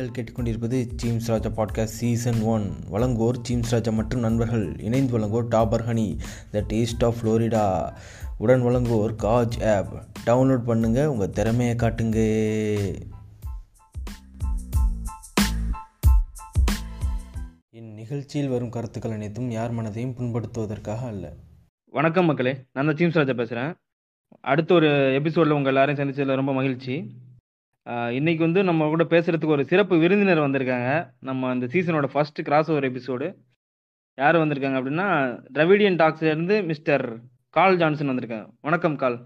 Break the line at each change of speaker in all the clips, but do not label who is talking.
நீங்கள் கேட்டுக்கொண்டிருப்பது Jeems Raja podcast season one வழங்குவோர் ஜீம்ஸ் ராஜா மற்றும் நண்பர்கள். இணைந்து வழங்குவோர் Dabur honey the taste of Florida உடன் வழங்குவோர் காஜ் ஆப் டவுன்லோட் பண்ணுங்கள் உங்கள் திறமையை காட்டுங்க. இந்நிகழ்ச்சியில் வரும் கருத்துக்கள் அனைத்தும் யார் மனதையும் புண்படுத்துவதற்காக அல்ல.
வணக்கம் மக்களே நான் தான் ஜீம்ஸ் ராஜா பேசுகிறேன் அடுத்த ஒரு எபிசோடில் உங்கள் எல்லாரையும் சந்திச்சதில் ரொம்ப மகிழ்ச்சி. இன்னைக்கு வந்து நம்ம கூட பேசுறதுக்கு ஒரு சிறப்பு விருந்தினர் வந்திருக்காங்க. நம்ம அந்த சீசனோட ஃபர்ஸ்ட் கிராஸ் ஓவர் எபிசோடு யார் வந்திருக்காங்க அப்படின்னா டிராவிடியன் டாக்ஸ்ல இருந்து மிஸ்டர் கால் ஜான்சன் வந்திருக்காங்க. வணக்கம் கால்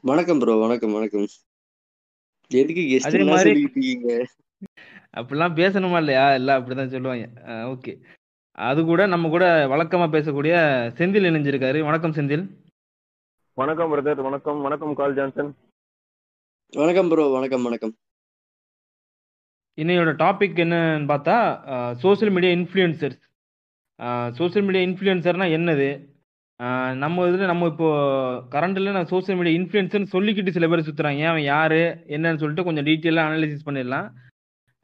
வணக்கம் ப்ரோ வணக்கம் வணக்கம். எதுக்கு கெஸ்ட்
அதே
எல்லாம்
மாதிரி-
சொல்லிட்டு இருக்கீங்க?
அப்படிலாம் பேசணுமா இல்லையா? எல்லாம் அப்படிதான் சொல்லுவாங்க. ஓகே அது கூட நம்ம கூட வழக்கமா பேசக்கூடிய செந்தில் இணைஞ்சிருக்காரு. வணக்கம் செந்தில்.
வணக்கம் பிரதர் வணக்கம். வணக்கம் கால் ஜான்சன்
வணக்கம் ப்ரோ வணக்கம் வணக்கம்.
இன்னையோட டாபிக் என்னன்னு பார்த்தா social media influencers social media இன்ஃப்ளூயன்சர்னா என்னது? நம்ம இதில் நம்ம இப்போ கரண்டில் நான் சோஷியல் மீடியா இன்ஃப்ளூயன்சர்னு சொல்லிக்கிட்டு சில பேர் சுற்றுறாங்க அவன் யார்? என்னன்னு சொல்லிட்டு கொஞ்சம் டீட்டெயிலாக அனாலிசிஸ் பண்ணிடலாம்.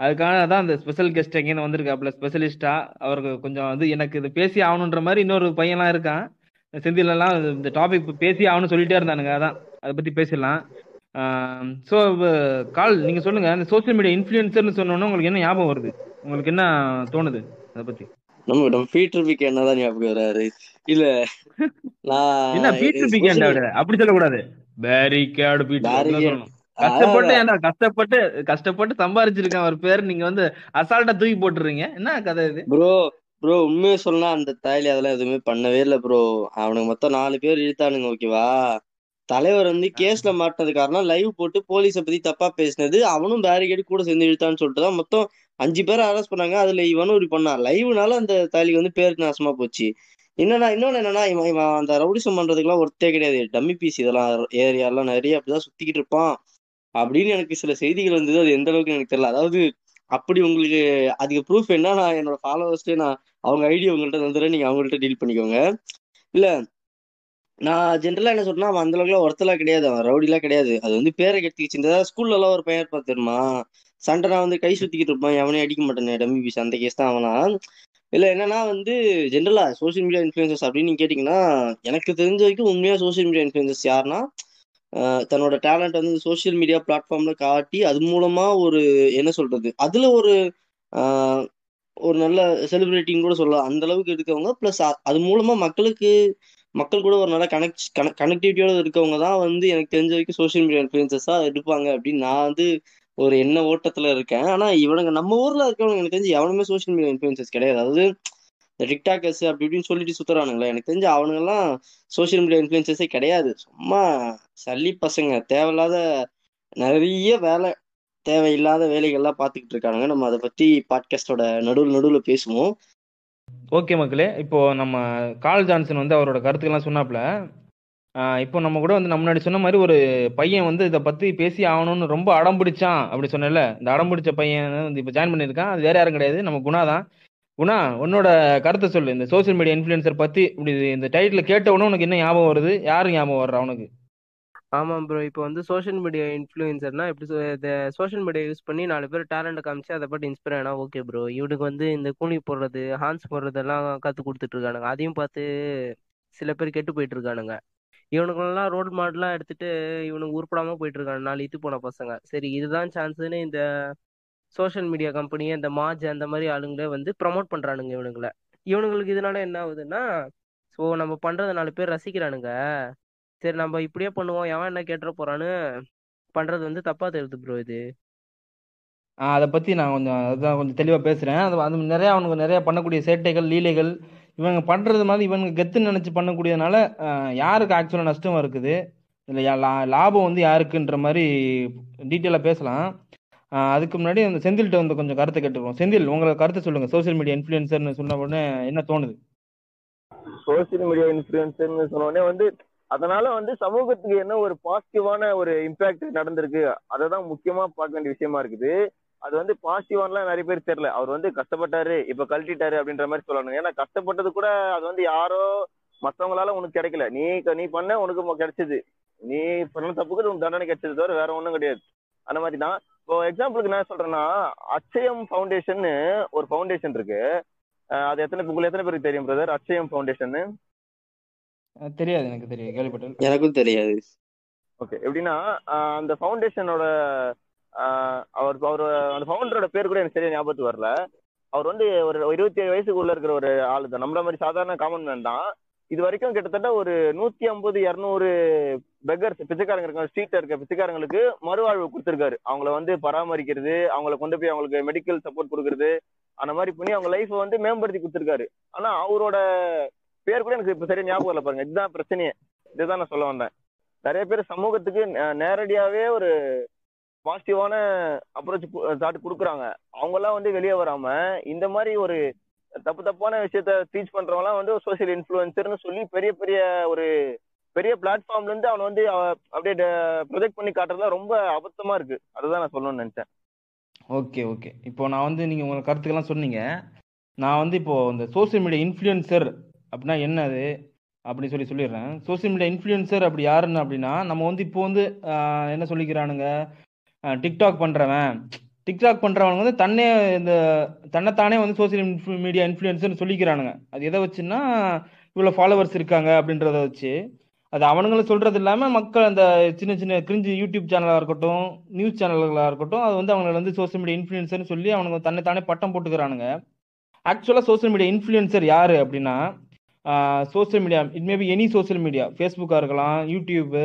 அதுக்காக தான் அந்த ஸ்பெஷல் கெஸ்ட் எங்கேயும் வந்திருக்காப்புல ஸ்பெஷலிஸ்ட்டாக அவருக்கு கொஞ்சம் வந்து எனக்கு இது பேசி ஆகணுன்ற மாதிரி இன்னொரு பையன்லாம் இருக்கான். செந்திலெல்லாம் இந்த டாபிக் பேசி ஆகணும்னு சொல்லிட்டே இருந்தானுங்க அதான். அதை பற்றி பேசிடலாம். ஸோ கால் நீங்கள் சொல்லுங்கள் அந்த சோஷியல் மீடியா இன்ஃப்ளூயன்சர்னு சொன்னோன்னே உங்களுக்கு என்ன ஞாபகம் வருது? உங்களுக்கு என்ன தோணுது அதை பற்றி
நம்ம நம்ம பீட்டர் பிக் என்னதான் ஞாபகம் வராரு. இல்ல நான்
என்ன பீட்டர் பிகேண்ட் அப்படி சொல்லக்கூடாது. பேரிகேடு பீட்டர் கஷ்டப்பட்டு. ஏன்டா கஷ்டப்பட்டு கஷ்டப்பட்டு சம்பாரிச்சிருக்கேன் ஒரு பேர் நீங்க வந்து அசால்ட்டா தூக்கி போட்டுறீங்க. என்ன கதை இது?
ப்ரோ ப்ரோ உண்மையை சொன்னா அந்த தாயில அதெல்லாம் எதுவுமே பண்ணவே இல்ல ப்ரோ அவனுக்கு மொத்தம் நாலு பேர் இழுத்தானுங்க ஓகேவா தலைவர் வந்து கேஸ்ல மாட்டினது காரணம் லைவ் போட்டு போலீஸை பத்தி தப்பா பேசினது. அவனும் பேரிகேடு கூட சேர்ந்து இழுத்தான்னு சொல்லிட்டு தான் மொத்தம் அஞ்சு பேரை அரெஸ்ட் பண்ணாங்க. அதுல இவனும் இப்படி பண்ணான். லைவ்னால அந்த தாலிக்கு வந்து பேருக்கு நாசமா போச்சு. என்னன்னா இன்னொன்னு என்னன்னா இவன் இவன் அந்த ரவுடிசம் பண்றதுக்குலாம் ஒருத்தே கிடையாது. டம்மி பீஸ் இதெல்லாம் ஏரியாலாம் நிறைய அப்படிதான் சுத்திக்கிட்டு இருப்பான். அப்படின்னு எனக்கு சில செய்திகள் வந்தது. அது எந்த அளவுக்கு எனக்கு தெரியல. அதாவது அப்படி உங்களுக்கு அதுக்கு ப்ரூஃப் என்ன நான் என்னோட ஃபாலோவர்ஸ்டே நான் அவங்க ஐடியா உங்கள்கிட்ட தந்துடுறேன். நீங்க அவங்கள்ட்ட டீல் பண்ணிக்கோங்க. இல்ல நான் ஜென்ரலா என்ன சொல்றேன்னா அவன் அந்த அளவுக்குலாம் ஒருத்தலாம் கிடையாது. அவன் ரவுடிலாம் கிடையாது. அது வந்து பேரை கெடுத்துக்கிச்சு இந்த ஸ்கூல்ல எல்லாம் ஒரு பையன் இருப்பான் தெரியுமா? சண்டை நான் வந்து கை சுத்திக்கிட்டு இருப்பான். எவனே அடிக்க மாட்டேன் டம்மி பீஸ் அந்த கேஸ் தான் அவனா. இல்ல என்னன்னா வந்து ஜென்ரலா சோஷியல் மீடியா இன்ஃபுளுசர்ஸ் அப்படின்னு நீங்க கேட்டீங்கன்னா எனக்கு தெரிஞ்ச வரைக்கும் உண்மையா சோஷியல் மீடியா இன்ஃபுளுசர்ஸ் யாருன்னா தன்னோட டேலண்ட் வந்து சோஷியல் மீடியா பிளாட்ஃபார்ம்ல காட்டி அது மூலமா ஒரு என்ன சொல்றது? அதுல ஒரு ஒரு நல்ல செலிபிரிட்டின்னு கூட சொல்லலாம். அந்த அளவுக்கு இருக்கவங்க ப்ளஸ் அது மூலமா மக்களுக்கு மக்கள் கூட ஒரு நல்ல கனெக்ட் கனெக்டிவிட்டியோட இருக்கவங்க தான் வந்து எனக்கு தெரிஞ்ச வரைக்கும் சோஷியல் மீடியா இன்ஃபுளுசஸாக இருப்பாங்க அப்படின்னு நான் வந்து ஒரு எண்ண ஓட்டத்துல இருக்கேன். ஆனா இவனுங்க நம்ம ஊர்ல இருக்கவங்க எனக்கு தெரிஞ்சு எவனுமே சோஷியல் மீடியா இன்ஃபுளுசஸ் கிடையாது. அதாவது இந்த டிக்டாக்கர்ஸ் அப்படி இப்படின்னு சொல்லிட்டு சுத்துறானுங்களே எனக்கு தெரிஞ்சு அவனுங்கெல்லாம் சோஷியல் மீடியா இன்ஃபுளுசஸே கிடையாது. சும்மா சல்லி பசங்க தேவையில்லாத நிறைய வேலை தேவையில்லாத வேலைகள்லாம் பார்த்துக்கிட்டு இருக்கானுங்க. நம்ம அதை பற்றி பாட்காஸ்டோட நடுவில் நடுவில் பேசுவோம்.
ஓகே மக்களே இப்போ நம்ம கால் ஜான்சன் வந்து அவரோட கருத்துக்கெல்லாம் சொன்னாப்புல. இப்போ நம்ம கூட வந்து நம்ம முன்னாடி சொன்ன மாதிரி ஒரு பையன் வந்து இதை பத்தி பேசி ஆகணும்னு ரொம்ப அடம் பிடிச்சான் அப்படி சொன்னேன்ல. இந்த அடம் பிடிச்ச பையன் வந்து இப்போ ஜாயின் பண்ணியிருக்கான். அது வேற யாரும் கிடையாது. நம்ம குணா தான். குணா உன்னோட கருத்தை சொல்லு. இந்த சோஷியல் மீடியா இன்ஃப்ளூயன்சர் பத்தி இப்படி இந்த டைட்டில் கேட்ட உடனே உனக்கு என்ன ஞாபகம் வருது? யாரு ஞாபகம் வர்றா உனக்கு?
ஆமாம் ப்ரோ இப்போ வந்து சோஷியல் மீடியா இன்ஃப்ளூயன்சர்னா எப்படி சொ- இந்த சோஷியல் மீடியா யூஸ் பண்ணி நாலு பேர் டேலண்ட்டை காமிச்சு அதை பற்றி இன்ஸ்பயர் ஆனா ஓகே ப்ரோ இவனுக்கு வந்து இந்த கூலி போடுறது ஹான்ஸ் போடுறதெல்லாம் கற்றுக் கொடுத்துட்டு இருக்கானுங்க. அதையும் பார்த்து சில பேர் கெட்டு போயிட்டு இருக்கானுங்க. இவனுங்களெல்லாம் ரோல் மாடலாக எடுத்துட்டு இவனுக்கு உருப்படாம போயிட்டு இருக்கானு நாலு இது போன பசங்க. சரி இதுதான் சான்ஸ்னு இந்த சோஷியல் மீடியா கம்பெனி இந்த மாஜ் அந்த மாதிரி ஆளுங்களே வந்து ப்ரமோட் பண்றானுங்க இவனுங்களை. இவனுங்களுக்கு இதனால என்ன ஆகுதுன்னா ஸோ நம்ம பண்றத நாலு பேர் ரசிக்கிறானுங்க. சரி நம்ம இப்படியே பண்ணுவோம். எவன் என்ன கேட்டுற போறான்னு பண்றது வந்து தப்பா தெரியுது ப்ரோ இது.
அதை பத்தி நான் கொஞ்சம் அதான் கொஞ்சம் தெளிவா பேசுறேன். அது அது நிறைய அவனுக்கு நிறைய பண்ணக்கூடிய சேட்டைகள் லீலைகள் இவங்க பண்றது மாதிரி இவனுக்கு கெத்துன்னு நினைச்சு பண்ணக்கூடியதுனால யாருக்கு ஆக்சுவலா நஷ்டம் இருக்குது? இல்லை லாபம் வந்து யாருக்குன்ற மாதிரி டீட்டெயிலாக பேசலாம். அதுக்கு முன்னாடி அந்த செந்தில்கிட்ட வந்து கொஞ்சம் கருத்தை கேட்டுருவோம் செந்தில் உங்களை கருத்தை சொல்லுங்க. சோஷியல் மீடியா இன்ஃப்ளூயன்சர்னு சொன்ன உடனே என்ன தோணுது?
சோசியல் மீடியா இன்ஃபுளுசர்னு சொன்னோடனே வந்து அதனால வந்து சமூகத்துக்கு என்ன ஒரு பாசிட்டிவான ஒரு இம்பாக்ட் நடந்திருக்கு அதை தான் முக்கியமா பார்க்க வேண்டிய விஷயமா இருக்குது. அது வந்து பாசிட்டிவான்லாம் நிறைய பேர் தெரியல. அவர் வந்து கஷ்டப்பட்டாரு இப்ப கழட்டிட்டாரு அப்படின்ற மாதிரி சொல்லணும். ஏன்னா கஷ்டப்பட்டது கூட அது வந்து யாரோ மத்தவங்களால உனக்கு கிடைக்கல. நீ நீ பண்ண உனக்கு கிடைச்சது. நீ பண்ண தப்புக்கு உனக்கு தண்டனை கிடைச்சது தவிர வேற ஒண்ணும் கிடையாது. அந்த மாதிரி தான். இப்போ எக்ஸாம்பிளுக்கு என்ன சொல்றேன்னா அச்சயம் ஃபவுண்டேஷன் ஒரு ஃபவுண்டேஷன் இருக்கு. அது எத்தனை உங்களுக்கு எத்தனை பேருக்கு தெரியும் பிரதர் அச்சயம் ஃபவுண்டேஷன்
தெரியாது எனக்கு தெரியாது. கேள்விப்பட்டேன்
எனக்கும் தெரியாது.
ஓகே எப்படின்னா அந்த ஃபவுண்டேஷனோட அவர் அவர் அந்த ஃபவுண்டரோட பேர் கூட எனக்கு சரியா ஞாபகத்துக்கு வரல. அவர் வந்து ஒரு இருபத்தி ஏழு வயசுக்குள்ள இருக்கிற ஒரு ஆளு தான் நம்மள மாதிரி சாதாரண காமன் மேன் தான். இது வரைக்கும் கிட்டத்தட்ட ஒரு நூத்தி ஐம்பது இரநூறு பெக்கர்ஸ் பிச்சைக்காரங்க இருக்க ஸ்ட்ரீட்ல இருக்க பிச்சைக்காரங்களுக்கு மறுவாழ்வு கொடுத்துருக்காரு. அவங்கள வந்து பராமரிக்கிறது அவங்கள கொண்டு போய் அவங்களுக்கு மெடிக்கல் சப்போர்ட் கொடுக்கறது அந்த மாதிரி பண்ணி அவங்க லைஃப்பை வந்து மேம்படுத்தி கொடுத்துருக்காரு. ஆனா அவரோட பேர் கூட எனக்கு இப்ப சரியா ஞாபகம் இல்லை பாருங்க. இதுதான் பிரச்சனையே. இதுதான் நான் சொல்ல வந்தேன். நிறைய பேர் சமூகத்துக்கு நேரடியாவே ஒரு பாசிட்டிவான அப்ரோச் தாட் கொடுக்குறாங்க. அவங்கெல்லாம் வந்து வெளியே வராம இந்த மாதிரி ஒரு தப்பு தப்பான விஷயத்த டீச் பண்றவங்கலாம் வந்து சோஷியல் இன்ஃபுளுசர்னு சொல்லி பெரிய பெரிய ஒரு பெரிய பிளாட்ஃபார்ம்ல இருந்து அவனை வந்து அப்படியே ப்ரொஜெக்ட் பண்ணி காட்டுறதுலாம் ரொம்ப அபத்தமா இருக்கு. அதுதான் நான் சொல்லணும்னு நினைச்சேன்.
Okay okay. இப்போ நான் வந்து நீங்கள் உங்கள் கருத்துக்கெல்லாம் சொன்னீங்க. நான் வந்து இப்போ இந்த சோஷியல் மீடியா இன்ஃப்ளூயன்சர் அப்படின்னா என்ன அது அப்படின்னு சொல்லி சொல்லிடுறேன். சோஷியல் மீடியா இன்ஃப்ளூயன்சர் அப்படி யாருன்னு அப்படின்னா நம்ம வந்து இப்போ வந்து என்ன சொல்லிக்கிறானுங்க? டிக்டாக் பண்ணுறவன் டிக்டாக் பண்ணுறவனுங்க வந்து தன்னே இந்த தன்னைத்தானே வந்து சோஷியல் மீடியா இன்ஃப்ளூயன்சர்னு சொல்லிக்கிறானுங்க. அது எதை வச்சுன்னா இவ்வளோ ஃபாலோவர்ஸ் இருக்காங்க அப்படின்றத வச்சு. அது அவனுங்களும் சொல்கிறது இல்லாமல் மக்கள் அந்த சின்ன சின்ன கிரிஞ்சு யூடியூப் சேனலாக இருக்கட்டும் நியூஸ் சேனல்களாக இருக்கட்டும் அது வந்து அவங்களை வந்து சோஷியல் மீடியா இன்ஃப்ளூயன்சர்னு சொல்லி அவனுங்க தன்னை தானே பட்டம் போட்டுக்கிறானுங்க. ஆக்சுவலாக சோஷியல் மீடியா இன்ஃப்ளூயன்சர் யார் அப்படின்னா social media it maybe any social media ஃபேஸ்புக்காக இருக்கலாம் யூடியூப்பு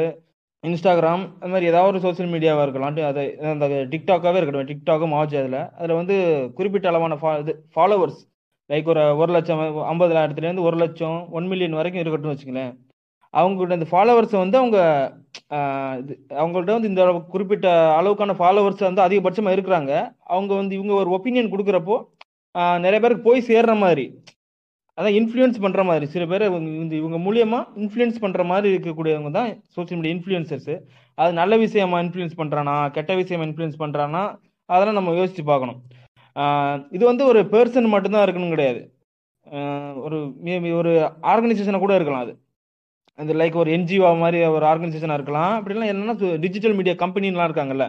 இன்ஸ்டாகிராம் அந்த மாதிரி ஏதாவது ஒரு சோஷியல் மீடியாவாக இருக்கலாம். அது அந்த டிக்டாக்காகவே இருக்கட்டும். டிக்டாக்கும் ஆச்சு அதில். அதில் வந்து குறிப்பிட்ட அளவான ஃபா இது ஃபாலோவர்ஸ் லைக் ஒரு ஒரு லட்சம் ஐம்பதாயிரத்துலேருந்து ஒரு லட்சம் ஒன் மில்லியன் வரைக்கும் இருக்கட்டும் வச்சுங்களேன் அவங்கள்ட்ட இந்த ஃபாலோவர்ஸை வந்து அவங்க இது அவங்கள்ட்ட வந்து இந்த குறிப்பிட்ட அளவுக்கான ஃபாலோவர்ஸ் வந்து அதிகபட்சமாக இருக்கிறாங்க. அவங்க வந்து இவங்க ஒரு ஒப்பீனியன் கொடுக்குறப்போ நிறைய பேருக்கு போய் சேர்ற மாதிரி. அதான் இன்ஃப்ளூயன்ஸ் பண்ணுற மாதிரி. சில பேர் இவங்க இந்த இவங்க மூலியமா இன்ஃப்ளூயன்ஸ் பண்ணுற மாதிரி இருக்கக்கூடியவங்க தான் சோஷியல் மீடியா இன்ஃப்ளூயன்சர்ஸு அது நல்ல விஷயமா இன்ஃப்ளூயன்ஸ் பண்ணுறானா கெட்ட விஷயமா இன்ஃப்ளூயன்ஸ் பண்ணுறானா அதெல்லாம் நம்ம யோசிச்சு பார்க்கணும். இது வந்து ஒரு பர்சன் மட்டும்தான் இருக்கணும் கிடையாது. ஒரு மேபி ஒரு ஆர்கனைசேஷனாக கூட இருக்கலாம் அது. அந்த லைக் ஒரு என்ஜிஓ மாதிரி ஒரு ஆர்கனைசேஷனாக இருக்கலாம். அப்படிலாம் என்னென்னா டிஜிட்டல் மீடியா கம்பெனிலாம் இருக்காங்கல்ல.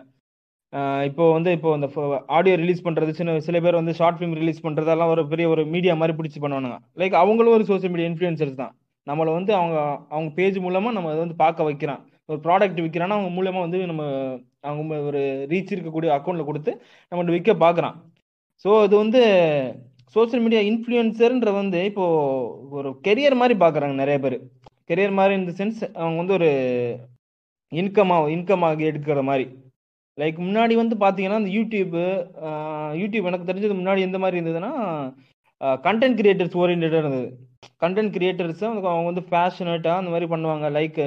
இப்போ வந்து இப்போ அந்த ஆடியோ ரிலீஸ் பண்ணுறது சின்ன சில பேர் வந்து ஷார்ட் ஃபிலிம் ரிலீஸ் பண்ணுறதெல்லாம் ஒரு பெரிய ஒரு மீடியா மாதிரி பிடிச்சி பண்ணுவானுங்க. லைக் அவங்களும் ஒரு சோஷியல் மீடியா இன்ஃப்ளூயன்சர்ஸ் தான். நம்மளை வந்து அவங்க அவங்க பேஜ் மூலமாக நம்ம அதை வந்து பார்க்க வைக்கிறான். ஒரு ப்ராடக்ட் விற்கிறான்னா அவங்க மூலமா வந்து நம்ம அவங்க ஒரு ரீச் இருக்கக்கூடிய அக்கௌண்ட்டில் கொடுத்து நம்மகிட்ட விற்க பார்க்குறான். ஸோ அது வந்து சோஷியல் மீடியா இன்ஃப்ளூயன்சர்ன்ற வந்து இப்போ ஒரு கெரியர் மாதிரி பார்க்குறாங்க நிறைய பேர். கெரியர் மாதிரி இந்த சென்ஸ் அவங்க வந்து ஒரு இன்கமாக இன்கமாக எடுக்கிற மாதிரி. லைக் முன்னாடி வந்து பார்த்தீங்கன்னா இந்த யூடியூப்பு யூடியூப் எனக்கு தெரிஞ்சது முன்னாடி எந்த மாதிரி இருந்ததுன்னா கண்டென்ட் கிரியேட்டர்ஸ் ஓரியன்டாக இருந்தது. கண்டென்ட் கிரியேட்டர்ஸ் அவங்க வந்து ஃபேஷனேட்டாக அந்த மாதிரி பண்ணுவாங்க. லைக்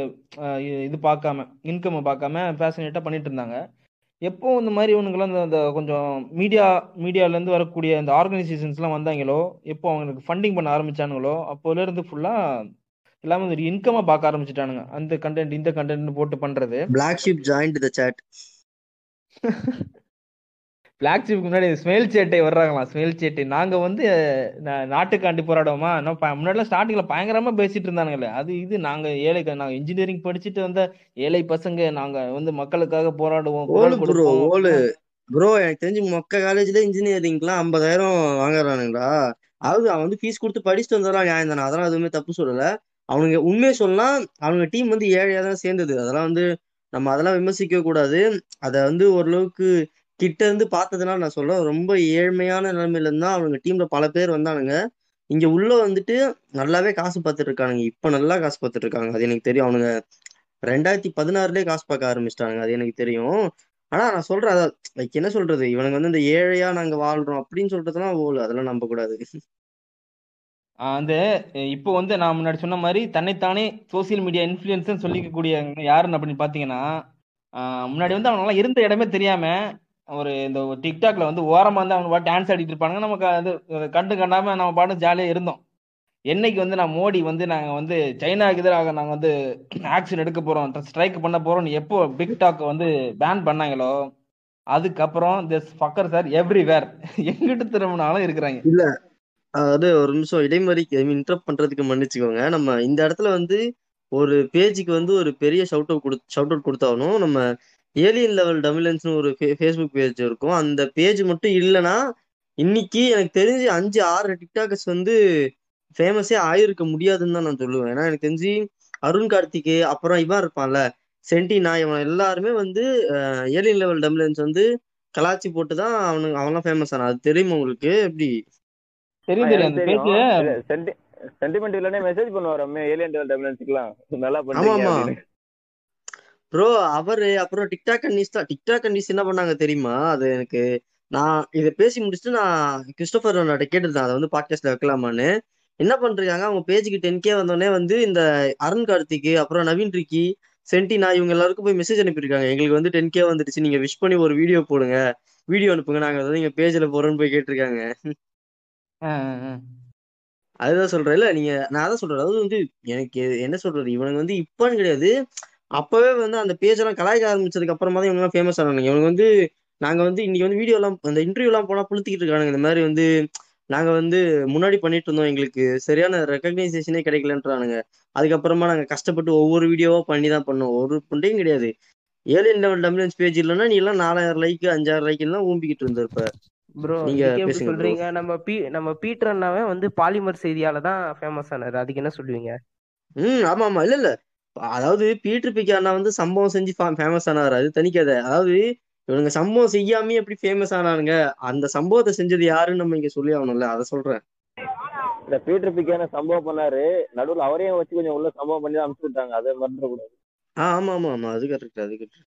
இது பார்க்காம இன்கம்மை பார்க்காம ஃபேஷனேட்டாக பண்ணிட்டு இருந்தாங்க. எப்போ இந்த மாதிரி இவனுங்களாம் இந்த கொஞ்சம் மீடியா மீடியாலேருந்து வரக்கூடிய அந்த ஆர்கனைசேஷன்ஸ்லாம் வந்தாங்களோ எப்போ அவங்களுக்கு ஃபண்டிங் பண்ண ஆரம்பிச்சானுங்களோ அப்போலேருந்து ஃபுல்லாக எல்லாமே ஒரு இன்கமாக பார்க்க ஆரம்பிச்சிட்டானுங்க. அந்த கண்டென்ட் இந்த கண்டென்ட் போட்டு பண்ணுறது
Black Sheep join the chat.
Black ஷிப்க்கு முன்னாடி ஸ்மெயில் சேட்டை வர்றாங்களாம். ஸ்மெயில் சேட்டை நாங்கள் வந்து நாட்டுக்காண்டி போராடுவோமா? முன்னாடிலாம் ஸ்டார்டிங்கில் பயங்கரமாக பேசிட்டு இருந்தானுங்களே. அது இது நாங்கள் ஏழை நாங்கள் இன்ஜினியரிங் படிச்சுட்டு வந்த ஏழை பசங்க நாங்கள் வந்து மக்களுக்காக போராடுவோம்
ப்ரோ
கொடுப்போம்.
ஓலு. ப்ரோ எனக்கு தெரிஞ்சு மொக்க காலேஜ்ல இன்ஜினியரிங்க்குலாம் ஐம்பதாயிரம் வாங்குறானுங்களா? அதாவது அவன் வந்து ஃபீஸ் கொடுத்து படிச்சுட்டு வந்துடுறான் நியாயம் தானே? அதெல்லாம் எதுவுமே தப்பு சொல்லல. அவனுங்க உண்மையை சொல்லலாம். அவனுங்க டீம் வந்து ஏழையா தான் சேர்ந்தது. அதெல்லாம் வந்து நம்ம அதெல்லாம் விமர்சிக்க கூடாது. அதை வந்து ஓரளவுக்கு கிட்ட இருந்து பார்த்ததுனால நான் சொல்றேன். ரொம்ப ஏழ்மையான நிலைமையில இருந்தா அவனுங்க டீம்ல பல பேர் வந்தானுங்க. இங்க உள்ள வந்துட்டு நல்லாவே காசு பார்த்துட்டு இருக்கானுங்க. இப்ப நல்லா காசு பார்த்துட்டு இருக்காங்க. அது எனக்கு தெரியும். அவனுங்க ரெண்டாயிரத்தி பதினாறுலயே காசு பார்க்க ஆரம்பிச்சிட்டாங்க அது எனக்கு தெரியும். ஆனா நான் சொல்றேன் அதான் என்ன சொல்றது? இவனுங்க வந்து இந்த ஏழையா நாங்க வாழ்றோம் அப்படின்னு சொல்றதுலாம் ஓலு அதெல்லாம் நம்ப கூடாது.
அந்த இப்போ வந்து நான் முன்னாடி சொன்ன மாதிரி தன்னைத்தானே சோசியல் மீடியா இன்ஃப்ளூயன்ஸ்னு சொல்லிக்கக்கூடிய யாருன்னு அப்படின்னு பார்த்தீங்கன்னா முன்னாடி வந்து அவனால இருந்த இடமே தெரியாம ஒரு இந்த டிக்டாக்ல வந்து ஓரமா வந்து அவங்க பாட்டு டான்ஸ் ஆடிட்டு இருப்பானுங்க. நமக்கு அது கண்டு கண்டாம நம்ம பாட்டு ஜாலியாக இருந்தோம். என்னைக்கு வந்து நான் மோடி வந்து நாங்க வந்து சைனாக்கு எதிராக நாங்க வந்து ஆக்ஷன் எடுக்க போறோம் ஸ்ட்ரைக் பண்ண போறோம்னு எப்போ பிக்டாக் வந்து பேன் பண்ணாங்களோ அதுக்கப்புறம் திஸ் ஃபக்கர் சார் எவ்ரிவேர் எங்கிட்டு திரும்பினாலும் இருக்கிறாங்க.
இல்ல அதாவது ஒரு நிமிஷம் இடைமறி இன்டரப்ட் பண்றதுக்கு மன்னிச்சுக்கோங்க. நம்ம இந்த இடத்துல வந்து ஒரு பேஜுக்கு வந்து ஒரு பெரிய ஷவுட் அவுட் கொடு ஷவுட் அவுட் கொடுத்தாலும் நம்ம ஏலியன் லெவல் டமிலன்ஸ்னு ஒரு ஃபேஸ்புக் பேஜ் இருக்கும். அந்த பேஜ் மட்டும் இல்லைன்னா இன்னைக்கு எனக்கு தெரிஞ்சு அஞ்சு ஆறு டிக்டாக்கர்ஸ் வந்து ஃபேமஸே ஆயிருக்க முடியாதுன்னு தான் நான் சொல்லுவேன். ஏன்னா எனக்கு தெரிஞ்சு அருண் கார்த்திக் அப்புறம் இவன் இருப்பான்ல சென்டினா இவன் எல்லாருமே வந்து ஏலியன் லெவல் டமிலன்ஸ் வந்து கலாச்சி போட்டு தான் அவனுக்கு அவன்லாம் ஃபேமஸ் ஆனா அது தெரியுமா உங்களுக்கு? எப்படி?
தெரியும் தெரியும். அந்த பேஜ்
சென்டிமெண்ட் இல்லனே மெசேஜ் பண்ணுவாராமே ஏலியன் டெவல் டெவலன்ஸ்க்குலாம் நல்லா அப்படின்னு.
ப்ரோ அவரு அப்புறம் டிக்டாக் கண்டிஸ் தான் டிக்டாக் கண்டிஸ் என்ன பண்ணாங்க தெரியுமா? அது எனக்கு நான் இதை பேசி முடிச்சுட்டு நான் கிறிஸ்டோபர் ரொனால்டோ கேட்டிருந்தேன் அதை வந்து பாட்காஸ்ட்ல வைக்கலாமான்னு. என்ன பண்றாங்க? அவங்க பேஜுக்கு டென் கே வந்தோடனே வந்து இந்த அருண் கார்த்திக் அப்புறம் நவீன் ரிக்கி சென்டினா இவங்க எல்லாருக்கும் போய் மெசேஜ் அனுப்பியிருக்காங்க. எங்களுக்கு வந்து டென் கே வந்துடுச்சு. நீங்க விஷ் பண்ணி ஒரு வீடியோ போடுங்க. வீடியோ அனுப்புங்க. நாங்க வந்து எங்க பேஜ்ல போறோம்னு போய் கேட்டிருக்காங்க. அதுதான் சொல்றேன் இல்ல நீங்க நான் அதான் சொல்றேன். அதாவது வந்து எனக்கு என்ன சொல்றது? இவனுக்கு வந்து இப்பன்னு கிடையாது. அப்பவே வந்து அந்த பேஜ் எல்லாம் கலாய்க்க ஆரம்பிச்சதுக்கு அப்புறமா தான் இவங்க ஃபேமஸ் ஆனாங்க இவங்க வந்து நாங்க வந்து இன்னைக்கு வந்து வீடியோ எல்லாம் அந்த இன்டர்வியூ எல்லாம் போனா புளுத்திக்கிட்டு இருக்கானுங்க. இந்த மாதிரி வந்து நாங்க வந்து முன்னாடி பண்ணிட்டு இருந்தோம் எங்களுக்கு. சரியான ரெக்கக்னைசேஷனே கிடைக்கலன்றானுங்க. அதுக்கப்புறமா நாங்க கஷ்டப்பட்டு ஒவ்வொரு வீடியோவா பண்ணி தான் பண்ணோம். ஒரு புண்டையும் கிடையாது. ஏழு லெவல் டம்பிளன்ஸ் பேஜ் இல்லைன்னா நீ எல்லாம் நாலாயிரம் லைக் அஞ்சாயிரம் லைக் எல்லாம் ஊம்பிக்கிட்டு இருந்திருப்ப.
ப்ரோ
நீங்க.
சொல்றீங்க? நம்ம பீ நம்ம பீட்டர் அண்ணாவே வந்து பாலிமர் செய்தியால தான் ஃபேமஸ் ஆனாரு. அதுக்கு என்ன சொல்லுவீங்க?
ம் ஆமா ஆமா. இல்ல இல்ல. அதாவது பீட்டர் பிகே அண்ணா வந்து சம்பவம் செஞ்சு ஃபேமஸ் ஆனாரு. அது தனிக்கதை. அதாவது இவனுங்க சம்பவம் செய்யாமயே எப்படி ஃபேமஸ் ஆனானுங்க? அந்த சம்பவத்தை செஞ்சது யாருன்னு நம்ம இங்க சொல்லி ஆகணும்ல. அதை சொல்றேன்.
இந்த பீட்டர் பிக்கான சம்பவம் பண்ணாரு. நடுவுல அவரையும் வச்சு கொஞ்சம் உள்ள சம்பவம் பண்ணி தான் அனுப்பிச்சு விட்டாங்க. அதை மறந்துட கூடாது
ஆ ஆமா ஆமா ஆமா. அது கரெக்ட் அது கரெக்ட்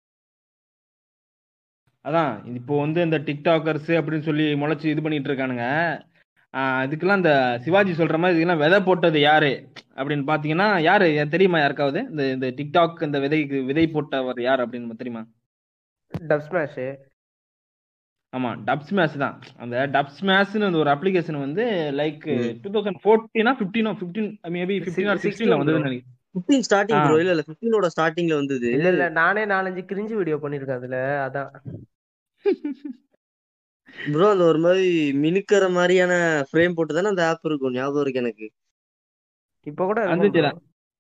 அதான் இப்போ வந்து இந்த டிக்டாக்கர்ஸ் அப்படின்னு சொல்லி முளைச்சு இது பண்ணிட்டு இருக்கானுங்க. ஆஹ் இதுக்கெல்லாம் இந்த சிவாஜி சொல்ற மாதிரி இதுக்கெல்லாம் விதை போட்டது யாரு? அப்படின்னு பாத்தீங்கன்னா யாரு? தெரியுமா யாருக்காவது? இந்த இந்த டிக்டாக் இந்த விதைக்கு விதை போட்டவர் யார் அப்படின்னு தெரியுமா?
டப் ஸ்மாஷ்
ஆமா டப் ஸ்மாஷ் தான். அந்த டப் ஸ்மாஷ்னு அந்த ஒரு அப்ளிகேஷன் வந்து லைக். டூ தௌசண்ட் ஃபோர்டீனா ஃபிஃப்டீனோ ஃபிஃப்டீன் மேபி ஃபிஃப்டீன் ஆர் சிக்ஸ்டீன்ல. வந்ததுன்னு நினைக்கிறேன்.
Fifteen starting. ப்ரோ இல்ல இல்ல ஃபிஃப்டீனோட ஸ்டார்டிங்ல வந்தது.
இல்ல இல்ல நானே நாலஞ்சு கிரிஞ்சு வீடியோ பண்ணிருக்கேன் அதுல. அதான்.
ப்ரோ அந்த ஒரு மாதிரி மினுக்கிற மாதிரியான ஃப்ரேம் போட்டு தானே அந்த ஆப் இருக்கும். ஞாபகம் இருக்கு எனக்கு.
இப்ப கூட
வந்துச்சுடா.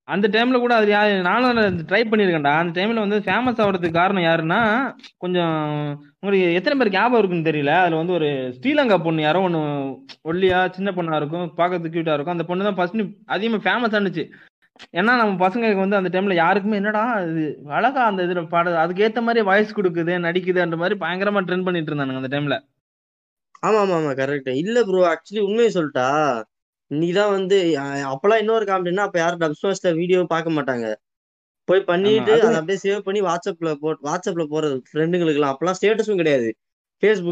அந்த டைம்ல கூட அது யாரு நானும் ட்ரை பண்ணியிருக்கேன்டா. அந்த டைம்ல வந்து ஃபேமஸ் ஆகிறதுக்கு காரணம் யாருன்னா கொஞ்சம் உங்களுக்கு எத்தனை பேருக்கு ஞாபகம் இருக்குன்னு தெரியல. அதுல வந்து ஒரு ஸ்ரீலங்கா பொண்ணு யாரோ ஒன்று ஒல்லியா சின்ன பொண்ணா இருக்கும் பார்க்கறதுக்கு கியூட்டா இருக்கும். அந்த பொண்ணு தான் ஃபர்ஸ்ட் அதிகமாக ஃபேமஸ் ஆனுச்சு. ஏன்னா நம்ம பசங்களுக்கு வந்து அந்த டைம்ல யாருக்குமே என்னடா இது அழகா அந்த இதுல பாடு அதுக்கு ஏத்த மாதிரி வாய்ஸ் கொடுக்குது நடிக்குதுன்ற மாதிரி பயங்கரமா ட்ரெண்ட் பண்ணிட்டு இருந்தானுங்க அந்த டைம்ல
ஆமா ஆமா ஆமா கரெக்ட் இல்ல ப்ரோ ஆக்சுவலி உண்மையை சொல்லிட்டா இன்னைக்குதான் வந்து அப்பெல்லாம் இன்னொரு காமெடினா அப்ப யாரும் டப் ஸ்மாஷ்ல வீடியோ பார்க்க மாட்டாங்க. போய் பண்ணிட்டு
அது-
அப்படியே சேவ் பண்ணி வாட்ஸ்அப்ல போ வாட்ஸ்அப்ல போறது ஃப்ரெண்டுங்களுக்கு எல்லாம் அப்பெல்லாம் ஸ்டேட்டஸும் கிடையாது.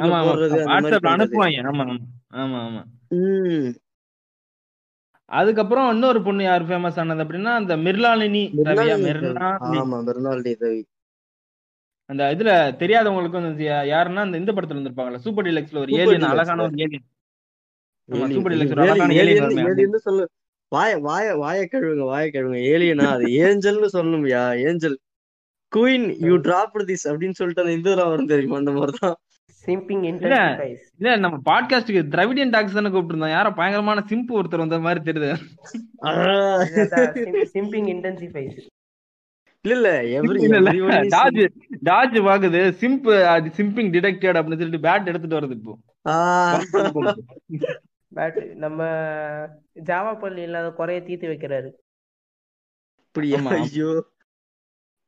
ஆமா
போடுறது அந்த மாதிரி
ஆமா ஆமா ஆமா அதுக்கப்புறம் இன்னொரு பொண்ணு யார் ஃபேமஸ் ஆனது அப்படின்னா அந்த மிர்லாலினி
ரவி.
அந்த இதுல தெரியாதவங்களுக்கு வந்து யா- யாருன்னா அந்த இந்த படத்துல வந்திருப்பாங்கல்ல சூப்பர் டீலக்ஸ்ல ஒரு ஏலியன் அழகான. ஒரு ஏலியன் சூப்பர் டீலக்ஸ் அழகான
ஏலியன் சொல்லு. வாய வாய வாய கழுவுங்க வாய கழுவுங்க. ஏலியனா அது? ஏஞ்சல்னு சொல்லணும்யா angel. Queen you drop this அப்படின்னு சொல்லிட்டு அந்த இந்த இதெல்லாம் வரும் தெரியுமா அந்த மாதிரிதான்.
சிம்பிங்
இல்ல நம்ம பாட்காஸ்டுக்கு திராவிடியன் டாக்ஸ் தானே கூப்பிட்டு யாரோ பயங்கரமான சிம்பு ஒருத்தர் வந்த மாதிரி தெரியுது.
சிம்பிங் இன்டென்சிஃபைஸ்
இல்ல இல்ல எவ்ரி
இல்ல டாஜ் டாஜ் பாக்குது. சிம்ப் அது சிம்பிங் டிடெக்டட் அப்படின்னு சொல்லிட்டு பேட் எடுத்துட்டு வருது இப்போ.
பட் நம்ம ஜாவா பள்ளி இல்லாத குறைய தீர்த்து வைக்கிறாரு.
அப்படியா. ஐயோ.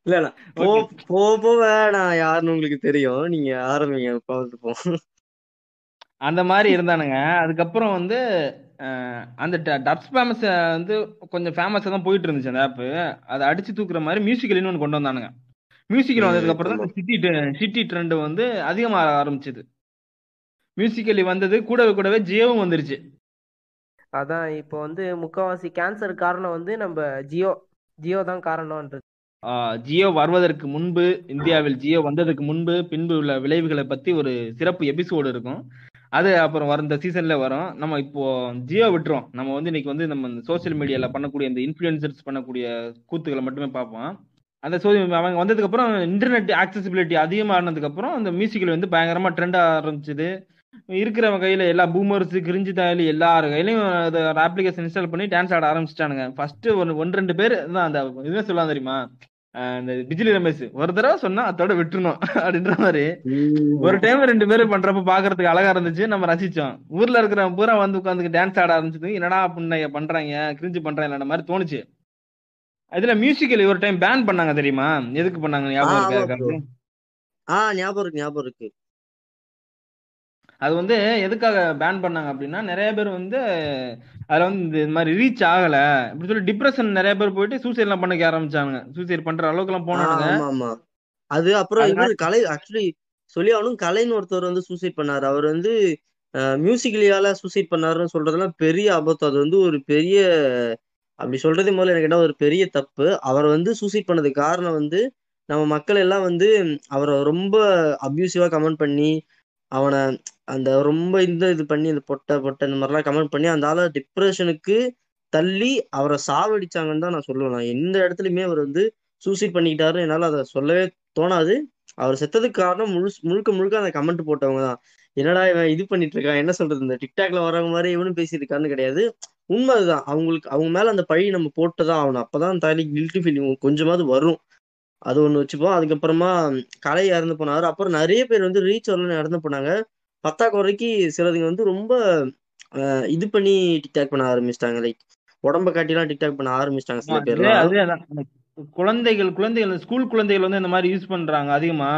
இல்ல இல்ல. போ. போ போக நான் யாருன்னு உங்களுக்கு தெரியும். நீங்க ஆரம்பிங்க. பார்த்துப்போம்
அந்த மாதிரி இருந்தானுங்க. அதுக்கப்புறம் வந்து அந்த டப் ஃபேமஸ் வந்து கொஞ்சம் ஃபேமஸா தான் போயிட்டு இருந்துச்சு அந்த ஆப் அதை அடிச்சு தூக்குற மாதிரி மியூசிக்கல்னு ஒன்று கொண்டு வந்தானுங்க. மியூசிக்கல் வந்ததுக்கு அப்புறம் தான். சிட்டி சிட்டி ட்ரெண்ட் வந்து அதிகமாக ஆரம்பிச்சது. மியூசிக்கலி வந்தது கூடவே கூடவே ஜியோவும் வந்துருச்சு.
அதான் இப்போ வந்து முக்காவாசி கேன்சர் காரணம் வந்து நம்ம ஜியோ ஜியோ தான் காரணம்ன்றது.
ஜியோ வருவதற்கு முன்பு இந்தியாவில் ஜியோ வந்ததுக்கு முன்பு பின்பு உள்ள விளைவுகளை பத்தி ஒரு சிறப்பு எபிசோடு இருக்கும். அது அப்புறம் வர இந்த சீசன்ல வரும். நம்ம இப்போ ஜியோ விட்டுறோம். நம்ம வந்து இன்னைக்கு வந்து நம்ம சோஷியல் மீடியால பண்ணக்கூடிய இந்த இன்ஃபுளுசர்ஸ் பண்ணக்கூடிய கூத்துக்களை மட்டுமே பார்ப்போம். அந்த சோ அவங்க வந்ததுக்கு அப்புறம் இன்டர்நெட் ஆக்சசிபிலிட்டி அதிகமானதுக்கு அப்புறம் அந்த மியூசிக்கல் வந்து பயங்கரமா ட்ரெண்ட் ஆரம்பிச்சது. இருக்கிறவங்க கையில எல்லா பூமர்ஸ் கிரிஞ்சு தாயலி எல்லார் அதை அப்ளிகேஷன் இன்ஸ்டால் பண்ணி டான்ஸ் ஆட ஆரம்பிச்சிட்டானுங்க. ஃபர்ஸ்ட் ஒன்று ஒன்று ரெண்டு பேர் தான் அந்த இதுவே சொல்லலாம் தெரியுமா? அஹ் இந்த பிஜிலி ரமேஷ் ஒரு தடவை சொன்னா அதோட விட்டுறணும் அப்படின்ற மாதிரி. ஒரு டைம் ரெண்டு பேரும் பண்றப்ப பாக்குறதுக்கு அழகா இருந்துச்சு. நம்ம ரசிச்சோம். ஊர்ல இருக்கிற பூரா வந்து உட்காந்து டான்ஸ் ஆட ஆரம்பிச்சது என்னடா புண்ணைய பண்றாங்க கிரிஞ்சு பண்றாங்க மாதிரி தோணுச்சு. இதுல மியூசிக்கல் ஒரு டைம் பேன் பண்ணாங்க தெரியுமா? எதுக்கு பண்ணாங்க ஞாபகம் இருக்கா?
ஞாபகம் இருக்கு ஞாபகம் இருக்கு.
அது வந்து எதுக்காக பேன் பண்ணாங்க அப்படின்னா நிறைய பேர் வந்து அதுல வந்து இந்த இது மாதிரி ரீச் ஆகல. இப்படி சொல்லி டிப்ரெஷன் நிறைய பேர் போயிட்டு சூசைட் எல்லாம் பண்ணிக்க ஆரம்பிச்சாங்க சூசைட் பண்ற அளவுக்கு எல்லாம்
ஆஹ்
போனானுங்க.
ஆமா ஆமா அது அப்புறம் இவர் கலை ஆக்சுவலி சொல்லி ஆகணும் கலைன்னு ஒருத்தர் வந்து சூசைட் பண்ணாரு. அவர் வந்து மியூசிக்கலியால சூசைட் பண்ணாருன்னு சொல்றதெல்லாம் பெரிய ஆபத்து. அது வந்து ஒரு பெரிய அப்படி சொல்றதே முதல்ல எனக்கு என்ன ஒரு பெரிய தப்பு. அவர் வந்து சூசைட் பண்ணதுக்கு காரணம் வந்து நம்ம மக்கள் எல்லாம் வந்து அவரை ரொம்ப அப்யூசிவா கமெண்ட் பண்ணி அவனை அந்த ரொம்ப இந்த இது பண்ணி இந்த பொட்டை பொட்டை இந்த மாதிரிலாம் கமெண்ட் பண்ணி அந்த ஆளை டிப்ரெஷனுக்கு தள்ளி அவரை சாவடிச்சாங்கன்னு தான் நான் சொல்லுவேன். நான் எந்த இடத்துலையுமே அவர் வந்து சூசைட் பண்ணிக்கிட்டாருன்னு என்னால் அதை சொல்லவே தோணாது. அவர் செத்ததுக்கு காரணம் முழு முழுக்க முழுக்க அந்த கமெண்ட் போட்டவங்க தான். என்னடா இவன் இது பண்ணிட்டு இருக்கான்? என்ன சொல்றது? இந்த டிக்டாக்ல வரவங்க மாதிரி இவனும் பேசியிருக்கான்னு கிடையாது. உண்மை அதுதான் அவங்களுக்கு அவங்க மேல அந்த பழி நம்ம போட்டுதான் ஆகணும். அப்பதான் தாலி கில்ட்டி ஃபீலிங் கொஞ்சமாவது வரும். அது ஒன்று வச்சுப்போம். அதுக்கப்புறமா கலை இறந்து போனாரு. அப்புறம் நிறைய பேர் வந்து ரீச் வரலன்னு இறந்து போனாங்க. பத்தாக்குறைக்கு சிலதுங்க வந்து ரொம்ப இது பண்ணி டிக்டாக் பண்ண ஆரம்பிச்சிட்டாங்க. லைக் உடம்ப காட்டிலாம் டிக்டாக் பண்ண ஆரம்பிச்சிட்டாங்க சில பேர்லாம்.
குழந்தைகள் குழந்தைகள் ஸ்கூல் குழந்தைகள் வந்து இந்த மாதிரி யூஸ் பண்றாங்க அதிகமா.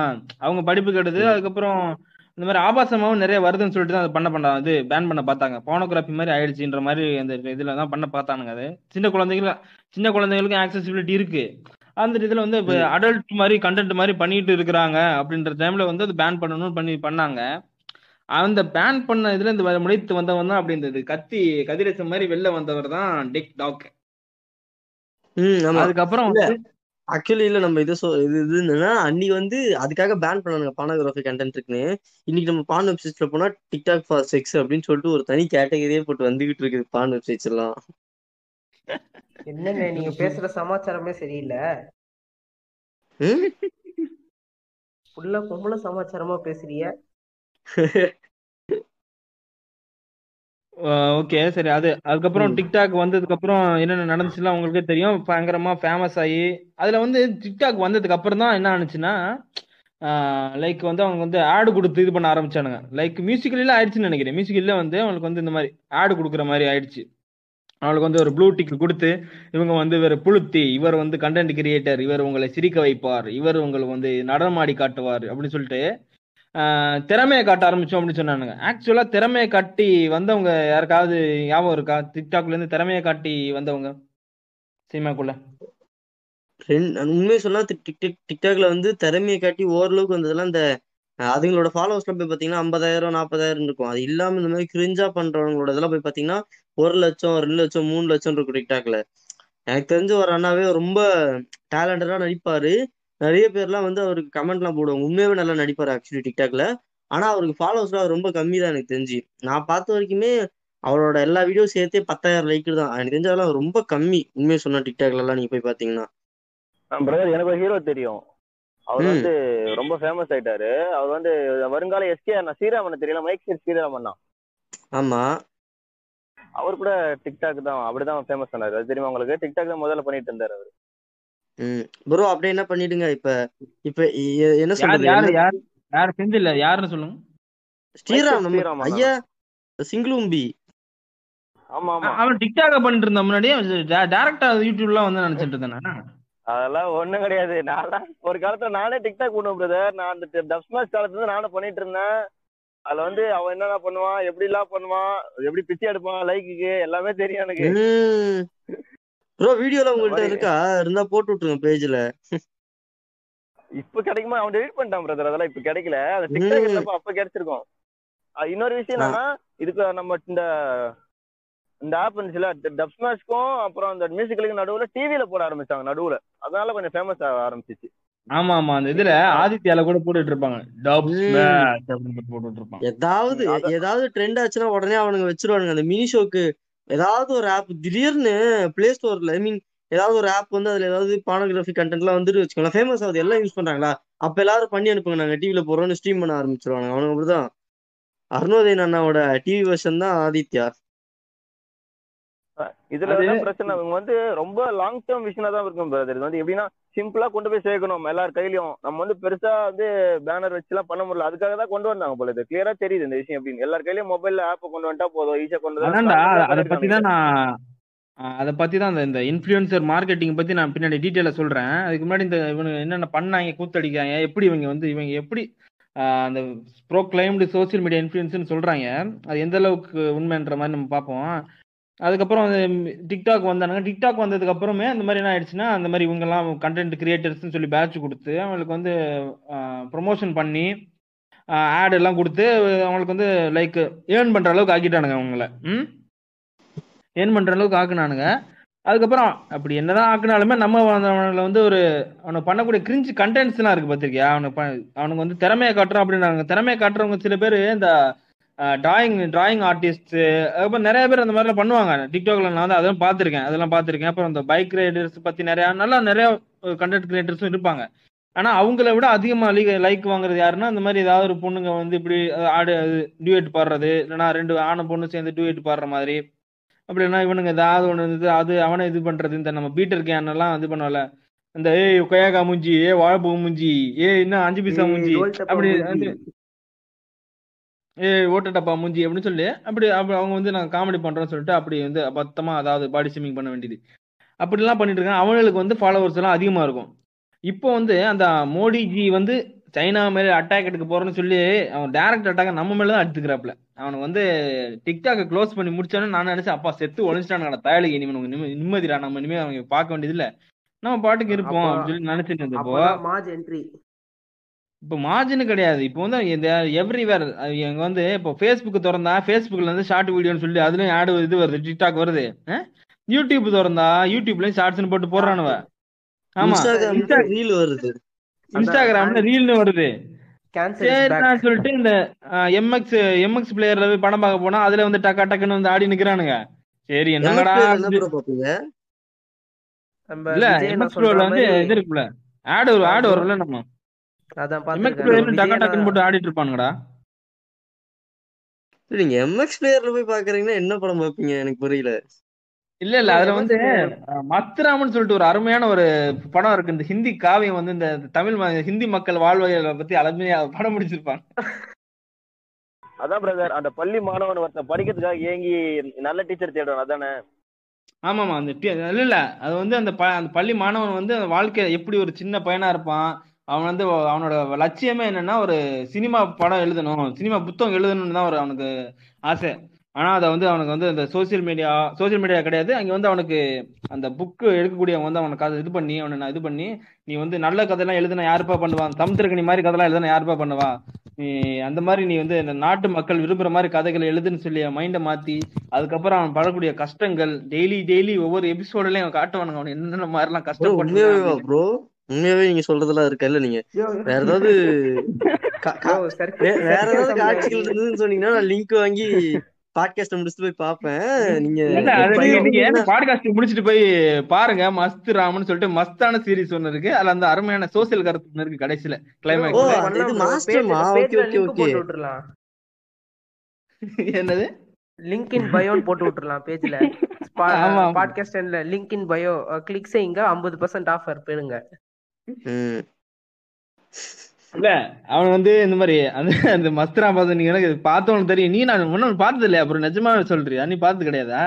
அவங்க படிப்பு கெடுது அதுக்கப்புறம் இந்த மாதிரி ஆபாசமாவும் நிறைய வருதுன்னு சொல்லிட்டு தான் அது பண்ண பண்ணாங்க அது பேன் பண்ண பார்த்தாங்க. போனோகிராஃபி மாதிரி ஆயிடுச்சுன்ற மாதிரி அந்த இதுல தான் பண்ண பார்த்தானுங்க அது. சின்ன குழந்தைகள் சின்ன குழந்தைகளுக்கும் ஆக்சசிபிலிட்டி இருக்கு. அந்த இதுல வந்து இப்போ. அடல்ட் மாதிரி கண்டென்ட் மாதிரி பண்ணிட்டு இருக்கிறாங்க. அப்படின்ற டைம்ல வந்து அது பேன் பண்ணணும்னு பண்ணி பண்ணாங்க. அந்த பேன் பண்ண இதுல இந்த முளைத்து வந்தவன் தான் அப்படி இருந்தது கத்தி கதிரேசன் மாதிரி வெளில வந்தவர் தான் டிக் டாக் அதுக்கப்புறம்
ஆக்சுவலி இல்ல நம்ம இது சொ இது இது என்னன்னா அன்னைக்கு வந்து அதுக்காக பேன் பண்ணானுங்க பானோகிராஃபி கண்டென்ட் இருக்குன்னு இன்னைக்கு நம்ம பான் வெப்சைட்ஸ்ல போனா டிக்டாக் ஃபார் செக்ஸ் அப்படின்னு சொல்லிட்டு ஒரு தனி கேட்டகரியே போட்டு வந்துகிட்டு இருக்குது பான் வெப்சைட்ஸ் எல்லாம்.
என்னங்க நீங்க பேசுற சமாச்சாரமே சரியில்லை.
ம்?
ஃபுல்லா பொம்பளை சமாச்சாரமா பேசுறீங்க?
ஓகே சரி அது அதுக்கப்புறம். டிக்டாக் வந்ததுக்கு அப்புறம் என்னென்ன நடந்துச்சுலாம் உங்களுக்கே தெரியும். பயங்கரமா ஃபேமஸ் ஆகி அதுல வந்து டிக்டாக் வந்ததுக்கு அப்புறம் தான் என்ன ஆனிச்சுன்னா லைக் வந்து அவங்க வந்து ஆடு கொடுத்து இது பண்ண ஆரம்பிச்சானுங்க. லைக் மியூசிக்கலில் ஆயிடுச்சுன்னு நினைக்கிறேன். மியூசிக்கல்ல வந்து அவங்களுக்கு வந்து இந்த மாதிரி ஆடு கொடுக்குற மாதிரி ஆயிடுச்சு. அவங்களுக்கு வந்து ஒரு ப்ளூ டிக் கொடுத்து இவங்க வந்து இவர் புளுத்தி இவர் வந்து கண்டென்ட் கிரியேட்டர் இவர் உங்களை சிரிக்க வைப்பார் இவர் உங்களுக்கு வந்து நடனமாடி காட்டுவார் அப்படின்னு சொல்லிட்டு திறமையை காட்ட ஆரம்பிச்சோம் அப்படின்னு சொன்னானுங்க. ஆக்சுவலா திறமையை காட்டி வந்தவங்க யாருக்காவது ஞாபகம் இருக்கா? டிக்டாக்ல இருந்து திறமையை காட்டி வந்தவங்க? சினிமாக்குள்ள.
உண்மையை சொன்னா டிக்டாக் டிக்டாக்ல வந்து திறமையை காட்டி ஓரளவுக்கு வந்ததெல்லாம் இந்த அஹ், அதுங்களோட ஃபாலோவர்ஸ்ல போய் பாத்தீங்கன்னா ஐம்பதாயிரம் நாற்பதாயிரம் இருக்கும். அது இல்லாம இந்த மாதிரி கிரிஞ்சா பண்றவங்களோட இதெல்லாம் போய் பாத்தீங்கன்னா ஒரு லட்சம் ரெண்டு லட்சம் மூணு லட்சம் இருக்கும் டிக்டாக்ல எனக்கு தெரிஞ்ச ஒரு அண்ணாவே ரொம்ப டேலண்டடா நடிப்பாரு. நிறைய பேர்லாம் வந்து அவருக்கு கமெண்ட்லாம் போடுவாங்க. உண்மையாவே நல்லா நடிப்பாரு ஆக்சுவலி டிக்டாக்ல ஆனா அவருக்கு ஃபாலோவர்ஸ்லாம் ரொம்ப கம்மி தான் எனக்கு தெரிஞ்சு. நான் பார்த்த வரைக்குமே அவரோட எல்லா வீடியோ சேர்த்தே பத்தாயிரம் லைக் தான். எனக்கு தெரிஞ்ச அதெல்லாம் ரொம்ப கம்மி. உண்மையை சொன்னா டிக்டாக்ல எல்லாம் நீங்க போய் பாத்தீங்கன்னா
பிரதர் எனக்கு ஒரு ஹீரோ தெரியும். அவர். வந்து ரொம்ப ஃபேமஸ் ஆயிட்டாரு. அவர் வந்து வருங்கால எஸ்கே அண்ணா ஸ்ரீராமன் தெரியல மைக் சீர் ஸ்ரீராமன் தான்.
ஆமா.
அவர் கூட டிக்டாக் தான் அப்படிதான் ஃபேமஸ் ஆனாரு அது தெரியுமா உங்களுக்கு? டிக்டாக் தான் முதல்ல பண்ணிட்டு இருந்தாரு அவர்.
ப்ரோ அப்படியே என்ன பண்ணிடுங்க. இப்ப இப்ப என்ன சொல்றது?
யார் யார் யார் செந்தில் யாருன்னு சொல்லுங்க.
ஸ்ரீராம் நம்ம. ஐயா சிங்கிளும்பி
ஆமா ஆமா.
அவன் டிக்டாக பண்ணிட்டு இருந்த முன்னாடியே. டேரக்டா யூடியூப்லாம் வந்து நினைச்சிட்டு இருந்தானே?
அதெல்லாம் ஒண்ணும் கிடையாது. நான் ஒரு காலத்துல நானே டிக்டாக் பண்ணுவேன் பிரதர் நான் அந்த டப் ஸ்மாஷ் காலத்துல இருந்து நானும் பண்ணிட்டு இருந்தேன். அதுல வந்து அவன் என்னென்ன பண்ணுவான் எப்படி எல்லாம் பண்ணுவான் எப்படி பிச்சை எடுப்பான் லைக்குக்கு எல்லாமே தெரியும் எனக்கு.
ப்ரோ வீடியோல உங்கள்ட்ட இருக்கா? இருந்தா போட்டு விட்டுருங்க பேஜ்ல
இப்ப கிடைக்குமா? அவன் டெலிட் பண்ணிட்டான் பிரதர் அதெல்லாம் இப்ப கிடைக்கல. அந்த டிக்டாக். இருந்தப்ப அப்ப கிடைச்சிருக்கும். இன்னொரு விஷயம் என்னன்னா இதுக்கு நம்ம இந்த இந்த ஆப் இருந்துச்சுல டப் ஸ்மாஷ்க்கும் அப்புறம் அந்த மியூசிக்கலுக்கு நடுவுல டிவில போட ஆரம்பிச்சாங்க நடுவுல. அதனால கொஞ்சம் ஃபேமஸ் ஆக ஆரம்பிச்சிச்சு.
ஆமா ஆமா. அந்த இதுல ஆதித்யால கூட போட்டுட்டு இருப்பாங்க. டப். ஸ்மாஷ் அப்படின்னு போட்டுட்டு இருப்பாங்க.
ஏதாவது ஏதாவது ட்ரெண்ட் ஆச்சுன்னா உடனே அவனுங்க வச்சிருவானுங்க. அந்த மினி ஷோக்கு ஏதாவது ஒரு ஆப் திடீர்னு பிளே ஸ்டோர்ல ஐ மீன் ஏதாவது ஒரு ஆப் வந்து அதுல ஏதாவது பானோகிராஃபி கண்டென்ட்லாம் வந்துட்டு வச்சுக்கோங்களேன். ஃபேமஸ் ஆகுது. எல்லாம் யூஸ் பண்றாங்களா? அப்ப எல்லாரும் பண்ணி அனுப்புங்க. நாங்க டிவில போறோம்னு ஸ்ட்ரீம் பண்ண ஆரம்பிச்சிருவாங்க அவனுங்க அப்படிதான். அருணோதயன் அண்ணாவோட டிவி வெர்ஷன் தான் ஆதித்யா.
இதுல பிரச்சனை? இவங்க வந்து ரொம்ப லாங் டேர்ம் விஷனா தான் இருக்கும் பிரதர் இது வந்து எப்படின்னா சிம்பிளா கொண்டு போய் சேர்க்கணும். எல்லார் கையிலயும். நம்ம வந்து பெருசா வந்து பேனர் வச்சு எல்லாம் பண்ண முடியல. அதுக்காக தான் கொண்டு வந்தாங்க போல இது. கிளியரா தெரியுது இந்த விஷயம் எப்படின்னு எல்லார் கையிலயும் மொபைல்ல ஆப் கொண்டு வந்துட்டா போதும். ஈஸியா கொண்டு
அதை பத்தி தான் நான் அதை பத்தி தான் இந்த- இன்ஃப்ளூயன்சர் மார்க்கெட்டிங் பத்தி நான் பின்னாடி டீட்டெயிலாக சொல்றேன். அதுக்கு முன்னாடி இந்த இவங்க என்னென்ன பண்ணாங்க கூத்தடிக்காங்க எப்படி இவங்க வந்து இவங்க எப்படி அந்த ப்ரோ கிளைம்டு சோசியல் மீடியா இன்ஃப்ளூயன்ஸ்னு சொல்றாங்க. அது எந்த அளவுக்கு உண்மைன்ற மாதிரி நம்ம பார்ப்போம். அதுக்கப்புறம் அந்த டிக்டாக் வந்தானுங்க. டிக்டாக் வந்ததுக்கு அப்புறமே அந்த மாதிரி என்ன ஆயிடுச்சுன்னா அந்த மாதிரி இவங்கெல்லாம் கண்டென்ட் கிரியேட்டர்ஸ்னு சொல்லி பேட்ச் கொடுத்து அவங்களுக்கு வந்து ப்ரொமோஷன் பண்ணி ஆட் எல்லாம் கொடுத்து அவங்களுக்கு வந்து லைக் ஏர்ன் பண்ற அளவுக்கு ஆக்கிட்டானுங்க அவங்கள ம்? ஏர்ன் பண்ற அளவுக்கு ஆக்குனானுங்க. அதுக்கப்புறம் அப்படி என்னதான் ஆக்குனாலுமே நம்ம வந்து வந்து ஒரு அவனுக்கு பண்ணக்கூடிய கிரிஞ்சு கண்டென்ட்ஸ்லாம் இருக்கு பார்த்திருக்கியா அவனுக்கு ப- அவனுக்கு வந்து திறமையை காட்டுறான் அப்படின்னாங்க. திறமையை காட்டுறவங்க சில பேர் இந்த டிராயிங் டிராயிங் ஆர்டிஸ்ட் அதுக்கப்புறம் நிறைய பேர் அந்த மாதிரிலாம் பண்ணுவாங்க. டிக்டாக்ல நான் வந்து அதெல்லாம் பார்த்துருக்கேன் அதெல்லாம் பார்த்துருக்கேன். அப்புறம் இந்த பைக் ரைடர்ஸ் பத்தி நிறைய நல்லா நிறைய கண்டென்ட் கிரியேட்டர்ஸும் இருப்பாங்க. ஆனா அவங்கள விட அதிகமா லைக் வாங்குறது யாருன்னா அந்த மாதிரி ஏதாவது ஒரு பொண்ணுங்க வந்து இப்படி ஆடு டியூட் பாடுறது இல்லைன்னா ரெண்டு ஆணும் பொண்ணு சேர்ந்து டியூட் பாடுற மாதிரி. அப்படி இல்லைன்னா இவனுங்க ஏதாவது ஒன்று இது அது அவனை இது பண்றது இந்த நம்ம பீட்டர் கேன் எல்லாம் இது பண்ணல இந்த ஏய் கொயாக்கா மூஞ்சி ஏ வாழைப்பூ மூஞ்சி ஏ இன்னும் அஞ்சு பைசா மூஞ்சி அப்படி ஏ ஓட்டட்டப்பா மூஞ்சி அப்படின்னு சொல்லி அப்படி அவங்க வந்து நாங்கள் காமெடி பண்றோம்னு சொல்லிட்டு அப்படி வந்து பத்தமா அதாவது பாடி ஸ்விமிங் பண்ண வேண்டியது. அப்படிலாம் பண்ணிட்டு இருக்காங்க. அவங்களுக்கு வந்து ஃபாலோவர்ஸ் எல்லாம் அதிகமா இருக்கும். இப்போ வந்து அந்த மோடிஜி வந்து சைனா மேல அட்டாக் எடுக்க போறேன்னு சொல்லி அவன் டைரக்ட் அட்டாக் நம்ம மேல தான் எடுத்துக்கிறாப்ல அவனுக்கு வந்து டிக்டாக்கை க்ளோஸ் பண்ணி முடிச்சானு நான் நினைச்சேன் அப்பா செத்து ஒழிச்சிட்டானுங்கடா தயாளிக்கு இனிமே நிம்ம- நிம்மதிடா நம்ம இனிமே அவங்க பார்க்க வேண்டியது இல்ல நம்ம பாட்டுக்கு இருப்போம்
அப்ப-
அப்படின்னு சொல்லி நினைச்சிட்டு இருந்தப்போ இப்போ மார்ஜின் கிடையாது. இப்போ வந்து இந்த எவ்ரிவேர் எங்க வந்து இப்போ ஃபேஸ்புக் திறந்தா ஃபேஸ்புக்ல இருந்து ஷார்ட் வீடியோன்னு சொல்லி அதுலயும் ஆடு இது வருது டிக்டாக் வருது? யூடியூப் திறந்தா யூடியூப்லயும் ஷார்ட்ஸ்னு போட்டு போடுறானுவ. ஆமா.
ரீல் வருது.
இன்ஸ்டாகிராம்ல ரீல்னு வருது.
கேன்சல்
சரிதான் சொல்லிட்டு இந்த எம்எக்ஸ் எம்எக்ஸ் பிளேயர்ல போய் படம் பார்க்க போனா அதுல வந்து டக்கா டக்குன்னு வந்து ஆடி நிக்கிறானுங்க. சரி என்னங்கடா
என்ன
இது-
ப்ரோ பாப்பீங்க?
நம்ம
இல்ல எம்எக்ஸ் பிளேயர்ல வந்து இது இருக்குல்ல ஆடு ஒரு ஆடு வரும்ல நம்ம.
அதான் பாத்துருக்கேன்
போட்டு ஆடிட்டு இருப்பானுங்கடா.
நீங்க எம்எக்ஸ் பிளேயர்ல போய் பாக்குறீங்கன்னா என்ன படம் பாப்பீங்க எனக்கு புரியல.
இல்ல இல்ல அதுல வந்து மத்ராமன் சொல்லிட்டு ஒரு அருமையான ஒரு படம் இருக்கு. இந்த ஹிந்தி காவியம் வந்து இந்த தமிழ் ஹிந்தி மக்கள் வாழ்வியலை பத்தி அருமையா படம் முடிச்சிருப்பாங்க.
அதான் பிரதர் அந்த பள்ளி மாணவன் ஒருத்தன் படிக்கிறதுக்காக ஏங்கி நல்ல டீச்சர் தேடுவான் அதானே?
ஆமாமா அந்த இல்ல இல்ல அது வந்து அந்த ப- அந்த பள்ளி மாணவன் வந்து அந்த வாழ்க்கை எப்படி ஒரு சின்ன பையனா இருப்பான் அவன் வந்து அவனோட லட்சியமே என்னன்னா ஒரு சினிமா படம் எழுதணும் சினிமா புத்தகம் எழுதணும்னு தான் ஒரு அவனுக்கு ஆசை. ஆனா அதை வந்து அவனுக்கு வந்து அந்த சோசியல் மீடியா சோசியல் மீடியா கிடையாது. அங்க வந்து அவனுக்கு அந்த புக்கு எடுக்கக்கூடியவங்க வந்து அவனுக்கு அதை இது பண்ணி அவனை நான் இது பண்ணி நீ வந்து நல்ல கதையெல்லாம் எழுதுனா யாருப்பா பண்ணுவான் சமுத்திரக்கணி மாதிரி கதைலாம் எழுதுனா யாருப்பா பண்ணுவா? நீ அந்த மாதிரி நீ வந்து இந்த நாட்டு மக்கள் விரும்புற மாதிரி கதைகளை எழுதுன்னு சொல்லி மைண்டை மாத்தி அதுக்கப்புறம் அவன் படக்கூடிய கஷ்டங்கள் டெய்லி டெய்லி ஒவ்வொரு எபிசோட்லயும் அவன் காட்டுவானுங்க. அவன் என்னென்ன மாதிரிலாம் கஷ்டப்பட்டு
உண்மையாவே நீங்க சொல்றதெல்லாம் இருக்கா? இல்ல நீங்க வேற ஏதாவது வேற ஏதாவது காட்சிகள் இருந்ததுன்னு சொன்னீங்கன்னா நான் லிங்க் வாங்கி பாட்காஸ்ட் முடிச்சுட்டு போய் பாப்பேன் நீங்க
பாட்காஸ்ட் முடிச்சிட்டு போய் பாருங்க. மஸ்த் ராமன் சொல்லிட்டு மஸ்தான சீரிஸ் ஒண்ணு இருக்கு. அதுல அந்த அருமையான சோசியல் கருத்து ஒண்ணு இருக்கு கடைசியில. கிளைமேக்ஸ் என்னது?
லிங்க் இன் பயோன்னு போட்டு விட்டுறலாம் பேஜ்ல.
ஆமா.
பாட்காஸ்ட் லிங்க் இன் பயோகிளிக் செய்யுங்க. ஐம்பது பர்சன்ட் ஆஃபர் பெறுங்க.
இல்ல அவன் வந்து இந்த மாதிரி அந்த அந்த மஸ்தரா பார்த்து நீங்க எனக்கு பார்த்தவனுக்கு தெரியும். நீ நான் ஒன்னும் பார்த்தது இல்லையா அப்புறம் நிஜமா சொல்றியா? நீ பார்த்தது கிடையாதா?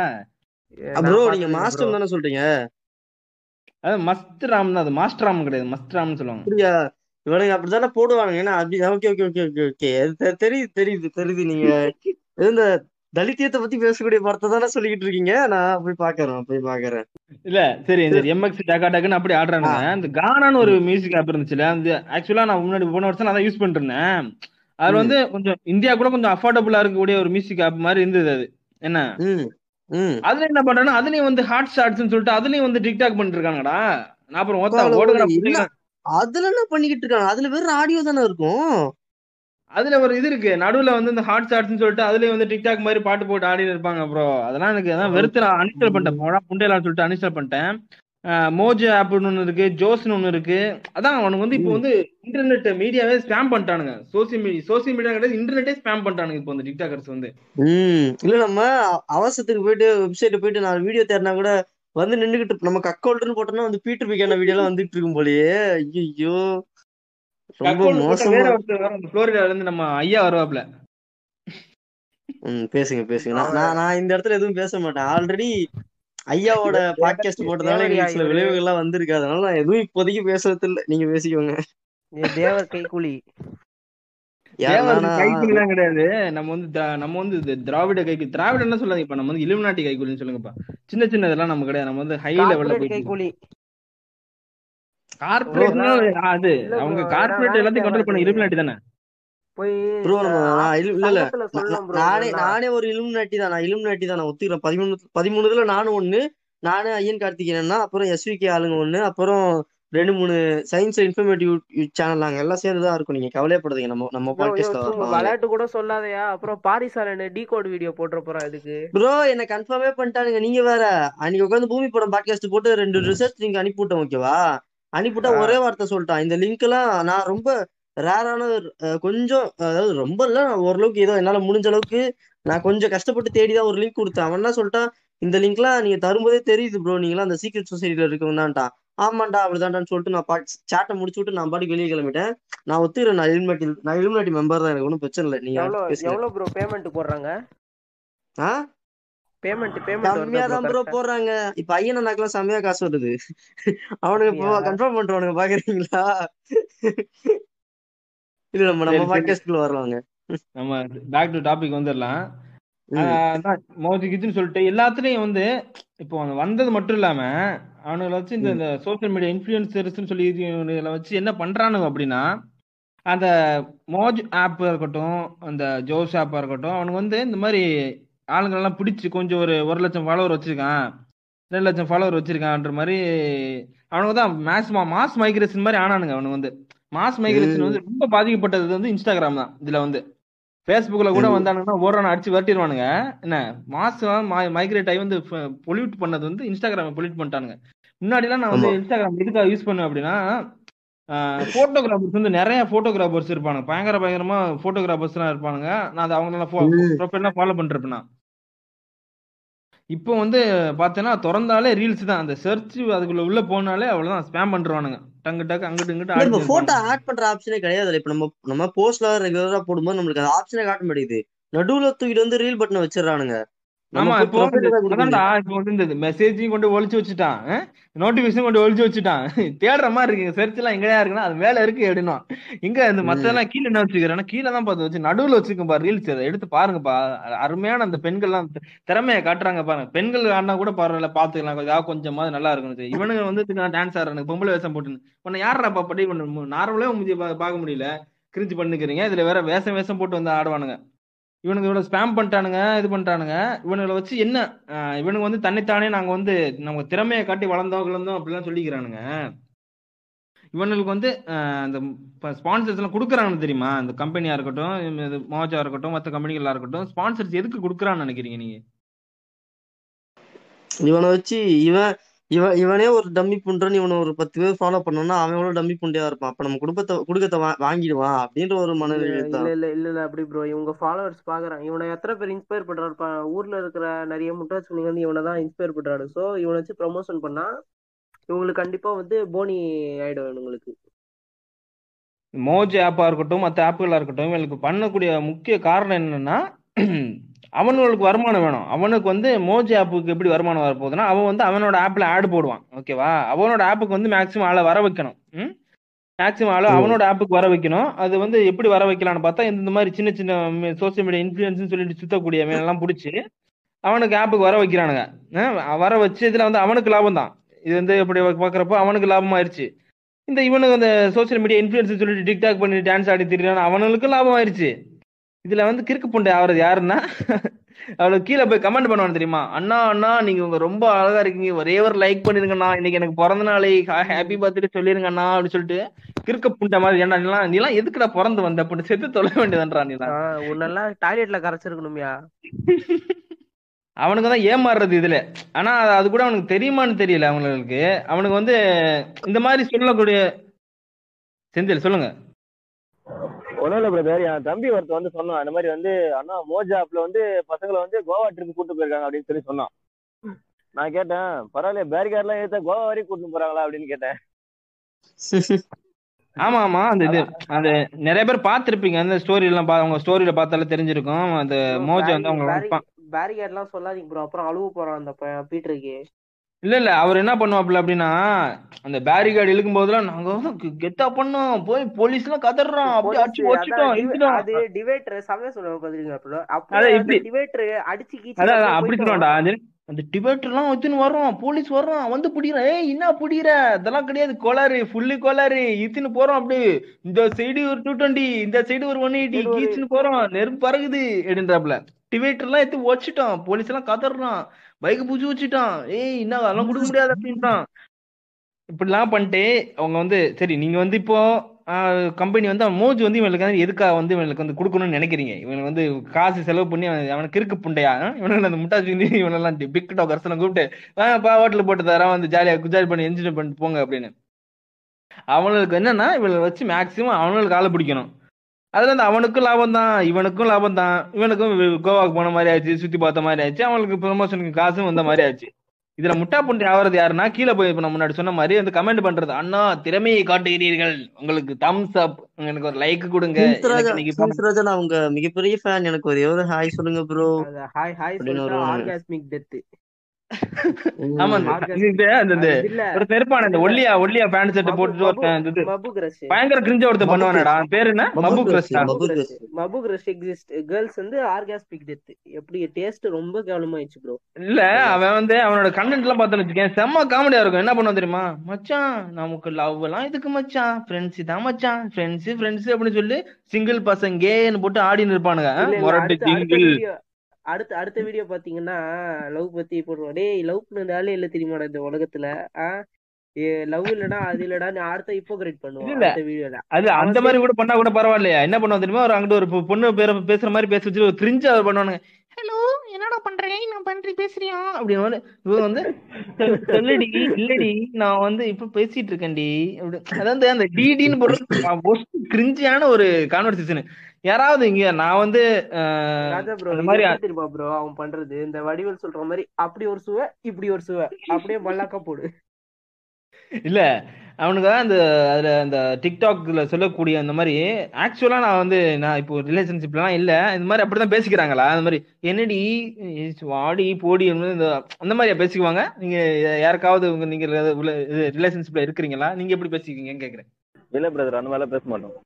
ப்ரோ நீங்க மாஸ்டர். தானே சொல்றீங்க?
அது மஸ்த் ராம் தான் அது மாஸ்டர் ராம் கிடையாது மஸ்த் ராம்னு சொல்லுவாங்க.
அப்படியா? இவனுங்க அப்படித்தானே போடுவானுங்க. ஏன்னா அப்படி okay okay okay okay okay தெரியுது தெரியுது தெரியுது. நீங்க இந்த தலித்தியத்தை பத்தி பேசக்கூடிய படத்தை தானே சொல்லிக்கிட்டு இருக்கீங்க? நான் போய் பாக்குறேன் போய் பாக்குறேன்.
இல்ல சரி சரி எம்எக்ஸ் டக்கா டக்குன்னு அப்படி ஆடுறானுங்க. இந்த கானான்னு ஒரு மியூசிக் ஆப் இருந்துச்சுல அந்த ஆக்சுவலா நான் முன்னாடி போன வருஷம் நான் யூஸ் பண்ணிட்டு இருந்தேன் அதுல
ம்.
வந்து கொஞ்சம் இந்தியா கூட கொஞ்சம் அஃபோர்டபுளா இருக்கக்கூடிய ஒரு மியூசிக் ஆப் மாதிரி இருந்தது அது. என்ன? அதுல என்ன பண்றேன்னா அதுலயும் வந்து ஹாட் ஷாட்ஸ்னு சொல்லிட்டு அதுலயும் வந்து டிக்டாக் பண்ணிட்டு இருக்காங்கடா நான் அப்புறம். புள்ளைங்களா.
அதுல என்ன பண்ணிக்கிட்டு இருக்காங்க? அதுல வெறும் ஆடியோ தானே இருக்கும்.
அதுல ஒரு இது இருக்கு. நடுவுல வந்து இந்த ஹாட் ஷாட்ஸ்னு சொல்லிட்டு அதுலயே வந்து டிக்டாக் மாதிரி பாட்டு போட்டு ஆடி இருப்பாங்க ப்ரோ அதெல்லாம் எனக்கு அதான் வெறுத்து நான் அன்இன்ஸ்டால் பண்ணிட்டேன். போடா புண்டையெல்லாம் சொல்லிட்டு அன்இன்ஸ்டால் பண்ணிட்டேன். மோஜோ ஆப்னு ஒன்று இருக்கு ஜோஸ்னு ஒன்று இருக்கு. அதான் அவனுக்கு வந்து இப்போ வந்து இன்டர்நெட் மீடியாவே ஸ்பேம் பண்ணிட்டானுங்க. சோசியல் மீடியா சோசியல் மீடியா கிடையாது இன்டர்நெட்டே ஸ்பேம் பண்ணிட்டானுங்க இப்போ வந்து டிக்டாக்கர்ஸ் வந்து.
ம். இல்ல நம்ம அவசரத்துக்கு போயிட்டு வெப்சைட் போயிட்டு நான் வீடியோ தேடினா கூட வந்து நின்றுகிட்டு நமக்கு அக்கௌண்ட்னு போட்டோம்னா வந்து பீட்டர் பிக்கான வீடியோ எல்லாம் வந்துட்டு இருக்கும் போலயே. ஐயோ ரொம்ப மோசமா
புளோரிடால இருந்து நம்ம ஐயா வருவாப்ல.
ம் பேசுங்க பேசுங்க. நான் நான் இந்த இடத்துல எதுவும் பேச மாட்டேன். ஆல்ரெடி ஐயாவோட பாட்காஸ்ட் போட்டதால எனக்கு சில விளைவுகள்லாம் வந்திருக்கு. அதனால நான் எதுவும் இப்போதைக்கு பேசுறது இல்ல. நீங்க பேசிக்கோங்க.
தேவர் கைக்கூலி.
யார்
தேவர்
நானா?
கைக்கூலிலாம் கிடையாது. நம்ம வந்து நம்ம வந்து திராவிட கைக்கு திராவிட என்ன சொல்லாதீங்க இப்ப நம்ம வந்து இலுமினாட்டி கைக்கூலின்னு சொல்லுங்கப்பா. சின்ன சின்ன இதெல்லாம் நம்ம கிடையாது. நம்ம வந்து ஹை லெவல்ல
கைக்கூலி.
கார்பரேட்னா அது. அவங்க எல்லாத்தையும் கண்ட்ரோல் பண்ண இலுமினாட்டி தானே?
நான் நான் ஒரு இலுமினாட்டி தான். நான் இலுமினாட்டி தான் நான் ஒத்துக்கிறேன். பதிமூணு பதிமூணு இதுல நானும் ஒண்ணு நானு ஐயன் கார்த்திகேயன்னா அப்புறம் எஸ்விகே ஆளுங்க ஒண்ணு அப்புறம் ரெண்டு மூணு சயின்ஸ் இன்ஃபர்மேட்டிவ் சேனல் நாங்க எல்லாம் சேர்ந்து தான் இருக்கோம். நீங்க கவலையப்படாதீங்க. நம்ம நம்ம பாட்காஸ்ட்ல
விளையாட்டு கூட சொல்லாதயா? அப்புறம் பாரிசாலன் டீ கோட் வீடியோ போட்டுற போறான் இதுக்கு.
ப்ரோ என்ன கன்ஃபார்மே பண்ணிட்டானுங்க. நீங்க வேற. அன்னைக்கு உட்காந்து பூமி படம் பாட்காஸ்ட் போட்டு ரெண்டு ரிசர்ச் லிங்க் அனுப்பிவிட்டேன் ஓகேவா அனுப்பிவிட்டா
ஆ.
ஒரே வார்த்தை சொல்லிட்டான். இந்த லிங்க் எல்லாம் நான் ரொம்ப ரேரான கொஞ்சம் அதாவது ரொம்ப இல்ல ஓரளவுக்கு ஏதோ என்னால முடிஞ்ச அளவுக்கு நான் கொஞ்சம் கஷ்டப்பட்டு தேடி தான் ஒரு லிங்க் கொடுத்தேன். அவன் என்ன சொல்லிட்டான்? இந்த லிங்க்லாம் நீங்க தரும்போதே தெரியுது ப்ரோ நீங்களாம் அந்த சீக்ரெட் சொசைட்டில இருக்கவங்கதான்ட்டான். ஆமாண்டா அப்படிதான்டான்னு சொல்லிட்டு நான் பாட் சாட்டை முடிச்சு விட்டு நான் பாட்டுக்கு வெளியே கிளம்பிட்டேன். நான் ஒத்துக்கிறேன் நான் இலுமினாட்டி நான் இலுமினாட்டி மெம்பர் தான் எனக்கு ஒன்றும் பிரச்சனை இல்லை. நீங்க
எவ்வளோ ப்ரோ பேமெண்ட் போடுறாங்க?
ஆ?
பேமெண்ட் பேமெண்ட்
கம்மியா தான் ப்ரோ போடுறாங்க. இப்ப ஐயன் அண்ணாக்கெல்லாம் செம்மையா காசு வருது. அவனுக்கு இப்போ கன்ஃபார்ம் பண்றவனுங்க பாக்குறீங்களா? இல்ல நம்ம நம்ம பாட்காஸ்ட்குள்ள வருவாங்க
நம்ம பேக் டு டாபிக் வந்துடலாம்.
ம்.
அதான் மோதி கிச்சுன்னு சொல்லிட்டு எல்லாத்துலயும் வந்து இப்போ அவன் வந்தது மட்டும் இல்லாம அவனுங்களை வச்சு இந்த சோசியல் மீடியா இன்ஃபுளுசர்ஸ்னு சொல்லி வச்சு என்ன பண்றானுங்க அப்படின்னா அந்த மோஜ் ஆப் இருக்கட்டும் அந்த ஜோஸ் ஆப்பா இருக்கட்டும் அவனுக்கு வந்து இந்த மாதிரி ஆளுங்களெல்லாம் பிடிச்சி கொஞ்சம் ஒரு ஒரு லட்சம் ஃபாலோவர் வச்சிருக்கான். ரெண்டு லட்சம் ஃபாலோவர் வச்சிருக்கான்ற மாதிரி அவனுக்கு தான் மாஸ் மாஸ் மைக்ரேஷன் மாதிரி ஆனானுங்க அவனுக்கு வந்து. மாஸ் மைக்ரேஷன் வந்து ரொம்ப பாதிக்கப்பட்டது வந்து இன்ஸ்டாகிராம் தான் இதுல வந்து. ஃபேஸ்புக்ல கூட வந்தானுங்கன்னா ஓடுறான அடிச்சு விரட்டிடுவானுங்க என்ன? மாசம் மைக்ரேட் ஆகி வந்து பொல்யூட் பண்ணது வந்து இன்ஸ்டாகிராம் பொல்யூட் பண்ணிட்டானுங்க. முன்னாடிலாம் நான் வந்து இன்ஸ்டாகிராம் எதுக்காக யூஸ் பண்ணுவேன் அப்படின்னா போட்டோகிராஃபர்ஸ் வந்து நிறைய போட்டோகிராஃபர்ஸ் இருப்பானுங்க. பயங்கர பயங்கரமா போட்டோகிராஃபர்ஸ் எல்லாம் இருப்பானுங்க. நான் அதை அவங்களெல்லாம் ப்ரொஃபைல்லாம் ஃபாலோ பண்ணிருப்பேன் நான். இப்போ வந்து பார்த்தேன்னா திறந்தாலே ரீல்ஸ் தான். அந்த சர்ச் அதுக்குள்ள உள்ள போனாலே அவ்வளவுதான். ஸ்பேம் பண்றானுங்க டங்கு டக்கு அங்கிட்டு இங்கிட்டு
இப்ப போட்டோ ஆட் பண்ற ஆப்ஷனே கிடையாது இப்ப நம்ம நம்ம போஸ்ட்ல ரெகுலரா போடும்போது நம்மளுக்கு அந்த ஆப்ஷனே காட்ட மாட்டேங்குது. நடுவுல தூக்கிட்டு வந்து ரீல் பட்டனை வச்சிடறானுங்க.
ஆமா இப்போ வந்து அதான்டா இப்போ இந்த மெசேஜையும் கொண்டு ஒழிச்சு வச்சுட்டான் நோட்டிபிகேஷன் கொண்டு ஒழிச்சு வச்சுட்டான். தேடுற மாதிரி இருக்கு சர்ச் எல்லாம் எங்கயா இருக்குன்னா அது மேல இருக்கு அப்படின்னா இங்க இந்த
ம்.
மத்ததெல்லாம் கீழே என்ன வச்சுக்கிறேன்னா கீழே தான் பார்த்து வச்சு நடுவுல வச்சிருக்கேன் பாரு ரீல்ஸ் எடுத்து பாருங்கப்பா. அருமையான அந்த பெண்கள்லாம் திறமையை காட்டுறாங்க பாருங்க. பெண்கள் ஆடினா கூட பரவாயில்ல பாத்துக்கலாம் ஏதாவது கொஞ்சமாவது நல்லா இருக்கும் இவனுங்க வந்து டான்ஸ் ஆடுறானுங்க பொம்பளை வேஷம் போட்டு உன்னை யாரா படி நார்மலே முந்தைய பார்க்க முடியல. கிரிஞ்சு பண்ணிக்கிறீங்க. இதுல வேற வேஷம் வேஷம் போட்டு வந்து ஆடுவானுங்க. இவனுங்க இவ்வளவு ஸ்பேம் பண்ணிட்டானுங்க இது பண்ணிட்டானுங்க. இவனுங்களை வச்சு என்ன இவனுங்க வந்து தன்னைத்தானே நாங்க வந்து நம்ம திறமையை காட்டி வளர்ந்தோம் கிளந்தோம் அப்படிலாம் சொல்லிக்கிறானுங்க. இவனுங்களுக்கு வந்து அந்த இந்த ஸ்பான்சர்ஸ் எல்லாம் கொடுக்குறாங்க தெரியுமா? இந்த கம்பெனியா இருக்கட்டும் இது மோஜா இருக்கட்டும் மற்ற கம்பெனிகளா இருக்கட்டும் ஸ்பான்சர்ஸ் எதுக்கு கொடுக்குறான்னு நினைக்கிறீங்க நீங்க?
இவனை வச்சு இவன் இவன் இவனே ஒரு டம்மி புண்றன்னு இவனை ஒரு பத்து பேர் ஃபாலோ பண்ணோம்னா அவன் எவ்வளவு டம்மி புண்டையா இருப்பான்? அப்ப நம்ம குடும்பத்தை குடுக்கத்தை வா- வாங்கிடுவான் அப்படின்ற ஒரு மனநிலை
இல்ல இல்ல இல்ல இல்ல அப்படி ப்ரோ இவங்க ஃபாலோவர்ஸ் பாக்குறாங்க. இவனை எத்தனை பேர் இன்ஸ்பயர் பண்றாரு? ஊர்ல இருக்கிற நிறைய முட்டாச்சுங்க வந்து இவனை தான் இன்ஸ்பயர் பண்றாரு. சோ இவனை வச்சு ப்ரமோஷன் பண்ணா இவங்களுக்கு கண்டிப்பா வந்து போனி ஆயிடும் இவங்களுக்கு.
மோஜ் ஆப்பா இருக்கட்டும் மற்ற ஆப்புகளா இருக்கட்டும் இவங்களுக்கு பண்ணக்கூடிய முக்கிய காரணம் என்னன்னா அவனுங்களுக்கு வருமானம் வேணும். அவனுக்கு வந்து மோஜ் ஆப்புக்கு எப்படி வருமானம் வரப்போகுதுன்னா அவன் வந்து அவனோட ஆப்ல ஆட் போடுவான். ஓகேவா அவனோட ஆப்புக்கு வந்து மேக்ஸிமம் ஆளை வர வைக்கணும். மேக்ஸிமம் ஆளை அவனோட ஆப்புக்கு வர வைக்கணும். அது வந்து எப்படி வர வைக்கலாம்னு பார்த்தா இந்த மாதிரி சின்ன சின்ன சோசியல் மீடியா இன்ஃபுளுன்ஸ் சொல்லிட்டு சுத்தக்கூடிய எல்லாம் பிடிச்சி அவனுக்கு ஆப்புக்கு வர வைக்கிறானுங்க. வர வச்சு இதுல வந்து அவனுக்கு லாபம் தான். இது வந்து எப்படி பாக்குறப்போ அவனுக்கு லாபம் ஆயிருச்சு இந்த இவனுக்கு அந்த சோசியல் மீடியா இன்ஃபுளுன்ஸ் சொல்லிட்டு டிக்டாக் பண்ணி டான்ஸ் ஆடி திரியான் அவனுக்கும் லாபம் ஆயிருச்சு இதுல வந்து கிறுக்கு புண்டை ஆவறது யாருன்னா அவளுக்கு கீழே போய் கமெண்ட் பண்ணுவானு தெரியுமா? அண்ணா அண்ணா நீங்க உங்க ரொம்ப அழகா இருக்கீங்க. ஒரே ஒரு லைக் பண்ணிருங்கண்ணா. இன்னைக்கு எனக்கு பிறந்த நாளை ஹாப்பி பர்த்டே சொல்லிருங்க அண்ணா அப்படின்னு சொல்லிட்டு கிறுக்க புண்டை மாதிரி ஏன்டா நீலாம் நீலாம் எதுக்குடா பிறந்து வந்த? அப்படின்னு செத்து தொலை வேண்டியதுன்றா நீலாம்
உன்னெல்லாம் டாய்லெட்ல கரைச்சிருக்கணும்யா.
அவனுக்கு தான் ஏமாறுறது இதுல. ஆனா அது கூட அவனுக்கு தெரியுமான்னு தெரியல அவங்களுக்கு. அவனுக்கு வந்து இந்த மாதிரி சொல்லக்கூடிய செந்தில் சொல்லுங்க.
ஒன்றும் இல்லை பிரதர் என் தம்பி ஒருத்தர் வந்து சொன்னான் இந்த மாதிரி வந்து அண்ணா மோஜா ஆப்ல வந்து பசங்களை வந்து கோவா ட்ரிப் கூட்டு போயிருக்காங்க அப்படின்னு சொல்லி சொன்னான். நான் கேட்டேன் பரவாயில்ல பேரிகார்ட்லாம் ஏத்த கோவா வரைக்கும் கூட்டு போறாங்களா அப்படின்னு கேட்டேன்.
ஆமா ஆமா அந்த இது அந்த நிறைய பேர் பார்த்திருப்பீங்க அந்த ஸ்டோரி எல்லாம் பா- அவங்க ஸ்டோரியில பார்த்தாலே தெரிஞ்சிருக்கும். அந்த மோஜா வந்து அவங்க
பேரிகேட்லாம் சொல்லாதீங்க ப்ரோ அப்புறம் அழுவ போறான் அந்த பையன் பீட்டருக்கு.
இல்ல இல்ல. அவர் என்ன பண்ணுவாப்ல அப்படின்னா அந்த பேரிகார்டு இழுக்கும் போதெல்லாம் நாங்க வந்து கெத்தா பண்ணோம். போய் போலீஸ் எல்லாம் கதறோம் அப்படியே அடிச்சு வச்சுட்டோம் இழுத்துட்டோம்.
அது டிவைட்டர் சமய சொல்லுவாங்க பாத்தீங்களா ப்ரோ
அதான்
அப்போ
எப்படி?
டிவைட்டர் அடிச்சு கீச்சு
அதான்
அப்புறம்
அப்படி
போயிட்டு
சொல்லுவான்டா. அந்த டிபேட்டர் எல்லாம் வச்சுன்னு வர்றோம். போலீஸ் வர்றோம் வந்து பிடிக்கிறோம் ஏய் என்ன பிடிக்கிற? அதெல்லாம் கிடையாது. கோளாறு. ஃபுல்லு கோளாறு. இத்துன்னு போறோம் அப்படி இந்த சைடு ஒரு டூ டுவெண்ட்டி இந்த சைடு ஒரு ஒன் எயிட்டி கீச்சுன்னு போறோம். நெருப்பு பறகுது அப்படின்றாப்ல டிவேட்டர் எல்லாம் எடுத்து வச்சுட்டோம் போலீஸ் எல்லாம் கதறான் பைக் பூச்சி வச்சுட்டான். ஏய் என்ன அதெல்லாம் கொடுக்க முடியாது அப்படின்ட்டான் இப்படிலாம் பண்ணிட்டு அவங்க வந்து சரி நீங்க வந்து இப்போ கம்பெனி வந்து அவன் மோஜ் வந்து இவனுக்கு வந்து எதுக்காக வந்து இவனுக்கு வந்து கொடுக்கணும்னு நினைக்கிறீங்க? இவனுக்கு வந்து காசு செலவு பண்ணி அவன் அவனுக்கு கிறுக்கு புண்டையா? இவனுக்கு அந்த முட்டாச்சு இவனெல்லாம் பிக் டாக்கர்ஸ் கூப்பிட்டு பா ஹோட்டல் போட்டு தரேன் வந்து ஜாலியா குஜாலி பண்ணி என்ஜாய் பண்ணிட்டு போங்க அப்படின்னு. அவனுக்கு என்னன்னா இவளை வச்சு மேக்சிமம் அவனுக்கு ஆளை பிடிக்கணும். அதுல இருந்து அவனுக்கும் லாபம் தான் இவனுக்கும் லாபம் தான். இவனுக்கும் கோவாக்கு போன மாதிரி ஆச்சு சுத்தி பார்த்த மாதிரி ஆச்சு அவனுக்கு ப்ரொமோஷனுக்கு காசும் வந்த மாதிரி ஆச்சு. இதுல முட்டா புண்டி ஆவறது யாருன்னா கீழே போய் இப்ப நான் முன்னாடி சொன்ன மாதிரி வந்து கமெண்ட் பண்றது அண்ணா திறமையை காட்டுகிறீர்கள். உங்களுக்கு தம்ஸ் அப் எனக்கு ஒரு லைக் கொடுங்க.
உங்க மிகப்பெரிய ஃபேன் எனக்கு ஒரே ஹாய் சொல்லுங்க bro
hi hi orgasmic death
ஆமா இந்த-
Orgasm.
இது அந்த இந்த
இல்ல.
ஒரு தெருப்பான இந்த ஒல்லியா ஒல்லியா பேண்ட் போட்டுட்டு ஒருத்தன்
கிரஷ்
பயங்கர கிரிஞ்ச ஒருத்தன் பண்ணுவானடா. அவன் பேரு என்ன?
மபு
மபு
கிரஷ்,
கிரஸ்டா
மபு கிரஷ்.
மபு கிரஷ் எக்ஸிஸ்ட் கேர்ள்ஸ் வந்து ஆர்காஸ்மிக் டெத் எப்படி டேஸ்ட் ரொம்ப கேவலமாயிடுச்சு ப்ரோ
இல்ல அவன் வந்து அவனோட கண்டென்ட் எல்லாம் பார்த்தோன்னு வச்சுக்கேன். செம்ம காமெடியா இருக்கும். என்ன பண்ணுவான் தெரியுமா? மச்சான் நமக்கு லவ் எல்லாம் இதுக்கு மச்சான்? ஃப்ரெண்ட்ஸ் தான் மச்சான். ஃப்ரெண்ட்ஸ் ஃப்ரெண்ட்ஸ் அப்படின்னு சொல்லி சிங்கிள் பசங்கேன்னு போட்டு ஆடின்னு இருப்பானுங்க. முரட்டு ஜிங்கிள்
வீடியோ அடுத்த அடுத்த வீடியோ பாத்தீங்கன்னா லவ் பத்தி போடுவோம். டேய் லவ் பண்ண ஆளே இல்ல தெரியுமாடா இந்த உலகத்துல? லவ் இல்லடா அது இல்லடா நீ அடுத்த இப்போ கிரேட் பண்ணுவோம். அடுத்த வீடியோல
அது அந்த மாதிரி கூட பண்ணா கூட பரவாயில்லையா? என்ன பண்ணுவான் தெரியுமா? ஒரு அங்கிட்டு ஒரு பொண்ணு பேர பேசுற மாதிரி பேச வச்சு ஒரு கிரிஞ்சா பண்ணுவானுங்க. ஹலோ என்னடா பண்றேன் நான் பண்றி பேசுறியா? அப்படின்னு வந்து இவன் வந்து "சொல்- சொல்லுடி இல்லடி நான் வந்து இப்ப பேசிட்டு இருக்கேன்டி. அதாவது அந்த டிடின்னு போடுற கிரிஞ்சியான ஒரு கான்வர்சேஷன் யாராவது இங்க நான் வந்து
ப்ரோ அவன் பண்றது இந்த வடிவல் சொல்ற மாதிரி அப்படி ஒரு சுவை இப்படி ஒரு சுவை. அப்படியே மல்லாக்கா போடு.
இல்ல அவனுக்கு அந்த அதுல அந்த டிக்டாக்ல சொல்லக்கூடிய அந்த மாதிரி ஆக்சுவலா நான் வந்து நான் இப்போ ரிலேஷன்ஷிப்லாம் இல்ல இந்த மாதிரி அப்படிதான் பேசிக்கிறாங்களா? அந்த மாதிரி என்னடி வாடி போடி இந்த அந்த மாதிரியா பேசிக்குவாங்க? நீங்க யாருக்காவது உங்க நீங்க ரிலேஷன்ஷிப்ல இருக்கிறீங்களா? நீங்க எப்படி பேசிக்குவீங்கன்னு கேக்குறேன்.
இல்ல பிரதர் அந்த மாதிரிலாம் பேச மாட்டோம்.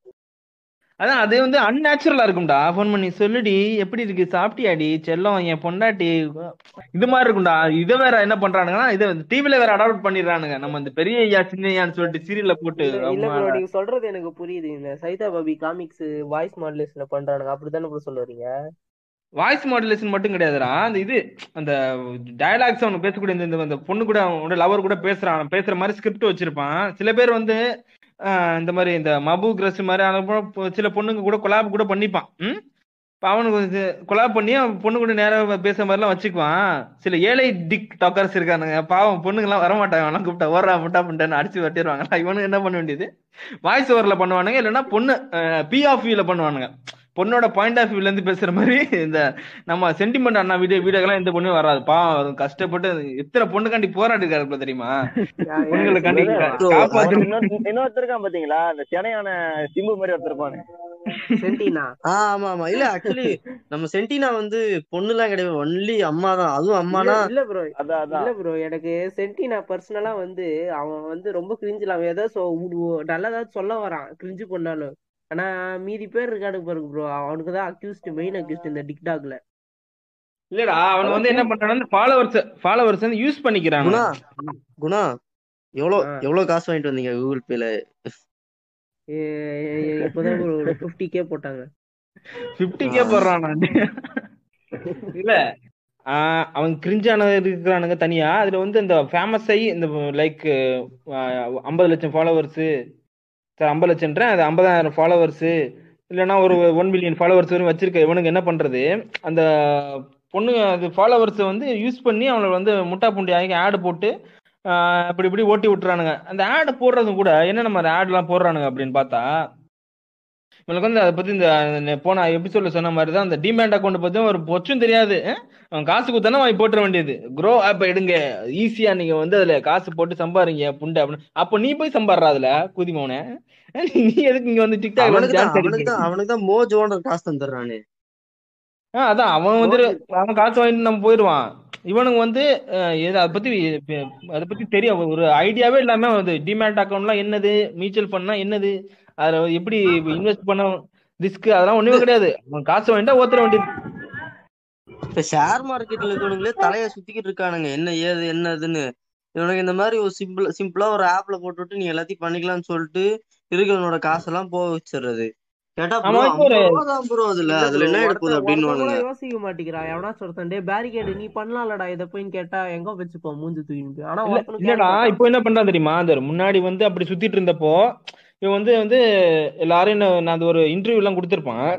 அதான் அது வந்து அன்நேச்சுரலா இருக்கும்டா. ஃபோன் பண்ணி சொல்லுடி எப்படி இருக்கு? சாப்பிட்டியாடி? செல்லம் என் பொண்டாட்டி இது மாதிரி இருக்கும்டா. இதை வேற என்ன பண்றானுங்கன்னா இதை டிவில வேற அடாப்ட் பண்ணிடுறானுங்க. நம்ம இந்த பெரிய ஐயா சின்ன ஐயான்னு சொல்லிட்டு சீரியல்ல போட்டு
நீங்க சொல்றது எனக்கு புரியுது. இந்த சைதா பாபி காமிக்ஸ் வாய்ஸ் மாடுலேஷன்ல பண்றானுங்க. அப்படிதானே ப்ரோ சொல்ல வரீங்க
வாய்ஸ் மாடுலேஷன் மட்டும் கிடையாதுடா. அந்த இது அந்த டயலாக்ஸ் அவனுக்கு பேசக்கூடிய இந்த- பொண்ணு கூட அவனோட லவர் கூட பேசுறான். பேசுற மாதிரி ஸ்கிரிப்ட் வச்சிருப்பான். சில பேர் வந்து இந்த மாதிரி இந்த மபு கிரஸ் மாதிரி அனுப்பும் சில பொண்ணுங்க கூட கொலாப் கூட பண்ணிப்பான். ம்? இப்போ அவனுக்கு கொலாப் பண்ணி அவன் பொண்ணு கூட நேராக பேசுற மாதிரிலாம் வச்சுக்குவான். சில ஏழை டிக் டாக்கர்ஸ் இருக்கானுங்க. பாவம் பொண்ணுங்கலாம் வரமாட்டாங்க. அவனா கூப்பிட்டா ஓடுறா முட்டா பண்ணிட்டான்னு அடிச்சு வட்டிடுவாங்களா இவனுக்கு என்ன பண்ண வேண்டியது வாய்ஸ் ஓவரில் பண்ணுவானுங்க. இல்லைன்னா பொண்ணு பி பண்ணுவானுங்க. பொண்ணோட பாயிண்ட் ஆஃப் வியூல இருந்து பேசுற மாதிரி இந்த நம்ம சென்டிமெண்ட் அண்ணா வீடியோ வீடியோக்கெல்லாம் எந்த பொண்ணும் வராது. பாவம் கஷ்டப்பட்டு எத்தனை பொண்ணுக்காண்டி போராடி இருக்காரு தெரியுமா? பொண்ணுங்களுக்காண்டி
Bro,
காப்பாத்து
இன்னொரு- இன்னொருத்தர் இருக்கான் பாத்தீங்களா? இந்த சென்னையான சிம்பு மாதிரி ஒருத்தர் இருப்பானு.
சென்டினா.
ஆமா ஆமா. இல்ல ஆக்சுவலி நம்ம சென்டினா வந்து பொண்ணுலாம் கிடையாது. ஒன்லி அம்மா தான். அதுவும் அம்மானா
இல்ல ப்ரோ இல்ல ப்ரோ எனக்கு சென்டினா பர்சனலா வந்து அவன் வந்து ரொம்ப கிரிஞ்சில் அவன் ஏதோ நல்லதாவது சொல்ல வரான். கிரிஞ்சு பண்ணாலும் ஆனா மீதி பேர் இருக்கானு பாருங்க ப்ரோ அவனுக்கு தான் அக்யூஸ்ட் மெயின் அக்யூஸ்ட் இந்த டிக்டாக்ல
இல்லடா அவன் வந்து என்ன பண்றான் ஃபாலோவர்ஸ் ஃபாலோவர்ஸ் வந்து யூஸ் பண்ணிக்கிறான்.
குணா குணா எவ்வளவு. எவ்வளவு காசு வாங்கிட்டு வந்தீங்க கூகுள் பேல
இப்பதான் ஒரு ஃபிஃப்டி கே போட்டாங்க.
பிப்டி கே போடுறான்? நான் இல்ல அவன் கிரிஞ்சான இருக்கிறானுங்க தனியா. அதுல வந்து இந்த ஃபேமஸ் ஆகி இந்த லைக் ஐம்பது லட்சம் ஃபாலோவர்ஸ் சார் ஐம்பது லட்சம்ன்றேன். அது ஐம்பதாயிரம் ஃபாலோவர்ஸ் இல்லைன்னா ஒரு ஒன் மில்லியன் ஃபாலோவர்ஸ் வரும் வச்சிருக்க இவனுக்கு என்ன பண்றது? அந்த பொண்ணுங்க அது ஃபாலோவர்ஸை வந்து யூஸ் பண்ணி அவங்களை வந்து முட்டா புண்டி ஆகி ஆடு போட்டு இப்படி இப்படி ஓட்டி விட்டுறானுங்க. அந்த ஆடு போடுறதும் கூட என்ன நம்ம அந்த ஆட்லாம் போடுறானுங்க அப்படின்னு பார்த்தா இவனுக்கு வந்து அதை பத்தி இந்த போன எபிசோட்ல சொன்ன மாதிரி தான் அந்த டிமேண்ட் அக்கௌண்ட் பத்தி ஒரு பொச்சும் தெரியாது? அவன் காசு கொடுத்தானே வாங்கி போட்டுற வேண்டியது. க்ரோ ஆப் எடுங்க. ஈஸியா நீங்க வந்து அதுல காசு போட்டு சம்பாரிங்க புண்டை அப்படின்னு. அப்ப நீ போய் சம்பாடுற அதுல குதிமோனே நீ எதுக்கு இங்க வந்து டிக்டாக்ல வந்து
அவனுக்கு தான் தான் மோஜோன்ற காசு தந்துடுறானே.
ஆ அதான் அவன் வந்து அவன் காசு வாங்கிட்டு நம்ம போயிடுவான். இவனுங்க வந்து அதை பத்தி அதை பத்தி தெரியும். ஒரு ஐடியாவே இல்லாம வந்து டிமேட் அக்கௌண்ட்லாம் என்னது? மியூச்சுவல் ஃபண்ட்னா என்னது? அதுல எப்படி இன்வெஸ்ட் பண்ண ரிஸ்க் அதெல்லாம் ஒண்ணுமே கிடையாது. அவன் காசு வாங்கிட்டா ஓத்துற வேண்டியது.
இப்ப ஷேர் மார்க்கெட்ல இருக்கவனுங்களே தலைய சுத்திக்கிட்டு இருக்கானுங்க. என்ன ஏது என்னதுன்னு. இவனுக்கு இந்த மாதிரி ஒரு சிம்பிள் சிம்பிளா ஒரு ஆப்ல போட்டுவிட்டு நீ எல்லாத்தையும் பண்ணிக்கலாம்னு சொல்லிட்டு இருக்கிறவனோட காசெல்லாம் போக வச்சிடுறது.
யோசிக்க மாட்டேங்கிறான். ஒருத்தன் டே பேரிகேடு நீ பண்ணலாம்லடா இதை போய் கேட்டா எங்க வச்சுப்போம் மூஞ்சி தூக்கிட்டு ஆனா
இல்லடா இப்போ என்ன பண்றான் தெரியுமா? அந்த முன்னாடி வந்து அப்படி சுத்திட்டு இருந்தப்போ இவன் வந்து வந்து எல்லாரும் நான் அந்த ஒரு இன்டர்வியூ எல்லாம் கொடுத்திருப்பான்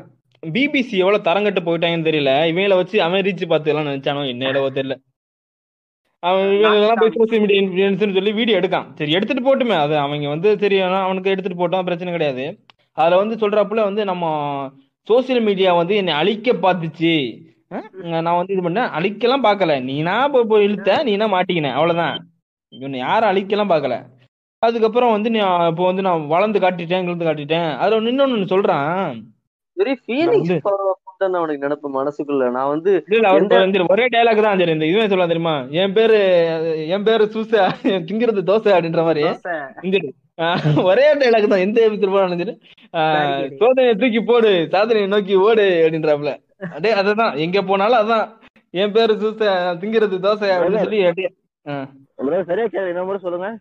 பிபிசி எவ்வளவு தரங்கட்டு போயிட்டாங்கன்னு தெரியல. இவங்கள வச்சு அவன் ரீச் பார்த்து எல்லாம் நினைச்சானோ என்ன இடவோ தெரியல. அவன் இவங்கெல்லாம் போய் சோசியல் மீடியா இன்ஃபுளுன்ஸ்னு சொல்லி வீடியோ எடுக்கான். சரி எடுத்துட்டு போட்டுமே. அது அவங்க வந்து சரி அவனுக்கு எடுத்துட்டு போட்டோம் பிரச்சனை கிடையாது. அதுல வந்து சொல்றப்பல வந்து நம்ம சோசியல் மீடியா வந்து என்னை அழிக்க பார்த்துச்சு. நான் வந்து இது பண்ணேன். அழிக்கலாம் பார்க்கல. நீனா போய் போய் இழுத்த நீனா மாட்டிக்கின. அவ்வளவுதான். இவனை யாரும் அழிக்கலாம் பார்க்கல. அதுக்கப்புறம் வந்து நீ இப்போ வந்து நான் வளர்ந்து காட்டிட்டேன் கிழந்து காட்டிட்டேன். அதுல ஒண்ணு இன்னொன்னு சொல்றான்.
வெரி ஃபீலிங்ஸ்
வந்து-
தான் அவனுக்கு நினைப்பு மனசுக்குள்ள. நான் வந்து
இல்ல ஒரே டயலாக் தான் சரி இந்த இதுவே சொல்லலாம் தெரியுமா? என் பேரு என் பேரு சூசா திங்கிறது தோசை அப்படின்ற மாதிரி. ஒரே டயலாக் தான். எந்த திரும்ப. சோதனையை தூக்கி போடு சாதனையை நோக்கி ஓடு அப்படின்றாப்புல. அப்படியே அதுதான். எங்க போனாலும் அதான். என் பேரு சூசை திங்கிறது தோசை அப்படின்னு சொல்லி அப்படியே ஆஹ்.
bro, சரியா கேள்வி என்ன முறை சொல்லுங்க.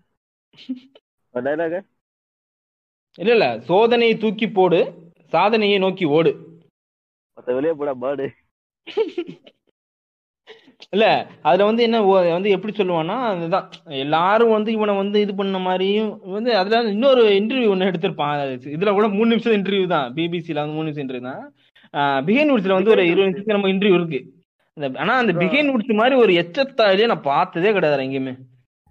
இல்ல இல்ல. சோதனையை தூக்கி போடு. சாதனையை நோக்கி ஓடு.
மத்த வெளியே போடா பேர்டு
இல்ல அதுல வந்து என்ன வந்து எப்படி சொல்லுவான்னா அதுதான். எல்லாரும் வந்து இவனை வந்து இது பண்ண மாதிரியும் வந்து அதுல இன்னொரு இன்டர்வியூ ஒண்ணு எடுத்திருப்பான். இதுல கூட மூணு நிமிஷம் இன்டர்வியூ தான். பிபிசில வந்து மூணு நிமிஷம் இன்டர்வியூ தான். பிகைன் வுட்ஸ்ல வந்து ஒரு இருபது நிமிஷம் நம்ம இன்டர்வியூ இருக்கு. அந்த- ஆனா அந்த பிகைன் வுட்ஸ் மாதிரி ஒரு எச்சத்தாயிலே நான் பார்த்ததே கிடையாது எங்கேயுமே.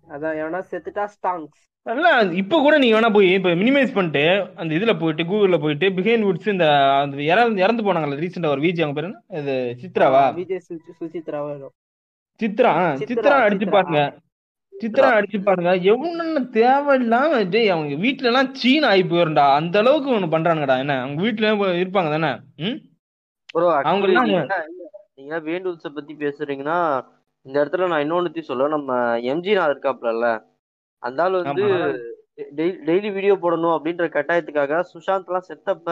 அதான் எவனா செத்துட்டா ஸ்டாங்ஸ்
நல்லா இப்ப கூட நீங்க வேணா போய் இப்ப மினிமைஸ் பண்ணிட்டு அந்த இதுல போயிட்டு கூகுள்ல போயிட்டு பிகைன் வுட்ஸ் இந்த அந்த இறந்து இறந்து போனாங்கல்ல ரீசெண்டா ஒரு விஜய் அவங்க பேரு? இது சித்ராவா?
விஜய் சுசி- சுசித்ரா வரும்.
சித்ரா
சித்ரா,
அடிச்சு. பாருங்க. சித்ரா அடிச்சு பாருங்க. எவ்வளவு தேவையில்லாம டேய் அவங்க வீட்ல எல்லாம் சீன் ஆகி போயிருண்டா அந்த அளவுக்கு ஒண்ணு பண்றானுங்கடா. என்ன அவங்க வீட்ல இருப்பாங்க தானே? ம்? அவங்க
வேண்டுல்ஸ பத்தி பேசுறீங்கன்னா இந்த இடத்துல நான் இன்னொன்னுத்தையும் சொல்ல நம்ம எம்ஜி நான் இருக்காப்லல்ல அந்த ஆள் வந்து. டெய்லி வீடியோ போடணும் அப்படின்ற கட்டாயத்துக்காக சுஷாந்த் எல்லாம் செத்தப்ப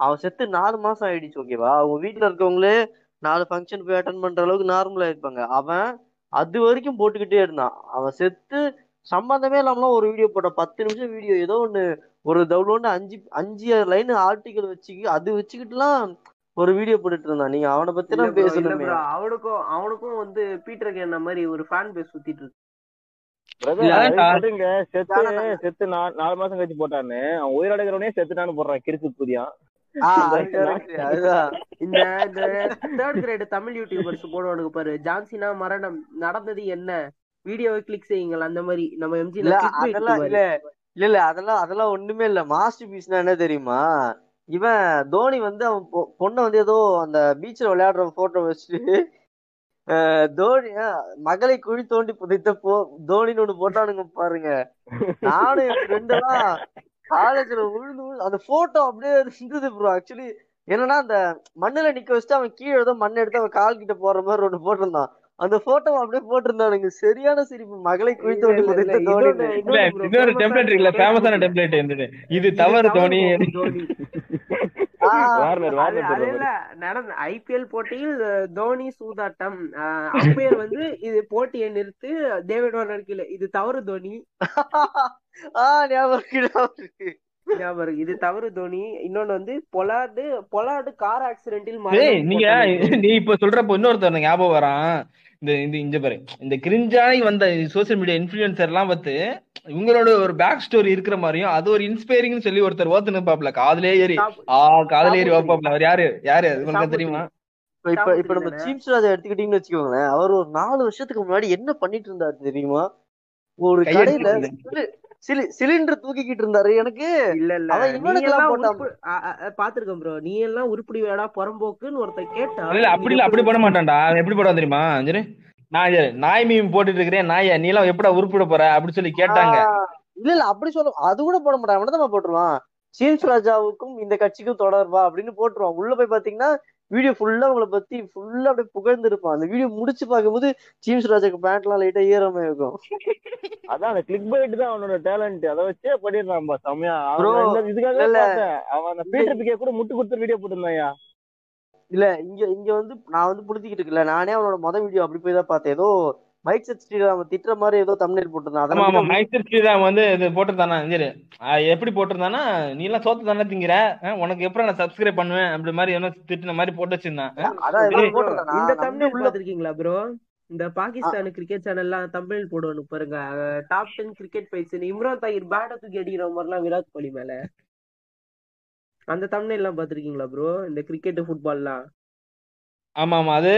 அவன் செத்து நாலு மாசம் ஆயிடுச்சு ஓகேவா அவங்க வீட்டுல இருக்கவங்களே நாலு ஃபங்க்ஷன் போய் அட்டன் பண்ற அளவுக்கு நார்மலா இருப்பாங்க. அவன் அது வரைக்கும் போட்டுக்கிட்டே இருந்தான். அவன் செத்து சம்பந்தமே இல்லாமலாம் ஒரு வீடியோ போட்ட பத்து நிமிஷம் வீடியோ ஏதோ ஒண்ணு ஒரு தவுளோண்டு அஞ்சு அஞ்சு லைன் ஆர்டிக்கல் வச்சுக்கி அது வச்சுக்கிட்டுலாம் ஒரு வீடியோ போட்டுட்டு இருந்தான் நீங்க அவனை பத்தி தான் பேசணுமே.
அவனுக்கும் அவனுக்கும் வந்து பீட்டருக்கு என்ன மாதிரி ஒரு ஃபேன் பேஸ் சுத்திட்டு இருக்கு.
செத்து நாலு மாசம் கழிச்சு போட்டான்னு அவன் உயிரோடுகிறவனே செத்துட்டான்னு போடுறான் கிறுக்கு புதியான்
இந்த தேர்ட் கிரேட் தமிழ் யூடியூபர்ஸ் போடுவானுங்க பாரு. ஜான்சினா மரணம் நடந்தது என்ன? வீடியோவை கிளிக் செய்யுங்கள். அந்த மாதிரி நம்ம எம்ஜி
இல்ல அதெல்லாம் இல்ல இல்ல இல்ல அதெல்லாம் அதெல்லாம் ஒண்ணுமே இல்ல. மாஸ்டர் பீஸ்னா என்ன தெரியுமா? இவன் தோனி வந்து அவன் பொ- பொண்ணை வந்து ஏதோ அந்த பீச்ல விளையாடுற போட்டோ வச்சுட்டு தோனி மகளை குழி தோண்டி புதைத்த போ தோனின்னு ஒண்ணு போட்டானுங்க பாருங்க. நானும் என் ஃப்ரெண்ட் எல்லாம் காலேஜ்ல விழுந்து அந்த போட்டோ அப்படியே இருந்தது ப்ரோ ஆக்சுவலி என்னன்னா அந்த மண்ணுல நிக்க வச்சுட்டு அவன் கீழே ஏதோ மண் எடுத்து அவன் கால் கிட்ட போற மாதிரி ஒண்ணு போட்டிருந்தான். அந்த போட்டோ அப்படியே போட்டிருந்தானுங்க. சரியான சிரிப்பு. மகளை குழி தோண்டி புதைத்த தோனி
இன்னொரு டெம்ப்ளேட் இருக்குல்ல ஃபேமஸான டெம்ப்ளேட் இருந்தது. இது தவறு தோனி.
நடந்த ஐபிஎல் போட்டியில் தோனி சூதாட்டம். அம்பையர் வந்து இது போட்டியை நிறுத்து டேவிட் வார்னர் கீழே. இது தவறு தோனி.
ஞாபகம்.
இது தவறு தோனி. இன்னொன்னு வந்து பொலாடு பொலாடு கார் ஆக்சிடென்டில்
நீங்க நீ இப்ப சொல்றப்ப இன்னொருத்தர் ஞாபகம் வரான் இந்த இந்த இந்த பாரு. இந்த கிரிஞ்சாய் வந்த சோசியல் மீடியா இன்ஃபுளுசர் எல்லாம் பார்த்து இவங்களோட ஒரு பேக் ஸ்டோரி இருக்கிற மாதிரியும் அது ஒரு இன்ஸ்பைரிங்னு சொல்லி ஒருத்தர் ஓத்துன்னு பாப்ல காதுலே ஏறி. ஆ காதுல ஏறி வைப்பாப்ல அவர் யாரு? யாரு? அது உங்களுக்கு தெரியுமா?
இப்ப இப்ப இப்ப நம்ம சீம்ஸ் ராஜா எடுத்துக்கிட்டீங்கன்னு வச்சுக்கோங்களேன் அவர் ஒரு நாலு வருஷத்துக்கு முன்னாடி என்ன பண்ணிட்டு இருந்தாரு தெரியுமா? ஒரு கடையில சிலி- சிலிண்டர் தூக்கிக்கிட்டு இருந்தாரு எனக்கு
இல்ல இல்ல.
அவன்
பாத்திருக்கேன் ப்ரோ நீ எல்லாம் உருப்படி வேடா புறம்போக்குன்னு ஒருத்தன் கேட்டா
இல்ல அப்படி இல்ல அப்படி போட மாட்டான்டா அவன் எப்படி போடுவான் தெரியுமா சரி நான் நாய் மீன் போட்டுட்டு இருக்கிறேன் நாயா நீ எல்லாம் எப்படா உருப்பிட போற? அப்படி சொல்லி கேட்டாங்க.
இல்ல இல்ல அப்படி சொல்ல அது கூட போட மாட்டான். அவனதான் போட்டுருவான். சீம்ஸ் ராஜாவுக்கும் இந்த கட்சிக்கும் தொடர்பா அப்படின்னு போட்டுருவான். உள்ள போய் பாத்தீங்கன்னா வீடியோ ஃபுல்லா உங்களை பத்தி ஃபுல்லா அப்படியே புகழ்ந்து இருப்பான் அந்த வீடியோ முடிச்சு பார்க்கும்போது சீம்ஸ் ராஜாக்கு பேண்ட் எல்லாம் லைட்டா ஈரமே இருக்கும்.
அதான் அந்த கிளிக் பைட் தான் அவனோட டேலண்ட் அதை வச்சே பண்ணிடுறான்பா செம்மையா. அவன். பார்த்தேன். அவன் அந்த பீட்டர் பிகே கூட முட்டு கொடுத்து வீடியோ போட்டிருந்தாயா?
இல்ல இங்க இங்க வந்து நான் வந்து புடிச்சிக்கிட்டு இருக்கல நானே அவனோட மொத வீடியோ அப்படி போய் தான் பார்த்தேன். ஏதோ மைக் செட் ஸ்ரீராம திட்டுற மாதிரி ஏதோ தமிழ் போட்டிருந்தான்.
ஆமா ஆமா
அதெல்லாம்
மைசூர் ஸ்ரீராம் வந்து இது போட்டிருந்தானா? சரி எப்படி போட்டிருந்தானா? நீ எல்லாம் சோத்து தானே திங்கிற? ஆஹ் உனக்கு எப்படி நான் சப்ஸ்கிரைப் பண்ணுவேன்? அப்படி மாதிரி என்ன திட்டின மாதிரி போட்டு வச்சிருந்தான்.
இந்த தமிழ்
உள்ள
பாத்திருக்கீங்களா ப்ரோ இந்த பாகிஸ்தான் கிரிக்கெட் சேனல்லாம் தமிழ் போடுவானு பாருங்க. Top ten cricket bites Imran Tahir பேட்டை தூக்கி அடிக்கிற மாதிரிலாம் விராட் கோலி மேல. அந்த தமிழ் எல்லாம் பாத்திருக்கீங்களா ப்ரோ இந்த கிரிக்கெட் ஃபுட்பால்லாம்
ஆமா ஆமா அது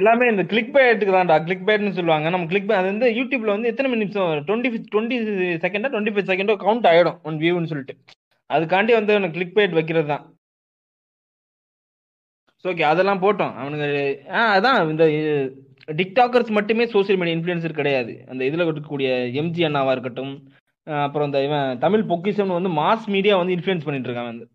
எல்லாமே இந்த கிளிக் பேட்டுக்கு தான்டா கிளிக் பேட்னு சொல்லுவாங்க. நம்ம கிளிக் பே அது வந்து யூடியூப்ல வந்து எத்தனை நிமிஷம் டுவெண்ட்டி டுவெண்ட்டி செகண்டா டுவெண்ட்டி ஃபைவ் செகண்டோ கவுண்ட் ஆயிடும் ஒன் வியூன்னு சொல்லிட்டு. அதுக்காண்டி வந்து கிளிக் பேட் வைக்கிறது தான் ஓகே அதெல்லாம் போட்டோம். அவனுங்க ஆ அதான் இந்த டிக்டாக்கர்ஸ் மட்டுமே சோஷியல் மீடியா இன்ஃப்ளூயன்சர் கிடையாது. அந்த இதில் இருக்கக்கூடிய எம்ஜி அண்ணாவா இருக்கட்டும் அப்புறம் இந்த இவன் தமிழ் பொக்கிஷம் வந்து மாஸ் மீடியா வந்து இன்ஃப்ளூயன்ஸ் பண்ணிட்டு இருக்கான் வந்து.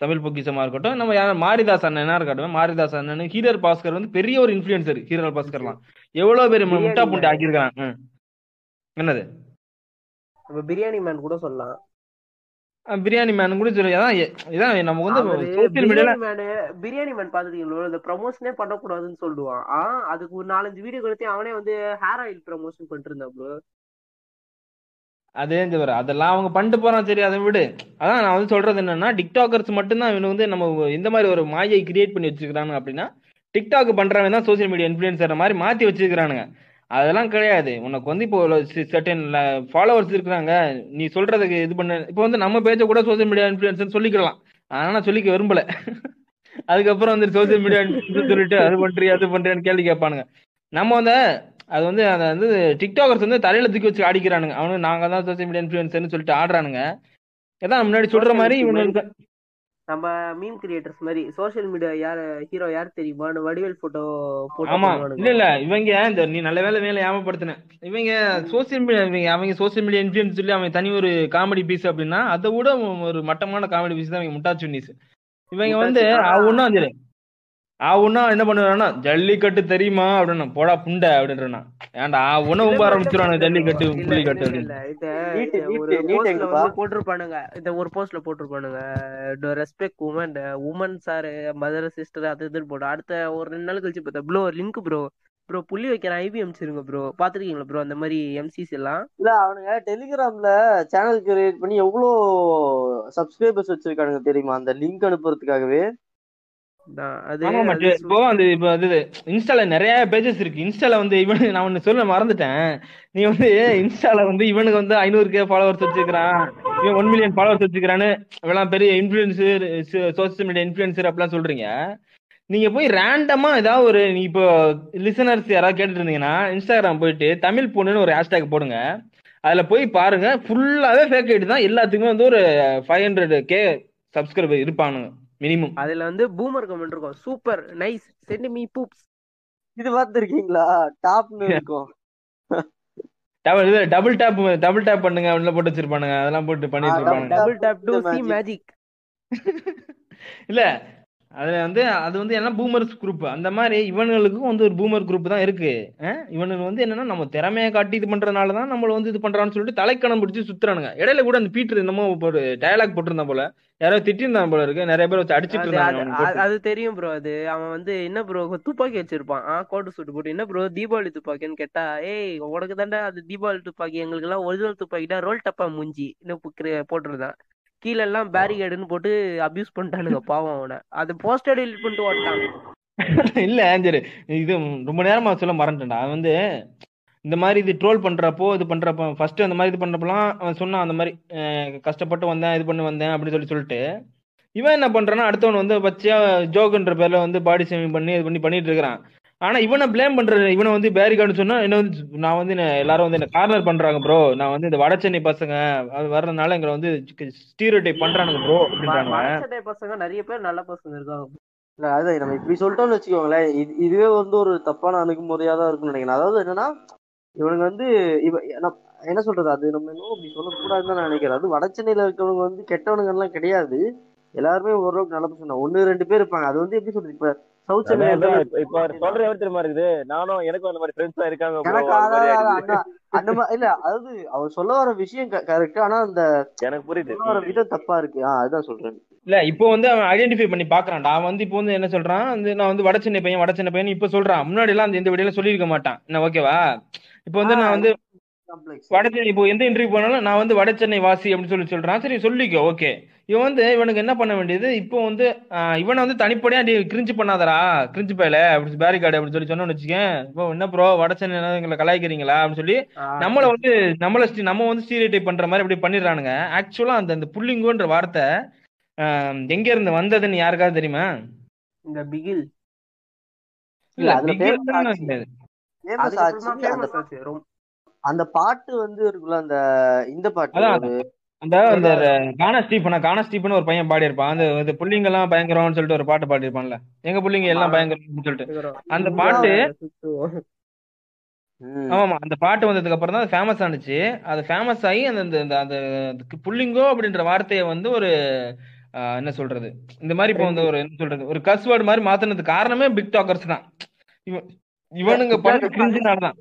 தமிழ் பொக்கிஷமா இருக்கட்டும். நம்ம யார் மாரிதாஸ் அண்ணனா இருக்கட்டும் மாரிதாஸ் அண்ணன் ஹீரர் பாஸ்கர் வந்து பெரிய ஒரு இன்ஃப்ளூயன்சர் ஹீரர் பாஸ்கர்லாம். எவ்வளவு பேர்
பிரியாணி
முட்டா புண்டி ம். என்னது?
நம்ம பிரியாணி மேன் கூட சொல்லலாம்.
பிரியாணி மேன் கூட சொல்லி அதான் இதான் நமக்கு வந்து சோசியல் மீடியால
பிரியாணி மேனு பாத்துட்டீங்களோ இந்த ப்ரமோஷனே பண்ணக்கூடாதுன்னு சொல்லுவான். ஆ அதுக்கு ஒரு நாலஞ்சு வீடியோ கொடுத்து அவனே வந்து ஹேர் ஆயில் ப்ரமோஷன் பண்ணிட்டு இருந்தான் ப்ரோ
அதே இந்த வர அதெல்லாம் அவங்க பண்ணிட்டு போறான் சரி அதை விடு. அதான் நான் வந்து சொல்றது என்னன்னா டிக்டாக்கர்ஸ் மட்டும்தான் இவனு வந்து நம்ம இந்த மாதிரி ஒரு மாயை கிரியேட் பண்ணி வச்சிருக்கிறாங்க அப்படின்னா டிக்டாக் பண்றவன் தான் சோசியல் மீடியா இன்ஃபுளுசர் மாதிரி மாத்தி வச்சிருக்கிறானுங்க. அதெல்லாம் கிடையாது. உனக்கு வந்து இப்போ சர்டன் ஃபாலோவர்ஸ் இருக்கிறாங்க. நீ சொல்றதுக்கு இது பண்ண இப்போ வந்து நம்ம பேச்ச கூட சோசியல் மீடியா இன்ஃபுளுசர் சொல்லிக்கலாம் ஆனா நான் சொல்லிக்க விரும்பல. அதுக்கப்புறம் வந்து சோசியல் மீடியா சொல்லிட்டு அது பண்றியா அது பண்றியான்னு கேள்வி கேட்பானுங்க. நம்ம வந்து அது வந்து அதை வந்து டிக்டாக்கர்ஸ் வந்து தலையில தூக்கி வச்சு ஆடிக்கிறானுங்க அவனு நாங்க தான் சோசியல் மீடியா இன்ஃபுளுசர்னு சொல்லிட்டு ஆடுறானுங்க. அதான் முன்னாடி சொல்ற மாதிரி இவனுக்கு
நம்ம மீம் கிரியேட்டர்ஸ் மாதிரி சோஷியல் மீடியா யார் ஹீரோ யார் தெரியுமான்னு வடிவேல் போட்டோ போட்டு
ஆமா. இல்ல இல்ல. இவங்க இந்த நீ நல்ல வேலை மேல ஏமாப்படுத்தின. இவங்க சோசியல் மீடியா இவங்க அவங்க சோசியல் மீடியா இன்ஃபுளுன்ஸ் சொல்லி அவன் தனி ஒரு காமெடி பீஸ் அப்படின்னா அதை விட ஒரு மட்டமான காமெடி பீஸ் தான் இவங்க முட்டாச்சு நீஸ் இவங்க வந்து
ஆனா-
ஆவுன்னா என்ன பண்ணுவானா ஜல்லிக்கட்டு தெரியுமா? அப்படின்னா போடா புண்டை அப்படின்றா ஏன்டா ஆவுன்னா ரொம்ப ஆரம்பிச்சிருவானு ஜல்லிக்கட்டு
இல்ல,
புள்ளிக்கட்டு அப்படின்னு.
போட்டிருப்பானுங்க. இந்த ஒரு போஸ்ட்ல போட்டிருப்பானுங்க. Respect women women sir mother sister அது இதுன்னு போட்டு அடுத்த ஒரு ரெண்டு நாள் கழிச்சு பார்த்தா ப்ரோ லிங்க் ப்ரோ ப்ரோ புள்ளி வைக்கிற ஐபி அமிச்சிருங்க ப்ரோ பாத்துருக்கீங்களா ப்ரோ அந்த மாதிரி எம்சிஸ் எல்லாம்?
இல்ல அவனுங்க டெலிகிராம்ல சேனல் கிரியேட் பண்ணி எவ்வளோ சப்ஸ்கிரைபர்ஸ் வச்சிருக்கானுங்க தெரியுமா? அந்த லிங்க் அனுப்புறதுக்காகவே
நான் அது
ஆமா
அது
மட்டு இப்போ இன்ஸ்டால நிறைய பேஜஸ் இருக்கு. இன்ஸ்டால வந்து இவன் நான் ஒன்னு சொல்ல மறந்துட்டேன். நீ வந்து இன்ஸ்டால வந்து இவனுக்கு வந்து ஐநூறு கே ஃபாலோவர்ஸ் வச்சிருக்கான் இவன் ஒன் மில்லியன் ஃபாலோவர்ஸ் வச்சிருக்கான்னு இவெல்லாம் பெரிய இன்ஃபுளுசர் சோசியல் மீடியா இன்ஃபுளுசர் அப்படிலாம் சொல்றீங்க. நீங்க போய் ரேண்டமா ஏதாவது ஒரு நீ இப்போ லிசனர்ஸ் யாராவது கேட்டுட்டு இருந்தீங்கன்னா இன்ஸ்டாகிராம் போயிட்டு தமிழ் பொண்ணுன்னு ஒரு ஹேஷ்டேக் போடுங்க. அதுல போய் பாருங்க. ஃபுல்லாவே ஃபேக் ஐடி தான். எல்லாத்துக்குமே வந்து ஒரு ஃபைவ் ஹண்ட்ரட் கே சப்ஸ்கிரைபர் இருப்பானுங்க. மினிமம்.
அதுல வந்து பூமர் கமெண்ட் இருக்கும் super nice. Send me boobs.
இது பார்த்துருக்கீங்களா டாப்னு இருக்கும்.
டபுள் இது டபுள் டேப் டபுள் டேப் பண்ணுங்க உள்ள போட்டு வச்சிருப்பானுங்க. அதெல்லாம் போட்டு பண்ணிட்டு
ஆ,
இருப்பானுங்க.
Double tap to see
magic.
Magic
இல்ல அதுல வந்து அது வந்து என்ன பூமர்ஸ் குரூப் அந்த மாதிரி இவனுங்களுக்கும் வந்து ஒரு பூமர் குரூப் தான் இருக்கு. இவனுங்க வந்து என்னன்னா நம்ம திறமையை காட்டி இது பண்றதுனால தான் நம்மள வந்து இது பண்றான்னு சொல்லிட்டு தலைக்கணம் பிடிச்சி சுத்துறானுங்க. இடையில கூட அந்த பீட்டர் என்னமோ ஒரு டயலாக் போட்டிருந்தான் போல. யாரோ திட்டிருந்தான் போல இருக்கு. நிறைய பேர் வச்சு அடிச்சிட்டு
அது
இருந்தாங்க
அது- தெரியும் ப்ரோ அது. அவன் வந்து என்ன ப்ரோ துப்பாக்கி வச்சிருப்பான். ஆ கோட்டு சூட்டு போட்டு. என்ன ப்ரோ தீபாவளி துப்பாக்கின்னு கேட்டா ஏய் உனக்கு தாண்டா அது தீபாவளி துப்பாக்கி. எங்களுக்கு எல்லாம் ஒரிஜினல் துப்பாக்கிட்டா ரோல் டப்பா மூஞ்சி போட்டிருந்தான். கீழ எல்லாம் பேரிகேடுன்னு போட்டு அபியூஸ் பண்ணிட்டானுங்க பாவம் அவனை. அது போஸ்டர் டெலிட் பண்ணிட்டு ஓட்டான்
இல்ல சரி இது ரொம்ப நேரமா சொல்ல மறந்துட்டேன் அவன் வந்து இந்த மாதிரி இது ட்ரோல் பண்றப்போ இது பண்றப்போ ஃபர்ஸ்ட் அந்த மாதிரி இது பண்றப்பெல்லாம் அவன் சொன்னான் அந்த மாதிரி கஷ்டப்பட்டு வந்தேன் இது பண்ணி வந்தேன் அப்படின்னு சொல்லி சொல்லிட்டு. இவன் என்ன பண்றான்னா அடுத்தவன் வந்து பச்சையா ஜோக்குன்ற பேர்ல வந்து பாடி ஷேமிங் பண்ணி இது பண்ணி பண்ணிட்டு இருக்கிறான். ஆனா இவனை ப்ளேம் பண்ற இவனை வந்து பேரிகார்டு சொன்னா என்ன வந்து நான் வந்து என்ன- எல்லாரும் வந்து என்ன கார்னர் பண்றாங்க ப்ரோ நான் வந்து இந்த வட சென்னை பசங்க அது வர்றதுனால எங்களை வந்து ஸ்டீரோட்டை பண்றானுங்க ப்ரோ அப்படின்றாங்க.
பசங்க நிறைய பேர் நல்ல பசங்க இருக்காங்க.
இல்ல அது நம்ம இப்படி சொல்லிட்டோம்னு வச்சுக்கோங்களேன் இது இதுவே வந்து ஒரு தப்பான அணுகுமுறையா தான் இருக்கும்னு நினைக்கிறேன். அதாவது என்னன்னா இவனுங்க வந்து இவ என்ன சொல்றது அது நம்ம இன்னும் இப்படி சொல்லக்கூடாதுன்னு தான் நான் நினைக்கிறேன். அது வட சென்னையில இருக்கவங்க வந்து கெட்டவனுங்க எல்லாம் கிடையாது. எல்லாருமே ஓரளவுக்கு நல்ல பசங்க ஒன்னு ரெண்டு பேர் இருப்பாங்க. அது வந்து எப்படி சொல்றது இப்ப
இப்ப- சொல்ற தெரியுமா இருக்குது? நானும் எனக்கும் அந்த மாதிரி ஃப்ரெண்ட்ஸ் இருக்காங்க அந்த மாதிரி
இல்ல அதாவது அவர் சொல்ல வர விஷயம் கரெக்ட் ஆனா அந்த
எனக்கு புரியுது.
வர விதம் தப்பா இருக்கு. ஆஹ் அதுதான் சொல்றேன்.
இல்ல இப்போ வந்து அவன் ஐடென்டிஃபை பண்ணி பாக்குறான் நான் வந்து இப்போ வந்து என்ன சொல்றான்? வந்து நான் வந்து வட சென்னை பையன் வட சென்னை பையன் இப்ப சொல்றான். முன்னாடி எல்லாம் அந்த இந்த வீடியோல சொல்லியிருக்க மாட்டான். என்ன ஓகேவா இப்போ வந்து நான் வந்து வட சென்னை இப்போ எந்த இன்டர்வியூ போனாலும் நான் வந்து வட சென்னை வாசி அப்படின்னு சொல்லி சொல்றான். சரி சொல்லிக்கோ ஓகே. இவன் வந்து இவனுக்கு என்ன பண்ண வேண்டியது? இப்போ வந்து இவனை வந்து தனிப்படையா நீ கிரிஞ்சு பண்ணாதடா. கிரிஞ்சு பயல அப்படி பேரிகார்டு அப்படின்னு சொல்லி சொன்னோம்னு வச்சுக்கேன். இப்போ என்ன ப்ரோ வட சென்னை எங்களை கலாய்க்கிறீங்களா? அப்படின்னு சொல்லி நம்மள வந்து நம்மள நம்ம வந்து ஸ்டீரியோடைப் பண்ற மாதிரி அப்படி பண்ணிடுறானுங்க. ஆக்சுவலா அந்த அந்த புள்ளிங்கோன்ற வார்த்தை எங்க இருந்து வந்ததுன்னு யாருக்காவது தெரியுமா?
இந்த பிகில்.
இல்ல
அந்த பாட்டு வந்து இருக்குல்ல அந்த இந்த பாட்டு
அந்த அந்த கானா ஸ்டீஃபனா கானா ஸ்டீஃபன் ஒரு பையன் பாடி இருப்பான் அந்த இந்த புள்ளிங்க எல்லாம் பயங்கரம்னு சொல்லிட்டு ஒரு பாட்டு பாடி இருப்பான்ல எங்க புள்ளிங்க எல்லாம் பயங்கரம்னு சொல்லிட்டு. அந்த பாட்டு
ம்.
ஆமாமா அந்த பாட்டு வந்ததுக்கு அப்புறம் தான் ஃபேமஸ் ஆனுச்சு. அது ஃபேமஸ் ஆகி அந்த அந்த புள்ளிங்கோ அப்படின்ற வார்த்தையை வந்து ஒரு ஆஹ், என்ன சொல்றது? இந்த மாதிரி இப்போ வந்து ஒரு என்ன சொல்றது? ஒரு கஸ் வேர்டு மாதிரி மாத்துனதுக்கு காரணமே பிக் டாக்கர்ஸ் தான். இவன் இவனுங்க பண்ண கிரிஞ்சுனால தான்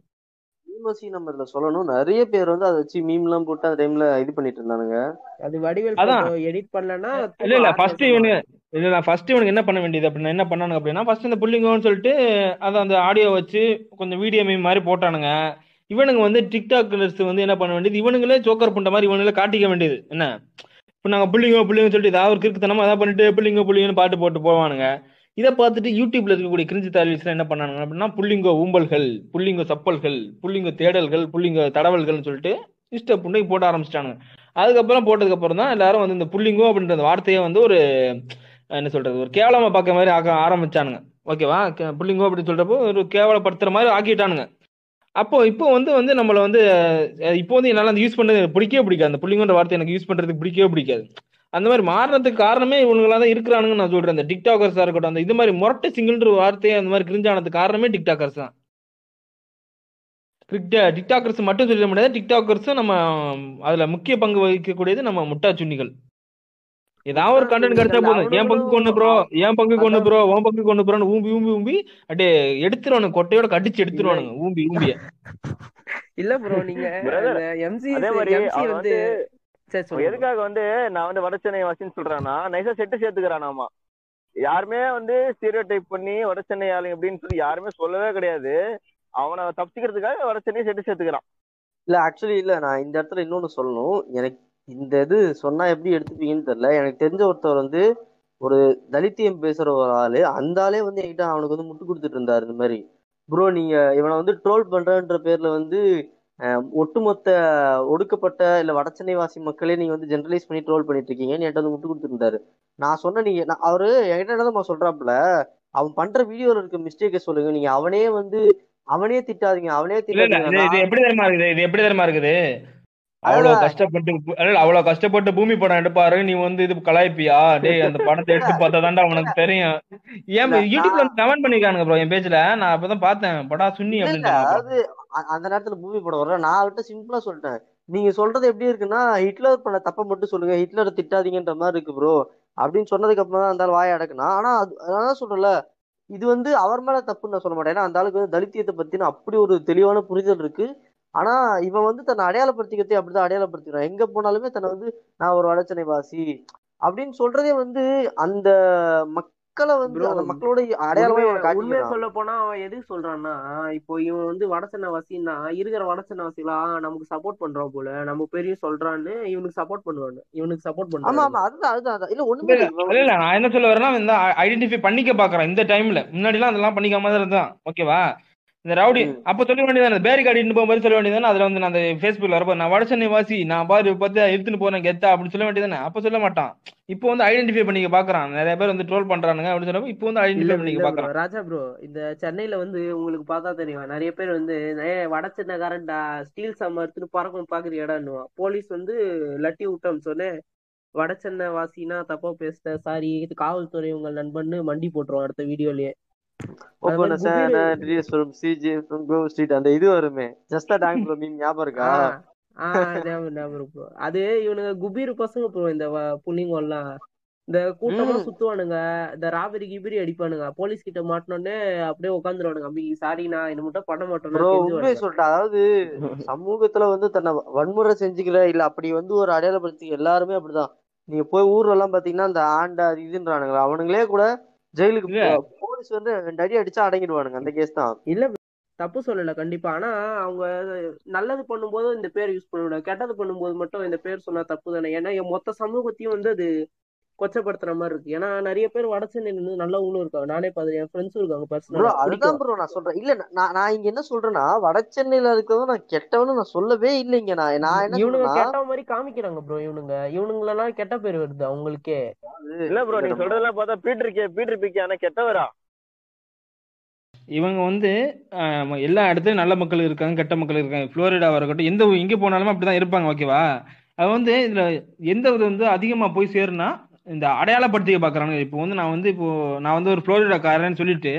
மீமசி நம்ம இதுல சொல்லணும். நிறைய பேர் வந்து அதை வச்சு மீம் எல்லாம் போட்டு அந்த டைம்ல இது பண்ணிட்டு இருந்தானுங்க.
அது வடிவேல்
அதான்.
எடிட் பண்ணலன்னா
இல்ல இல்ல ஃபர்ஸ்ட் இவனு இல்ல இல்ல ஃபர்ஸ்ட் இவனுக்கு என்ன பண்ண வேண்டியது அப்படின்னா என்ன பண்ணானுங்க அப்படின்னா ஃபர்ஸ்ட் இந்த புள்ளிங்கோன்னு சொல்லிட்டு அதை அந்த ஆடியோ வச்சு கொஞ்சம் வீடியோ மீம் மாதிரி போட்டானுங்க. இவனுங்க வந்து டிக்டாக்லர்ஸ் வந்து என்ன பண்ண வேண்டியது? இவனுங்களே ஜோக்கர் பண்ற மாதிரி இவனுங்களே காட்டிக்க வேண்டியது. என்ன? இப்போ நாங்க புள்ளிங்க புள்ளிங்க சொல்லிட்டு ஏதாவது ஒரு கிறுக்குத்தனமா அதான் பண்ணிட்டு புள்ளிங்க புள்ளிங்கன்னு பாட்டு போட்டு போவானுங்க. இதை பார்த்துட்டு யூடியூப்ல இருக்கக்கூடிய கிரிஞ்சி தாலிஸ்லாம் என்ன பண்ணாங்க அப்படின்னா புள்ளிங்கோ ஊம்பல்கள் புள்ளிங்கோ சப்பல்கள் புள்ளிங்கோ தேடல்கள் புள்ளிங்கோ தடவல்கள்னு சொல்லிட்டு இஷ்ட புண்டைக்கு போட ஆரம்பிச்சிட்டானுங்க. அதுக்கப்புறம் போட்டதுக்கு அப்புறம் தான் எல்லாரும் வந்து இந்த புள்ளிங்கோ அப்படின்ற வார்த்தையை வந்து ஒரு என்ன சொல்றது ஒரு கேவலமா பார்க்க மாதிரி ஆக்க ஆரம்பிச்சானுங்க. ஓகேவா? கே- புள்ளிங்கோ அப்படின்னு சொல்றப்போ ஒரு கேவலப்படுத்துற மாதிரி ஆக்கிட்டானுங்க. அப்போ இப்போ வந்து வந்து நம்மள வந்து இப்போ வந்து என்னால் அந்த யூஸ் பண்ணது பிடிக்கவே பிடிக்காது. அந்த புள்ளிங்கோன்ற வார்த்தை எனக்கு யூஸ் பண்றதுக்கு பிடிக்கவே பிடிக்காது. அந்த மாதிரி மாறினதுக்கு காரணமே இவனுங்களா தான் இருக்கிறானுங்கன்னு நான் சொல்றேன். இந்த டிக்டாக்கர்ஸா இருக்கட்டும் அந்த இது மாதிரி முரட்டை சிங்கிள்ன்ற வார்த்தையை அந்த மாதிரி கிரிஞ்சானதுக்கு காரணமே டிக்டாக்கர்ஸ் தான். டிக்டாக்கர்ஸ் மட்டும் சொல்ல முடியாது. டிக்டாக்கர்ஸும் நம்ம அதுல முக்கிய பங்கு வகிக்கக்கூடியது நம்ம முட்டா சுன்னிகள் ஏதாவது ஒரு கண்டென்ட் கிடைச்சா போதும். என் பங்கு கொண்டு ப்ரோ என் பங்கு கொண்டு ப்ரோ உன் பங்கு கொண்டு ப்ரோன்னு ஊம்பி ஊம்பி ஊம்பி அப்படியே எடுத்துருவானுங்க. கொட்டையோட கடிச்சு எடுத்துருவானுங்க. ஊம்பி ஊம்பிய.
இல்ல ப்ரோ நீங்க எம்சி எம்சி வந்து
எதுக்காக வந்து நான் வந்து வடசென்னை வாசின்னு சொல்றான்னா நைஸா செட்டு சேர்த்துக்கிறானாமா. யாருமே வந்து ஸ்டீரியோ டைப் பண்ணி வடசென்னை ஆளுங்க அப்படின்னு சொல்லி யாருமே சொல்லவே கிடையாது. அவனை தப்பிச்சுக்கிறதுக்காக வடசென்னை செட்டு சேர்த்துக்கிறான்.
இல்ல ஆக்சுவலி இல்ல நான் இந்த இடத்துல இன்னொன்னு சொல்லணும். எனக்கு இந்த இது சொன்னா எப்படி எடுத்துப்பீங்கன்னு தெரியல. எனக்கு தெரிஞ்ச ஒருத்தர் வந்து ஒரு தலித்தியம் பேசுற ஒரு ஆளு. அந்த ஆளே வந்து என்கிட்ட அவனுக்கு வந்து முட்டு கொடுத்துட்டு இருந்தாரு இந்த மாதிரி. ப்ரோ நீங்க இவனை வந்து ட்ரோல் பண்றன்ற பேர்ல வந்து ஒட்டுமொத்த ஒடுக்கப்பட்ட இல்ல வடசென்னை வாசி மக்களே நீங்க வந்து ஜெனரலைஸ் பண்ணி ட்ரோல் பண்ணிட்டு இருக்கீங்கன்னு என்கிட்ட வந்து முட்டு கொடுத்துட்டு இருந்தாரு நான் சொன்ன நீங்க நான் அவரு என்கிட்ட என்னதான் சொல்றாப்புல அவன் பண்ற வீடியோல இருக்க மிஸ்டேக்கை சொல்லுங்க. நீங்க அவனே வந்து அவனே திட்டாதீங்க அவனே திட்டாதீங்க.
இது இது எப்படி தெரியுமா இருக்குது? இது எப்படி தெரியுமா இருக்குது? அவ்வளவு கஷ்டப்பட்டு அவ்வளவு கஷ்டப்பட்டு பூமி படம் எடுப்பாரு. நீ வந்து இது கலாய்ப்பியா? டேய் அந்த படத்தை எடுத்து பார்த்தா தான்டா உனக்கு தெரியும். ஏன் யூடியூப்ல கமெண்ட் பண்ணிருக்கானுங்க ப்ரோ என் பேஜ்ல. நான் அப்பதான் பார்த்தேன். படா சுன்னி
அதாவது அந்த நேரத்துல பூமி படம் வர நான் அவர்கிட்ட சிம்பிளா சொல்லிட்டேன். நீங்க சொல்றது எப்படி இருக்குன்னா ஹிட்லர் பண்ண தப்ப மட்டும் சொல்லுங்க. ஹிட்லரை திட்டாதீங்கன்ற மாதிரி இருக்கு ப்ரோ அப்படின்னு சொன்னதுக்கு அப்புறம் தான் ஆள் வாய அடக்குனா ஆனா அது அதான் சொல்றேன்ல இது வந்து அவர் மேல தப்புன்னு நான் சொல்ல மாட்டேன். ஏன்னா அந்த ஆளுக்கு வந்து தலித்தியத்தை பத்தின அப்படி ஒரு தெளிவான புரிதல் இருக்கு. ஆனா இவன் வந்து தன்னை அடையாளப்படுத்திக்கிறதே அப்படிதான் அடையாளப்படுத்திக்கிறான். எங்க போனாலுமே தன்னை வந்து நான் ஒரு வடச்சனை வாசி அப்படின்னு சொல்றதே வந்து அந்த மக்களை வந்து அந்த மக்களோட அடையாளமே
உண்மையை சொல்ல போனா அவன் எதுக்கு சொல்றான்னா இப்போ இவன் வந்து வடசென்னை வாசின்னா இருக்கிற வடசென்னை வாசிகளா நமக்கு சப்போர்ட் பண்றான் போல. நம்ம பெரிய சொல்றான்னு இவனுக்கு சப்போர்ட் பண்ணுவாங்க. இவனுக்கு சப்போர்ட்
ஆமா
பண்ணுவாங்க
ஆமா அதுதான் அதுதான் அதுதான். இல்ல ஒண்ணுமே
இல்ல நான் என்ன சொல்ல வரேன்னா இந்த ஐடென்டிஃபை பண்ணிக்க பாக்குறேன். இந்த டைம்ல முன்னாடி எல்லாம் அதெல்லாம் பண்ணிக்காம தான் இருந்தான். ஓகேவா இந்த ரவுடி. அப்ப சொல்ல வேண்டியதானே பேரி கார்டு போகும்போது சொல்ல வேண்டியதானே அதுல வந்து நான் அந்த ஃபேஸ்புக்ல வரப்போ நான் வடசென்னை வாசி நான் பாரு பார்த்து எடுத்துன்னு போறேன் கெத்தா அப்படின்னு சொல்ல வேண்டியதானே அப்ப சொல்ல மாட்டான். இப்போ வந்து ஐடென்டிஃபை பண்ணிக்க பாக்குறான். நிறைய பேர் வந்து ட்ரோல் பண்றானுங்க அப்படின்னு சொன்னப்போ இப்போ வந்து ஐடென்டிஃபை பண்ணிக்க
ப்ரோ
பாக்குறான்.
ராஜா ப்ரோ இந்த சென்னையில வந்து உங்களுக்கு பார்த்தா தெரியும். நிறைய பேர் வந்து ஏ வட சென்னைக்காரன்டா ஸ்டீல் சாம எடுத்துட்டு பறக்கும் பாக்குற இடம்னுவான் போலீஸ் வந்து லட்டி விட்டோம் சொன்னேன் வட சென்னை வாசினா தப்பா பேசிட்ட சாரி இது காவல்துறை உங்கள் நண்பன்னு மண்டி போட்டுருவோம் அடுத்த வீடியோலயே.
ரிலீஸ் சிஜி கோ ஸ்ட்ரீட் அந்த இது வருமே. ஜஸ்ட் டாங் ப்ரோ மீம் ஞாபகம் இருக்கா?
ஆஹ் ஆஹ் ஞாபகம் ஞாபகம் ப்ரோ அது இவனுங்க குபீர் பசங்க ப்ரோ இந்த வ- புள்ளிங்க எல்லாம் இந்த கூட்டமா சுத்துவானுங்க. இந்த ராபரி கிபிரி அடிப்பானுங்க. போலீஸ் கிட்ட மாட்டினோடனே அப்படியே உட்காந்துருவானுங்க அம்மி சாரிண்ணா இது மட்டும் பண்ண கெஞ்சுவானுங்க.
சொல்லிட்டேன் அதாவது சமூகத்துல வந்து தன்னை வன்முறை செஞ்சுக்கல இல்ல அப்படி வந்து ஒரு அடையாளப்படுத்தி எல்லாருமே அப்படிதான். நீங்க போய் ஊர்ல எல்லாம் பாத்தீங்கன்னா இந்த ஆண்டா இதுன்றானுங்களா அவனுங்களே கூட ஜெயிலுக்கு போலீஸ் வந்து ரெண்டு அடி அடிச்சா அடங்கிடுவானுங்க அந்த கேஸ் தான்.
இல்ல தப்பு சொல்லல கண்டிப்பா. ஆனா அவங்க நல்லது பண்ணும்போது இந்த பேர் யூஸ் பண்ண கெட்டது பண்ணும்போது மட்டும் இந்த பேர் சொன்னா தப்பு தானே. ஏன்னா என் மொத்த சமூகத்தையும் வந்து அது கொச்சப்படுத்துற மாதிரி இருக்கு ஏன்னா நிறைய பேர் வட சென்னையில இருந்து நல்லவங்களும் இருக்காங்க. நானே பாத்து என் ஃப்ரெண்ட்ஸும் இருக்காங்க
ப்ரோ
பர்சனலா
அதுதான் ப்ரோ நான் சொல்றேன். இல்ல நான் நான் இங்க என்ன சொல்றேன்னா வட சென்னையில இருக்கிறதும் நான் கெட்டவனு நான் சொல்லவே இல்லைங்க. நான் நான் என்ன
இவனுங்க கெட்ட மாதிரி காமிக்கிறாங்க ப்ரோ இவனுங்க. இவனுங்களெல்லாம் கெட்ட பேர் வருது அவங்களுக்கே.
இல்ல ப்ரோ நீங்க சொல்றதெல்லாம் பார்த்தா பீட்டர் கே பீட்டர் பிகே ஆனா கெட்டவரா?
இவங்க வந்து எல்லா இடத்துலயும் நல்ல மக்கள் இருக்காங்க கெட்ட மக்கள் இருக்காங்க. புளோரிடாவா இருக்கட்டும் எந்த எங்க போனாலும் அப்படிதான் இருப்பாங்க ஓகேவா அது வந்து இதுல எந்த இது வந்து அதிகமா போய் சேருனா இந்த அடையாளப்படுத்திக்க பாக்குறாங்க இப்போ வந்து நான் வந்து இப்போ நான் வந்து ஒரு புளோரிடா காரன்னு சொல்லிட்டு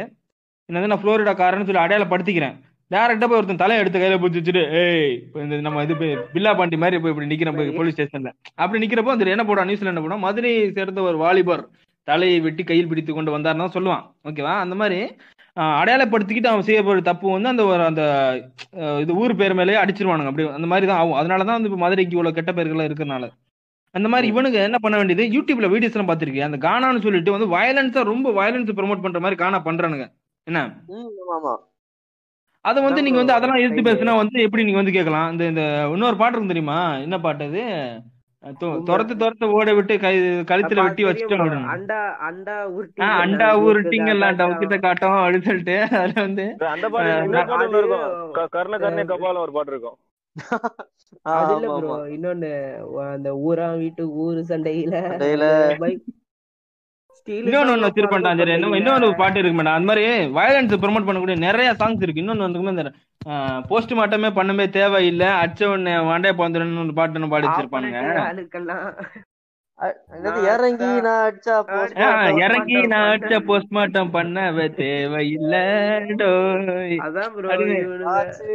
என்ன வந்து நான் புளோரிடா காரன்னு சொல்லி அடையாளப்படுத்திக்கிறேன். டேரக்டா போய் ஒருத்தன் தலையை எடுத்து கையில பிடிச்சி வச்சுட்டு ஏய் இப்போ இந்த நம்ம இது போய் பில்லா பாண்டி மாதிரி போய் இப்படி நிக்கிறேன் போய் போலீஸ் ஸ்டேஷன்ல அப்படி நிக்கிறப்போ அந்த என்ன போடுவான் நியூஸ்ல என்ன போடுவான் மதுரையை சேர்ந்த ஒரு வாலிபர் தலையை வெட்டி கையில் பிடித்து கொண்டு வந்தாருன்னா சொல்லுவான். ஓகேவா? அந்த மாதிரி அடையாளப்படுத்திக்கிட்டு அவன் செய்யப்படுற தப்பு வந்து அந்த ஒரு அந்த இது ஊர் பேர் மேலேயே அடிச்சிருவானுங்க. அப்படி அந்த மாதிரி தான் ஆகும். அதனால தான் வந்து இப்போ மதுரைக்கு இவ்வளோ கெட்ட பேர்கள்லாம் இருக்கிறனால. அந்த மாதிரி இவனுங்க என்ன பண்ண வேண்டியது? யூடியூப்ல வீடியோஸ் எல்லாம் பார்த்திருக்கேன் அந்த கானான்னு சொல்லிட்டு வந்து வயலன்ஸா ரொம்ப வயலன்ஸ் ப்ரோமோட் பண்ற மாதிரி கானா பண்றானுங்க. என்ன?
ம் ஆமா ஆமா.
அதை வந்து நீங்க வந்து அதெல்லாம்
இது
பேசுனா வந்து எப்படி நீங்க வந்து கேட்கலாம்? இந்த இந்த இன்னொரு பாட்டு இருக்கும் தெரியுமா? என்ன பாட்டு அது? துரத்து துரத்து ஓட விட்டு கை கழுத்துல வெட்டி அப்படின்னு
அண்டா அண்டா
ஆஹ்
உருட்டிங்கெல்லாம்
அண்டா
காட்டாம்
டவுக்கிட்ட காட்டும் அப்படின்னு சொல்லிட்டு. அதுல வந்து
கர்ண கர்ண கபாலம் ஒரு பாட்டு இருக்கும்.
அது இல்ல
ஆமா
ப்ரோ
ஆமா.
இன்னொன்னு அந்த ஊரா வீட்டு ஊரு சண்டையில
இன்னொன்னு ஒண்ணு வச்சிருப்பான்டா சரி இன்னொரு பாட்டு இருக்கு மேடம் அந்த மாதிரி வயலன்ஸ் ப்ரோமோட் பண்ணக்கூடிய நிறைய சாங்ஸ் இருக்கு. இன்னொன்னு வந்து போஸ்ட் மார்ட்டமே பண்ணவே தேவையில்லை அடிச்ச உடனே வாண்டே ஒரு பாட்டு பாடி வச்சிருப்பானுங்க.
இறங்கி நான் அடிச்சா
போஸ்ட்மார்ட்டம்
நான்
பண்ண
அடிச்ச போஸ்ட்மார்ட்டம் பண்ணவே தேவையில்லை டோய்.
அதான் ப்ரோ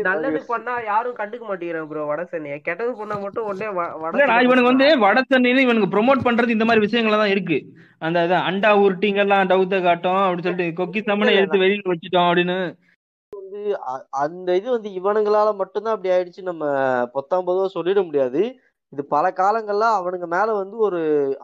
நல்லது பண்ணா யாரும் கண்டுக்க மாட்டேங்கிறாங்க ப்ரோ வட சென்னைய. கெட்டது பண்ணா மட்டும் உடனே
இவனுக்கு வந்து
பசங்க
வட சென்னையில இவனுக்கு ப்ரோமோட் பண்றது இந்த மாதிரி விஷயங்கள தான் இருக்கு. அந்த இது அண்டா உருட்டிங்கெல்லாம் டவுத்த காட்டும் அப்படின்னு சொல்லிட்டு கொக்கி சம்மனை எடுத்து வெளியில வச்சுட்டோம் அப்படின்னு.
வந்து அ- அந்த இது வந்து இவனுங்களால மட்டும்தான் அப்படி ஆயிடுச்சு. நம்ம பொத்தாம் பொதுவா சொல்லிட முடியாது. இது பல காலங்கள்ல அவனுங்க மேல வந்து ஒரு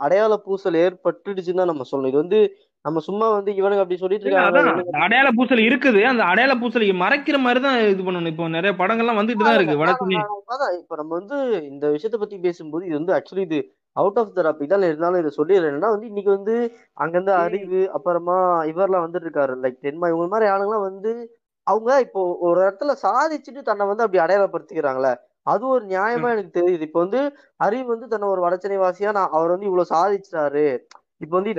அடையாள பூசல் ஏற்பட்டுடுச்சுன்னு தான் நம்ம சொல்லணும். இது வந்து நம்ம சும்மா வந்து இவனுங்க அப்படி சொல்லிட்டு இருக்காங்க
அடையாள பூசல் இருக்குது. அந்த அடையாள பூசலை மறைக்கிற மாதிரி தான் இது பண்ணணும். இப்போ நிறைய படங்கள்லாம் வந்துட்டு தான் இருக்கு வட
நான்
சென்னை
நான் அதான். இப்ப நம்ம வந்து இந்த விஷயத்த பத்தி பேசும்போது இது வந்து ஆக்சுவலி இது அவுட் ஆஃப் த டாபிக் தான் இருந்தாலும் இதை சொல்லிடுறேன். என்னன்னா வந்து இன்னைக்கு வந்து அங்கிருந்து அறிவு அப்புறமா இவர்லாம் வந்துட்டு இருக்காரு லைக் தென்மா இவங்க மாதிரி ஆளுங்கலாம் வந்து அவங்க இப்போ ஒரு இடத்துல சாதிச்சுட்டு தன்னை வந்து அப்படி அடையாளப்படுத்திக்கிறாங்களே. அது ஒரு நியாயமா. எனக்கு தெரியுது. இப்போ வந்து அறிவு வந்து தன்னை ஒரு வடச்சென்னை வாசியா நான் அவர் வந்து இவ்வளவு சாதிச்சிட்டாரு. இப்போ வந்து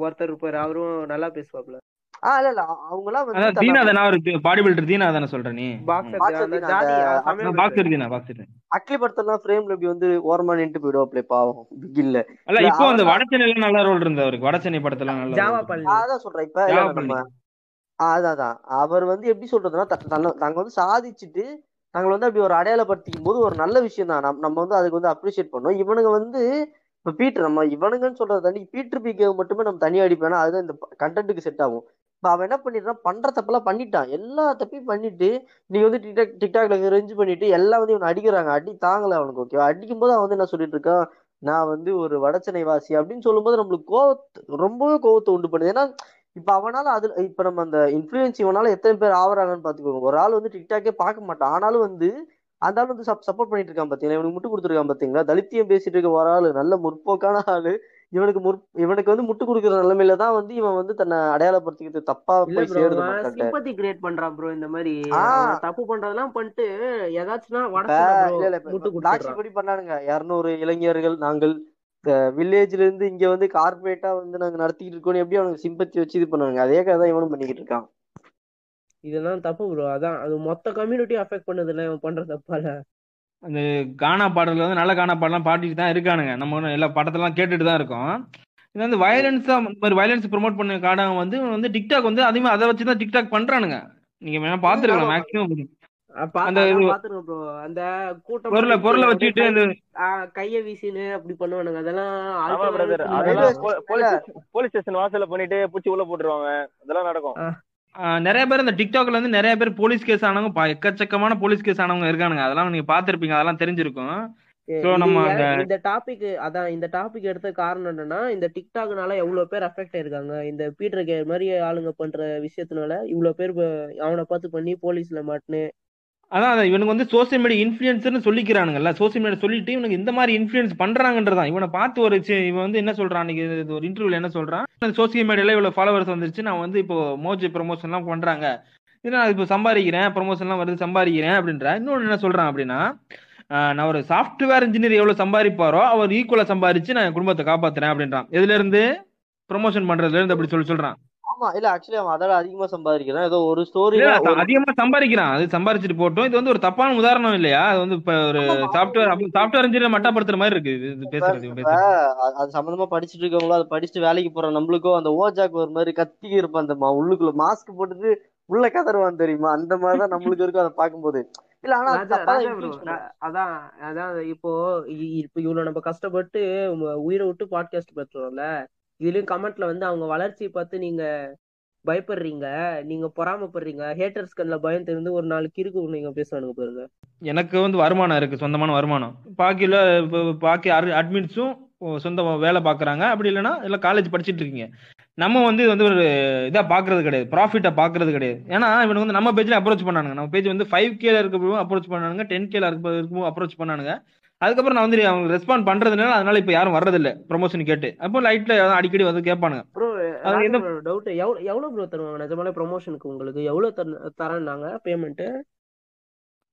ஒருத்தர் இருப்பாரு. அவரும் நல்லா பேசுவாப்ல.
ஆஹ் இல்ல இல்ல. அவங்கலாம் வந்து
அதான்
தன்னை
தீனா தானே அவருக்கு பாடி பில்டர் தீனா தானே சொல்ற நீ
பாக்ஸர்
தீனா
அவர்
பாக்ஸர்
அக்லி படத்தெல்லாம் ஃப்ரேம்ல இப்படி வந்து ஓரமா நின்று போயிடுவாப்ல பாவம். பிகில்ல
அல்ல
இல்ல
இப்போ அந்த
அவர்லாம்
வட சென்னையில நல்ல ரோல் இருந்தது அவருக்கு. வட சென்னை படத்துல நல்ல
அதான் சொல்றேன் இப்ப. இல்ல இல்ல அதான் அதான். அவர் வந்து எப்படி சொல்றதுன்னா த- தன்னை- நாங்க வந்து சாதிச்சுட்டு நாங்கள் வந்து அப்படி ஒரு அடையாளப்படுத்திக்கும் போது ஒரு நல்ல விஷயம் தான் நம்ம வந்து அதுக்கு வந்து அப்ரிஷியேட் பண்ணோம் இவனுங்க வந்து இப்ப பீட்டர் நம்ம இவனுங்கன்னு சொல்றது தண்ணி பீட்டர் பிகே மட்டுமே நம்ம தனியாக அடிப்பேனா அதுதான் இந்த கண்டென்ட்டுக்கு செட் ஆகும். இப்ப அவன் என்ன பண்ணிட்டான் பண்ற தப்பெல்லாம் பண்ணிட்டான். எல்லா தப்பையும் பண்ணிட்டு நீ வந்து டிக்டாக் டிக்டாக்ல ரெஞ்சு பண்ணிட்டு எல்லாம் வந்து இவனை அடிக்கிறாங்க. அடி தாங்கல அவனுக்கு ஓகேவா அடிக்கும் போது அவன் வந்து என்ன சொல்லிட்டு இருக்கான்? நான் வந்து ஒரு வடச்சனை வாசி அப்படின்னு சொல்லும்போது நம்மளுக்கு கோவத்தை ரொம்பவே கோவத்தை உண்டு பண்ணுது. ஏன்னா இப்ப அவனால அது இப்ப நம்ம அந்த இன்ஃபுளுன்ஸ் இவனால எத்தனை பேர் ஆவறாங்கன்னு பாத்துக்கோங்க ஒரு ஆள் வந்து டிக்டாக்கே பார்க்க மாட்டான். ஆனாலும் வந்து அந்த ஆள் வந்து சப்போர்ட் பண்ணிட்டு இருக்கான் பாத்தீங்களா? இவனுக்கு முட்டு கொடுத்துருக்கான் பாத்தீங்களா? தலித்தியம் பேசிட்டு இருக்க ஒரு ஆளு நல்ல முற்போக்கான ஆளு. இவனுக்கு முற் இவனுக்கு வந்து முட்டு கொடுக்குற நிலைமையில தான் வந்து இவன் வந்து தன்னை அடையாளப்படுத்திக்கிறது தப்பா போய் சேருது
சிம்பத்தி கிரியேட் பண்றான் ப்ரோ இந்த மாதிரி. தப்பு பண்றதெல்லாம் பண்ணிட்டு
இப்ப
முட்டு
பண்ணானுங்க. இருநூறு இளைஞர்கள் நாங்கள் வில்லேஜ்ல இருந்து இங்க வந்து கார்பரேட்டா வந்து நாங்க நடத்திக்கிட்டு இருக்கோம் எப்படி அவனுக்கு சிம்பத்தி வச்சு இது பண்ணுவாங்க? அதே கதை தான் இவனும் பண்ணிக்கிட்டு இருக்கான்.
இதெல்லாம் தப்பு ப்ரோ அதான் அது மொத்த கம்யூனிட்டி அஃபெக்ட் பண்ணுது இல்ல இவன் பண்ற தப்பால.
அந்த கானா பாடல்கள் வந்து நல்ல கானா பாடலாம் பாடிட்டு தான் இருக்கானுங்க. நம்ம எல்லா படத்தெல்லாம் கேட்டுட்டு தான் இருக்கோம். இது வந்து வயலன்ஸா இந்த மாதிரி வயலன்ஸ் ப்ரோமோட் பண்ண காரணம் வந்து வந்து டிக்டாக் வந்து அதிகமாக அதை வச்சு தான் டிக்டாக் பண்றானுங்க. நீங்க வேணா பாத்துருக்கலாம் மேக்ஸிமம் அந்த
கூட்டம்
பொருளை பொருளை வச்சுட்டு
கை-
அந்த
கைய வீசின்னு அப்படி பண்ணுவானுங்க. அதெல்லாம்.
போலீஸ் போலீஸ் ஸ்டேஷன் வாசல்ல பண்ணிட்டு பூச்சி உள்ள போட்டுருவாங்க. அதெல்லாம் நடக்கும்.
நிறைய பேர் இந்த டிக்டாக்ல வந்து நிறைய பேர் போலீஸ் கேஸ் ஆனவங்க எக்கச்சக்கமான போலீஸ் கேஸ் ஆனவங்க இருக்கானுங்க. அதெல்லாம் நீங்க பாத்திருப்பீங்க அதெல்லாம் தெரிஞ்சிருக்கும்.
இந்த டாபிக் அதான் இந்த டாபிக் எடுத்த காரணம் என்னன்னா இந்த டிக்டாக்னால எவ்வளவு பேர் அஃபெக்ட் ஆயிருக்காங்க. இந்த பீட்டர் கே மாதிரி ஆளுங்க பண்ற விஷயத்தினால இவ்வளவு பேர் அவனை பார்த்து பண்ணி போலீஸ்ல மாட்டுன்னு
அதான் இவனுக்கு வந்து சோசியல் மீடியா இன்ஃபுளுசர்னு சொல்லிக்கிறானுங்கல்ல. சோசியல் மீடியா சொல்லிட்டு இவனுக்கு இந்த மாதிரி இன்ஃபுளுன்ஸ் பண்றாங்கன்றதான். இவனை பார்த்து ஒரு இவன் வந்து என்ன சொல்றான் அன்னைக்கு இது ஒரு இன்டர்வியூல என்ன சொல்றான்? சோசியல் மீடியால இவ்வளவு ஃபாலோவர்ஸ் வந்துருச்சு நான் வந்து இப்போ மோஜி ப்ரொமோஷன் எல்லாம் பண்றாங்க. இது நான் இப்போ சம்பாதிக்கிறேன் ப்ரொமோஷன் எல்லாம் வருது சம்பாதிக்கிறேன் அப்படின்ற. இன்னொன்னு என்ன சொல்றான் அப்படின்னா நான் ஒரு சாஃப்ட்வேர் இன்ஜினியர் எவ்வளவு சம்பாதிப்பாரோ அவர் ஈக்குவலா சம்பாதிச்சு நான் குடும்பத்தை காப்பாத்துறேன் அப்படின்றான். எதுல இருந்து? ப்ரொமோஷன் பண்றதுல இருந்து அப்படி சொல்லி சொல்றான்.
ஆமா இல்ல ஆக்சுவலி அவன் அதோட அதிகமா சம்பாதிக்கிறான். ஏதோ ஒரு ஸ்டோரி
அதிகமா சம்பாதிக்கிறான். அது சம்பாதிச்சுட்டு போட்டோம். இது வந்து ஒரு தப்பான உதாரணம் இல்லையா? அது வந்து இப்ப ஒரு சாஃப்ட்வேர் சாஃப்ட்வேர் இன்ஜினியர் மட்டப்படுத்துற மாதிரி இருக்கு. இது இது பேசுறது
அது சம்பந்தமா படிச்சுட்டு இருக்கவங்களோ அதை படிச்சுட்டு வேலைக்கு போற நம்மளுக்கும் அந்த ஓஜாக்கு ஒரு மாதிரி கத்தி இருப்பான் அந்த உள்ளுக்குள்ள மாஸ்க் போட்டுட்டு உள்ள கதறுவான் தெரியுமா? அந்த மாதிரிதான் நம்மளுக்கு இருக்கும் அதை பார்க்கும்போது. இல்ல ஆனா.
அதான் அதான் இப்போ இப்ப இவ்வளவு நம்ம கஷ்டப்பட்டு உயிரை விட்டு பாட்காஸ்ட் பெற்றோம்ல இதுலயும் கமெண்ட்ல வந்து அவங்க வளர்ச்சியை பார்த்து நீங்க பயப்படுறீங்க நீங்க பொறாமைப்படுறீங்க ஹேட்டர்ஸ் கண்ணுல பயம் தெரிந்து ஒரு நாள் கிறுக்கு நீங்க பேசுவானுங்க பாருங்க.
எனக்கு வந்து வருமானம் இருக்கு சொந்தமான வருமானம். பாக்கியில் பாக்கி அட்மின்ஸும் சொந்த வேலை பாக்குறாங்க. அப்படி இல்லைன்னா இல்ல காலேஜ் படிச்சிட்டு இருக்கீங்க. நம்ம வந்து இது வந்து ஒரு இதாக பார்க்கறது கிடையாது ப்ராஃபிட்டை பார்க்கறது கிடையாது. ஏன்னா இவனுக்கு வந்து நம்ம பேஜ்ல அப்ரோச் பண்ணானுங்க. நம்ம பேஜ் வந்து ஃபைவ் கேல இருக்க அப்ரோச் பண்ணானுங்க டென் கேல இருக்க அப்ரோச் பண்ணானுங்க. அதுக்கப்புறம் நான் வந்து அவங்க ரெஸ்பாண்ட் பண்றதுனால அதனால இப்ப யாரும் வர்றதில்ல. ப்ரொமோஷன் கேட்டு. அப்போ லைட்ல அடிக்கடி வந்து கேட்பானுங்க.
ப்ரோ டவுட் எவ்வளவு ப்ரோ தருவாங்க? நிஜமாலே ப்ரொமோஷனுக்கு உங்களுக்கு? எவ்வளவு தர தரேன்னாங்க? பேமெண்ட்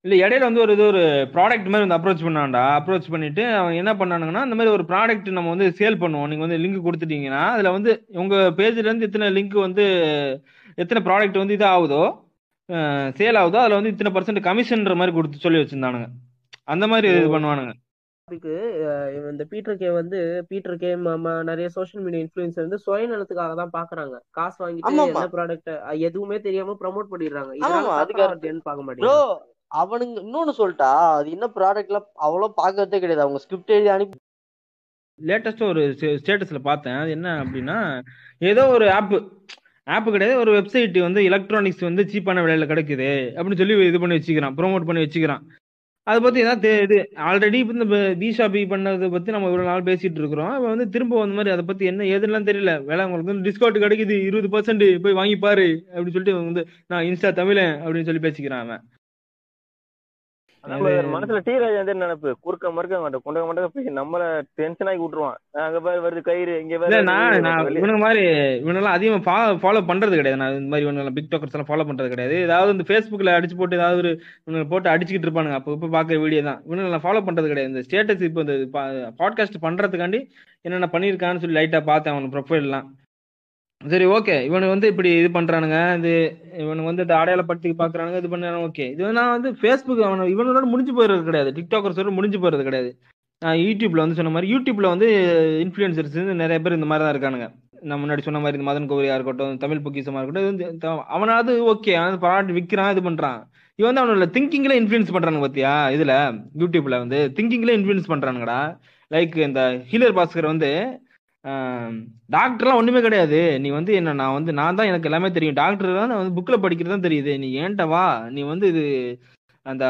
இல்ல இடையில வந்து ஒரு இது ஒரு ப்ராடக்ட் மாதிரி வந்து அப்ரோச் பண்ணான்டா. அப்ரோச் பண்ணிட்டு அவங்க என்ன பண்ணானுங்கன்னா இந்த மாதிரி ஒரு ப்ராடக்ட் நம்ம வந்து சேல் பண்ணுவோம். நீங்க வந்து லிங்க் கொடுத்துட்டீங்கன்னா அதுல வந்து உங்க பேஜ்ல இருந்து எத்தனை லிங்க் வந்து எத்தனை ப்ராடக்ட் வந்து இது ஆகுதோ சேல் ஆகுதோ அதுல வந்து இத்தனை பர்சன்ட் கமிஷன்ற மாதிரி கொடுத்து சொல்லி வச்சிருந்தானுங்க. அந்த மாதிரி இது பண்ணுவானுங்க.
இந்த பீட்டர் கே வந்து பீட்டர் கே நிறைய சோஷியல் மீடியா இன்ஃபுளுசர் வந்து சுயநலத்துக்காக தான் பாக்குறாங்க. காசு வாங்கிட்டு. என்ன ப்ராடக்ட் எதுவுமே தெரியாம ப்ரோமோட் பண்ணிடுறாங்க. ஆகுதுன்னு பார்க்க
ப்ரோ
மாட்டேங்கிறாங்க
அவனுங்க இன்னொன்னு சொல்லிட்டா அது என்ன ப்ராடக்ட்ல அவ்வளோ பாக்குறதே கிடையாது. அவங்க ஸ்கிரிப்ட் எழுதி அனுப்பி
லேட்டஸ்டா ஒரு ஸ்டேட்டஸ்ல பார்த்தேன். அது என்ன அப்படின்னா ஏதோ ஒரு ஆப் ஆப் கிடையாது. ஒரு வெப்சைட் வந்து எலக்ட்ரானிக்ஸ் வந்து சீப்பான விலையில கிடைக்குது அப்படின்னு சொல்லி இது பண்ணி வச்சுக்கிறான். ப்ரோமோட் பண்ணி வச்சுக்கிறான். அதை பத்தி ஏதாவது இது ஆல்ரெடி இந்த பிஷாபி பண்ணதை பத்தி நம்ம இவ்வளவு நாள் பேசிட்டு இருக்கிறோம். அவன் வந்து திரும்ப அந்த மாதிரி அதை பத்தி என்ன ஏதுலாம் தெரியல. வேலை உங்களுக்கு வந்து டிஸ்கவுண்ட் கிடைக்குது இருபது பர்சன்ட் போய் வாங்கி பாரு அப்படின்னு சொல்லிட்டு வந்து நான் இன்ஸ்டா தமிழன் அப்படின்னு சொல்லி பேசிக்கிறான் அவன்.
Brother, மனசுல டி ராஜா வந்து நினைப்பு? குறுக்க மறுக்க மாட்டோம் கொண்ட மண்டக்க போய் நம்மள டென்ஷன் ஆகி விட்டுருவான். அங்க பாரு வருது கயிறு இங்க பாரு
நான் இவனுங்க மாதிரி இவனெல்லாம் அதிகமா ஃபாலோ பண்றது கிடையாது. நான் இந்த மாதிரி இவனெல்லாம் பிக் டாக்கர்ஸ் எல்லாம் ஃபாலோ பண்றது கிடையாது. ஏதாவது இந்த ஃபேஸ்புக்ல அடிச்சு போட்டு ஏதாவது ஒரு இவனுங்க போட்டு அடிச்சுக்கிட்டு இருப்பானுங்க. அப்போ இப்போ பார்க்குற வீடியோ தான். இவனுங்க ஃபாலோ பண்றது கிடையாது. இந்த ஸ்டேட்டஸ் இப்போ இந்த பாட்காஸ்ட் பண்றதுக்காண்டி என்னென்ன பண்ணியிருக்கான்னு சொல்லி லைட்டா பார்த்தேன் அவன் ப்ரொஃபைல்லாம் சரி ஓகே இவனுக்கு வந்து இப்படி இது பண்றானுங்க. இது இவனுக்கு வந்து அடையாளப்படுத்தி பாக்குறானுங்க இது பண்றாங்க ஓகே இது நான் வந்து ஃபேஸ்புக் அவன் இவனோட முடிஞ்சு போயிடுறது கிடையாது. டிக்டாக்கர்ஸோட முடிஞ்சு போயிடுறது கிடையாது. நான் யூடியூப்ல வந்து சொன்ன மாதிரி யூடியூப்ல வந்து இன்ஃபுளுசர்ஸ் நிறைய பேர் இந்த மாதிரி தான் இருக்கானுங்க. நான் முன்னாடி சொன்ன மாதிரி இந்த மதன் கோரியா இருக்கட்டும் தமிழ் பொக்கிசமா இருக்கட்டும் வந்து அவனாவது ஓகே அவன் பாராட்டு விற்கிறான் இது பண்றான். இவன் வந்து அவனோட திங்கிங்ல இன்ஃபுளுன்ஸ் பண்றானுங்க பாத்தியா? இதுல யூடியூப்ல வந்து திங்கிங்ல இன்ஃபுளுன்ஸ் பண்றானுங்கடா. லைக் இந்த ஹீலர் பாஸ்கர் வந்து டாக்டர்லாம் ஒண்ணுமே கிடையாது. நீ வந்து என்ன நான் வந்து நான் தான் எனக்கு எல்லாமே தெரியும். டாக்டர் தான் நான் வந்து புக்ல படிக்கிறது தான் தெரியுது. நீ ஏன்ட்ட வா. நீ வந்து இது அந்த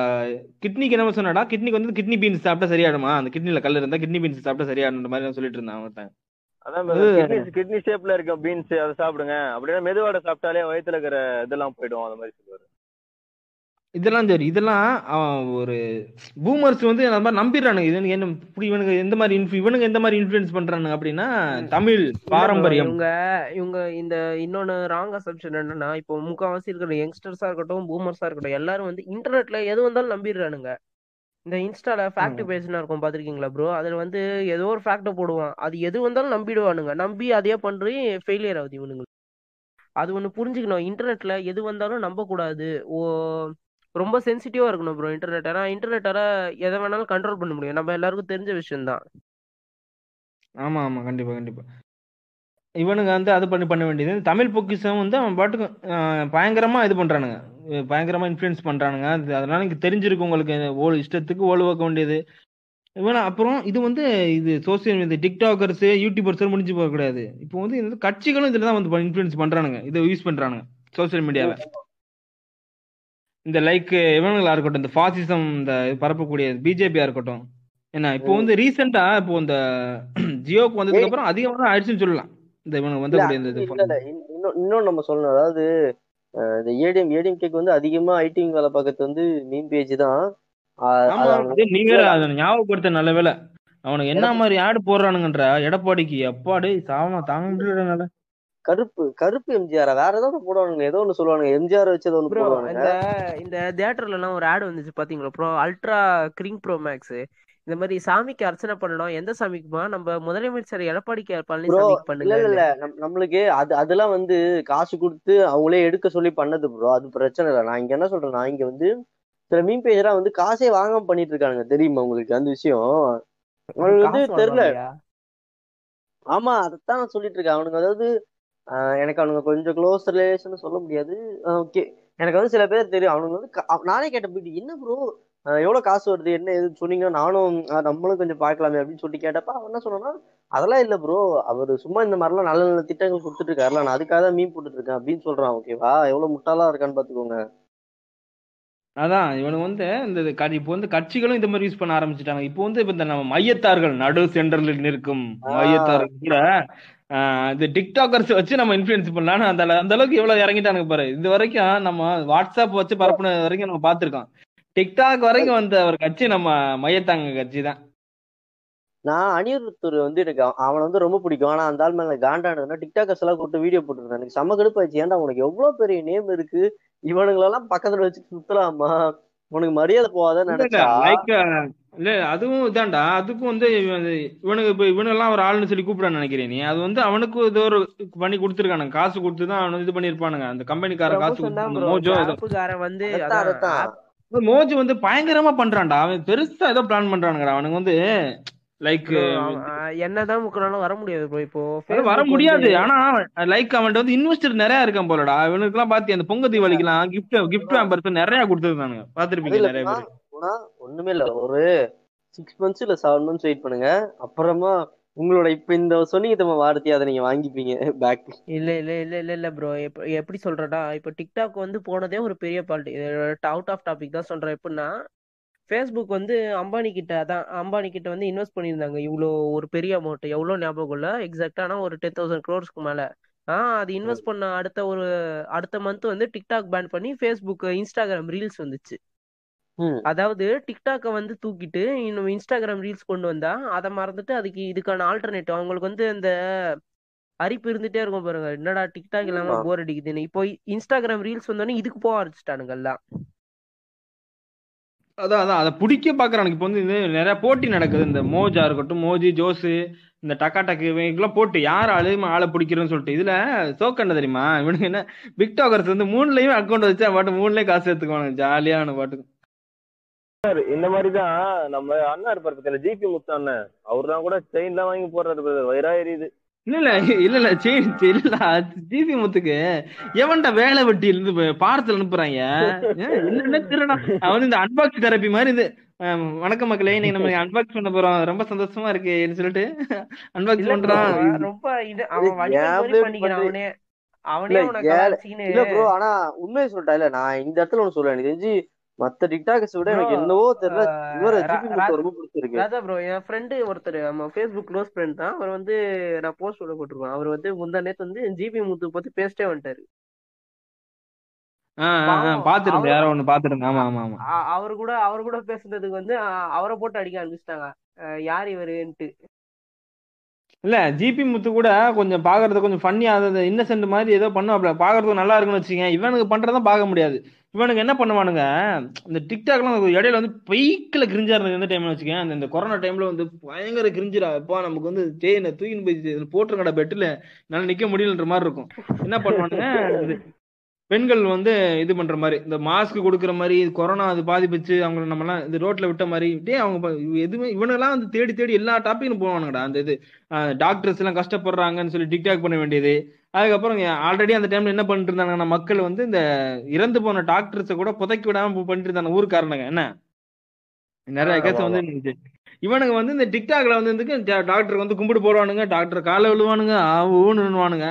கிட்னிக்கு என்ன சொன்னடா கிட்னிக்கு வந்து கிட்னி பீன்ஸ் சாப்பிட்டா சரியாடுமா அந்த கிட்னில கல் இருந்தா கிட்னி பீன்ஸ் சாப்பிட்டா சரியாடுன்ற மாதிரி நான் சொல்லிட்டு இருந்தான் அவன்
அதான் கிட்னி ஷேப்ல இருக்க பீன்ஸ் அதை சாப்பிடுங்க. அப்படின்னா மெதுவாடை சாப்பிட்டாலே வயித்துல இருக்கிற இதெல்லாம் போயிடும். அந்த மாதிரி சொல்லுவாரு.
இதெல்லாம் சரி. இதெல்லாம் ஒரு பூமர்ஸ் வந்து அந்த மாதிரி நம்பிடுறானுங்க. இது என்ன இப்படி இவனுக்கு எந்த மாதிரி இவனுங்க எந்த மாதிரி இன்ஃபுளுன்ஸ் பண்றானுங்க அப்படின்னா தமிழ் பாரம்பரியம்.
இவங்க இவங்க இந்த இன்னொன்னு ராங் அசம்ஷன் என்னன்னா இப்போ முக்காவாசி இருக்கிற யங்ஸ்டர்ஸா இருக்கட்டும் பூமர்ஸா இருக்கட்டும் எல்லாரும் வந்து இன்டர்நெட்ல எது வந்தாலும் நம்பிடுறானுங்க. இந்த இன்ஸ்டால ஃபேக்ட். பேஜ்னு இருக்கும் பாத்திருக்கீங்களா ப்ரோ அதுல வந்து ஏதோ ஒரு ஃபேக்ட போடுவான். அது எது வந்தாலும் நம்பிடுவானுங்க. நம்பி அதே பண்றி ஃபெயிலியர் ஆகுது இவனுங்க அது ஒண்ணு புரிஞ்சுக்கணும். இன்டர்நெட்ல எது வந்தாலும் நம்ப கூடாது ஓ ரொம்ப சென்சிட்டிவாக இருக்கணும் ப்ரோ இன்டர்நெட் ஏன்னா இன்டர்நெட்டால எதை வேணாலும் கண்ட்ரோல் பண்ண முடியும். நம்ம எல்லாருக்கும் தெரிஞ்ச விஷயம் தான்
ஆமாம் ஆமாம் கண்டிப்பாக கண்டிப்பாக இவனுங்க வந்து அது பண்ணி பண்ண வேண்டியது. தமிழ் பொக்கிஷம் வந்து அவன் பாட்டுக்கு பயங்கரமாக இது பண்ணுறானுங்க பயங்கரமாக இன்ஃப்ளூயன்ஸ் பண்ணுறானுங்க அது அதனால எனக்கு தெரிஞ்சிருக்கு உங்களுக்கு ஓ இஷ்டத்துக்கு ஓடு வைக்க வேண்டியது. இவன் அப்புறம் இது வந்து இது சோசியல் மீடியா டிக்டாக்கர்ஸ் யூடியூபர்ஸ் முடிஞ்சு போக கூடாது இப்போ வந்து இந்த கட்சிகளும் இதில் தான் வந்து இன்ஃப்ளூயன்ஸ் பண்ணுறானுங்க இதை யூஸ் பண்ணுறானுங்க சோசியல் மீடியாவை இந்த லைக் இவனுங்களா இருக்கட்டும் இந்த ஃபாசிசம் இந்த பரப்பக்கூடிய பிஜேபியா இருக்கட்டும் என்ன இப்போ வந்து ரீசெண்டா இப்போ இந்த ஜியோக்கு வந்ததுக்கு அப்புறம் அதிகமா தான் ஆயிடுச்சுன்னு சொல்லலாம். இந்த
இன்னும் இன்னும் இன்னும் நம்ம சொல்லணும். அதாவது இந்த ஏடிஎம் ஏடிஎம் கேக்கு வந்து அதிகமா ஐடி வேலை பார்க்கறது வந்து மீன் பேஜ் தான்.
ஆமா
அது
ஞாபகப்படுத்த நல்ல வேலை. அவனுக்கு என்ன மாதிரி ஆடு போடுறானுங்கன்ற? எடப்பாடிக்கு அப்பாடே சாவமா தாங்க முடியல
கருப்பு கருப்பு எம்ஜிஆர் வேற ஏதாவது போடுவானுங்க ஏதோ ஒண்ணு சொல்லுவானுங்க. எம்ஜிஆர் வச்சு ஏதோ ஒண்ணு
ப்ரோ
போடுவானுங்க.
இந்த இந்த தியேட்டர்ல எல்லாம் ஒரு ஆட் வந்துச்சு பாத்தீங்களா bro ultra cringe bro max இந்த மாதிரி சாமிக்கு அர்ச்சனை பண்ணணும். எந்த சாமிக்குமா? நம்ம முதலமைச்சர் எடப்பாடி கே
ப்ரோ
பழனிசாமிக்கு
இல்ல இல்ல நம்மளுக்கு அது அதெல்லாம் வந்து காசு கொடுத்து அவங்களே எடுக்க சொல்லி பண்ணது ப்ரோ அது பிரச்சனை இல்லை. நான் இங்க என்ன சொல்றேன்னா இங்க வந்து சில மீன் பேஜெல்லாம் வந்து காசே வாங்காம பண்ணிட்டு இருக்கானுங்க. தெரியுமா உங்களுக்கு அந்த விஷயம்? அவனுக்கு வந்து தெரியல ஆமா அதைத்தான் நான் சொல்லிட்டு இருக்கேன். அவனுங்க அதாவது எனக்கு அவனுங்க கொஞ்சம் க்ளோஸ் ரிலேஷன் சொல்ல முடியாது. ஓகே எனக்கு வந்து சில பேர் தெரியும். அவனுங்க வந்து நானே கேட்ட போயிட்டு என்ன ப்ரோ எவ்வளவு காசு வருது? என்ன எதுன்னு சொன்னீங்கன்னா நானும் நம்மளும் கொஞ்சம் பார்க்கலாமே அப்படின்னு சொல்லி கேட்டப்ப அவன் என்ன சொன்னான்னா அதெல்லாம் இல்ல ப்ரோ அவர் சும்மா இந்த மாதிரிலாம் நல்ல நல்ல திட்டங்கள் கொடுத்துட்டு இருக்காருல. நான் அதுக்காக தான் மீன் போட்டுட்டு இருக்கேன் அப்படின்னு சொல்றான். ஓகேவா எவ்வளவு முட்டாளா இருக்கான்னு பாத்துக்கோங்க.
அதான் இவனுக்கு வந்து இந்த இப்போ வந்து கட்சிகளும் இந்த மாதிரி யூஸ் பண்ண ஆரம்பிச்சுட்டாங்க. இப்போ வந்து இப்ப இந்த நம்ம மையத்தார்கள் நடு சென்டரில் நிற்கும் மையத்தார்கள் கூட இந்த டிக்டாக்கர்ஸ் வச்சு நம்ம இன்ஃபுளுன்ஸ் பண்ணலாம்னு அந்த அந்த அளவுக்கு எவ்வளவு இறங்கிட்டானுங்க பாரு. இது வரைக்கும் நம்ம வாட்ஸ்அப் வச்சு பரப்புன வரைக்கும் நம்ம பார்த்திருக்கோம். டிக்டாக் வரைக்கும் வந்த ஒரு கட்சி நம்ம மையத்தாங்க கட்சி தான்.
நான் அனிருத்தர் வந்து எனக்கு அவ- அவனை வந்து ரொம்ப பிடிக்கும். ஆனா அந்த ஆள் மேல காண்டானதுன்னா டிக்டாக்கர்ஸ் எல்லாம் கூப்பிட்டு வீடியோ போட்டுருந்தேன் எனக்கு செம்ம கடுப்பாச்சு ஏன்டா உனக்கு எவ்வளவு பெரிய நேம் இருக்கு? இவனுங்களெல்லாம் பக்கத்துல வச்சு சுத்தலாமா? உனக்கு மரியாதை போகாதன்னு
இல்ல இல்ல.
நினைச்சா?
லைக் இல்ல அதுவும் இதான்டா. அதுக்கும் வந்து இவன் இவனுக்கு இப்ப இவனெல்லாம் ஒரு ஆள்னு சொல்லி கூப்பிடான்னு நினைக்கிறேன் நீ. அது வந்து அவனுக்கு இது ஒரு பண்ணி கொடுத்துருக்கானுங்க. காசு கொடுத்து தான் அவனு இது பண்ணிருப்பானுங்க அந்த கம்பெனிக்கார காசு மோஜோ ஏதோ.
வந்து
மோஜ் வந்து பயங்கரமா பண்றான்டா. அவன் பெருசா ஏதோ பிளான் பண்றானுங்கடா. அவனுக்கு வந்து லைக்
என்னதான் முக்கினாலும் வர முடியாது ப்ரோ இப்போ
வர முடியாது. ஆனா லைக் அவன்கிட்ட வந்து இன்வெஸ்டர் நிறைய இருக்கான் போலடா. இவனுக்கு எல்லாம் பாத்தி அந்த பொங்க தீபாவளிக்கெல்லாம் கிஃப்ட் கிஃப்ட் வேம்பர்ஸ் நிறைய கொடுத்துருந்தானுங்க. பாத்திருப்பீங்க நிறைய பேர்.
குணா ஒண்ணுமே இல்ல. ஒரு சிக்ஸ் மந்த்ஸ் இல்ல செவன் மந்த்ஸ் வெயிட் பண்ணுங்க. அப்புறமா உங்களோட இப்ப இந்த சொன்னீங்க தம்ம வார்த்தையை அதை நீங்க வாங்கிப்பீங்க பேக்
இல்ல இல்ல இல்ல இல்ல இல்ல ப்ரோ எப்படி சொல்றடா இப்போ டிக்டாக் வந்து போனதே ஒரு பெரிய பால்ட் அவுட் ஆஃப் டாபிக் தான் சொல்றேன். எப்படின்னா ஃபேஸ்புக் வந்து அம்பானி கிட்ட அதான் அம்பானி கிட்ட வந்து இன்வெஸ்ட் பண்ணியிருந்தாங்க. இவ்வளோ ஒரு பெரிய அமௌண்ட் எவ்வளோ ஞாபகம் இல்ல? எக்ஸாக்டா ஆனா ஒரு டென் தௌசண்ட் க்ரோர்ஸ்க்கு மேல. ஆ அது இன்வெஸ்ட் பண்ண அடுத்த ஒரு அடுத்த மந்த் வந்து டிக்டாக் பேன் பண்ணி ஃபேஸ்புக் இன்ஸ்டாகிராம் ரீல்ஸ் வந்துச்சு. அதாவது டிக்டாக்கை வந்து தூக்கிட்டு இன்னும் இன்ஸ்டாகிராம் ரீல்ஸ் கொண்டு வந்தா அதை மறந்துட்டு அதுக்கு இதுக்கான ஆல்டர்னேட்டிவ் அவங்களுக்கு வந்து அந்த அரிப்பு இருந்துட்டே இருக்கும் பாருங்க. என்னடா டிக்டாக் இல்லாம போர் அடிக்குதுன்னு இப்போ இன்ஸ்டாகிராம் ரீல்ஸ் வந்தோடனே இதுக்கு போக ஆரம்பிச்சிட்டானுங்க எல்லாம்
அதான் அதான். அதை பிடிக்க பாக்குறானுங்க. இப்போ வந்து இது நிறைய போட்டி நடக்குது. இந்த மோஜா இருக்கட்டும் மோஜி ஜோஸு இந்த டக்கா டக்கு இவங்களுக்குலாம் போட்டு யார் ஆளு ஆளை பிடிக்கிறோன்னு சொல்லிட்டு. இதுல சோக்கண்ண தெரியுமா? இவனுக்கு என்ன பிக் டாக்கர்ஸ் வந்து மூணுலயுமே அக்கௌண்ட் வச்சு பாட்டு மூணுலயும் காசு எடுத்துக்குவானுங்க ஜாலியான பாட்டுக்கு.
இந்த மாதிரி தான் நம்ம அண்ணா இருப்பார் பத்தியில ஜிபி முத்து அண்ணன் அவர் தான் கூட செயின்லாம் வாங்கி போடுறாரு brother. வயிறா எரியுது
இல்ல இல்ல இல்ல இல்ல சரி சரி இல்ல ஜிபி முத்துக்கு எவன்டா வேலை வெட்டி இருந்து பார்சல் அனுப்புறாங்க? என்னன்னே தெரியல அவன் இந்த அன்பாக்ஸ் தெரப்பி மாதிரி இது. வணக்கம் மக்களே இன்னைக்கு நம்ம அன்பாக்ஸ் பண்ண போறோம். ரொம்ப சந்தோஷமா இருக்குன்னு சொல்லிட்டு? அன்பாக்ஸ் பண்றான்
ரொம்ப இது அவன் பண்ணிக்கிறான் அவனே.
ப்ரோ ஆனா உண்மையை சொல்லிட்டா இல்ல நான் இந்த இடத்துல ஒண்ணு சொல்றேன் எனக்கு தெரிஞ்சு மத்த டிக்டாக்ஸ் விட எனக்கு என்னவோ தெரியல இவர ஜிபி முத்து ரொம்ப பிடிச்சிருக்கு.
ராஜா ப்ரோ என் ஃப்ரெண்டு ஒருத்தர் நம்ம ஃபேஸ்புக் க்ளோஸ் ஃப்ரெண்ட் தான். அவர் வந்து நான் போஸ்ட் விட போட்டிருக்கேன் அவர் வந்து முந்தா நேத்து வந்து ஜிபி முத்து பத்தி பேசிட்டே வந்துட்டாரு.
பாத்துருந்தேன்
அவரு
யாரோ ஒண்ணு பாத்துருந்தேன் ஆமா ஆமா ஆமா.
அவரு கூட அவர் கூட பேசுனதுக்கு வந்து அவரை போட்டு அடிக்க ஆரம்பிச்சிட்டாங்க. யார் இவருன்ட்டு.
இல்ல ஜிபி முத்து கூட கொஞ்சம் பாக்குறது கொஞ்சம் ஃபன்னியா அது இன்னசென்ட் மாதிரி ஏதோ பண்ணுவாப்ல. பாக்குறதுக்கு நல்லா இருக்குன்னு வச்சுக்கேன் இவனுக்கு பண்றதான் பார்க்க முடியாது. இவனுக்கு என்ன பண்ணுவானுங்க? இந்த டிக்டாக்லாம் இடையில வந்து பைக்கில் கிரிஞ்சா இருந்தது எந்த டைம்ல வச்சுக்கேன் அந்த இந்த கொரோனா டைம்ல வந்து பயங்கர கிரிஞ்சிடா. எப்பா நமக்கு வந்து தேனை தூக்கின்னு போய் போட்டுருங்கடா பெட்டில். என்னால் நிக்க முடியலன்ற மாதிரி இருக்கும். என்ன பண்ணுவானுங்க? இது பெண்கள் வந்து இது பண்ற மாதிரி இந்த மாஸ்க் கொடுக்குற மாதிரி கொரோனா அது பாதிப்புச்சு அவங்க நம்ம எல்லாம் இந்த ரோட்ல விட்ட மாதிரி டே அவங்க எதுவுமே இவனெல்லாம் வந்து தேடி தேடி எல்லா டாப்பிக்கும் போவானுங்கடா. அந்த இது டாக்டர்ஸ் எல்லாம் கஷ்டப்படுறாங்கன்னு சொல்லி டிக்டாக் பண்ண வேண்டியது. அதுக்கப்புறம் ஆல்ரெடி அந்த டைம்ல என்ன பண்ணிட்டு இருந்தாங்கன்னா மக்கள் வந்து இந்த இறந்து போன டாக்டர்ஸை கூட புதைக்க விடாம பண்ணிட்டு இருந்தாங்க. ஊருக்காரனுங்க என்ன? நிறைய கேஸ் வந்து இவனுங்க வந்து இந்த டிக்டாக்ல வந்து டாக்டருக்கு வந்து கும்பிட்டு போடுவானுங்க டாக்டர் காலை விழுவானுங்க ஊனுவானுங்க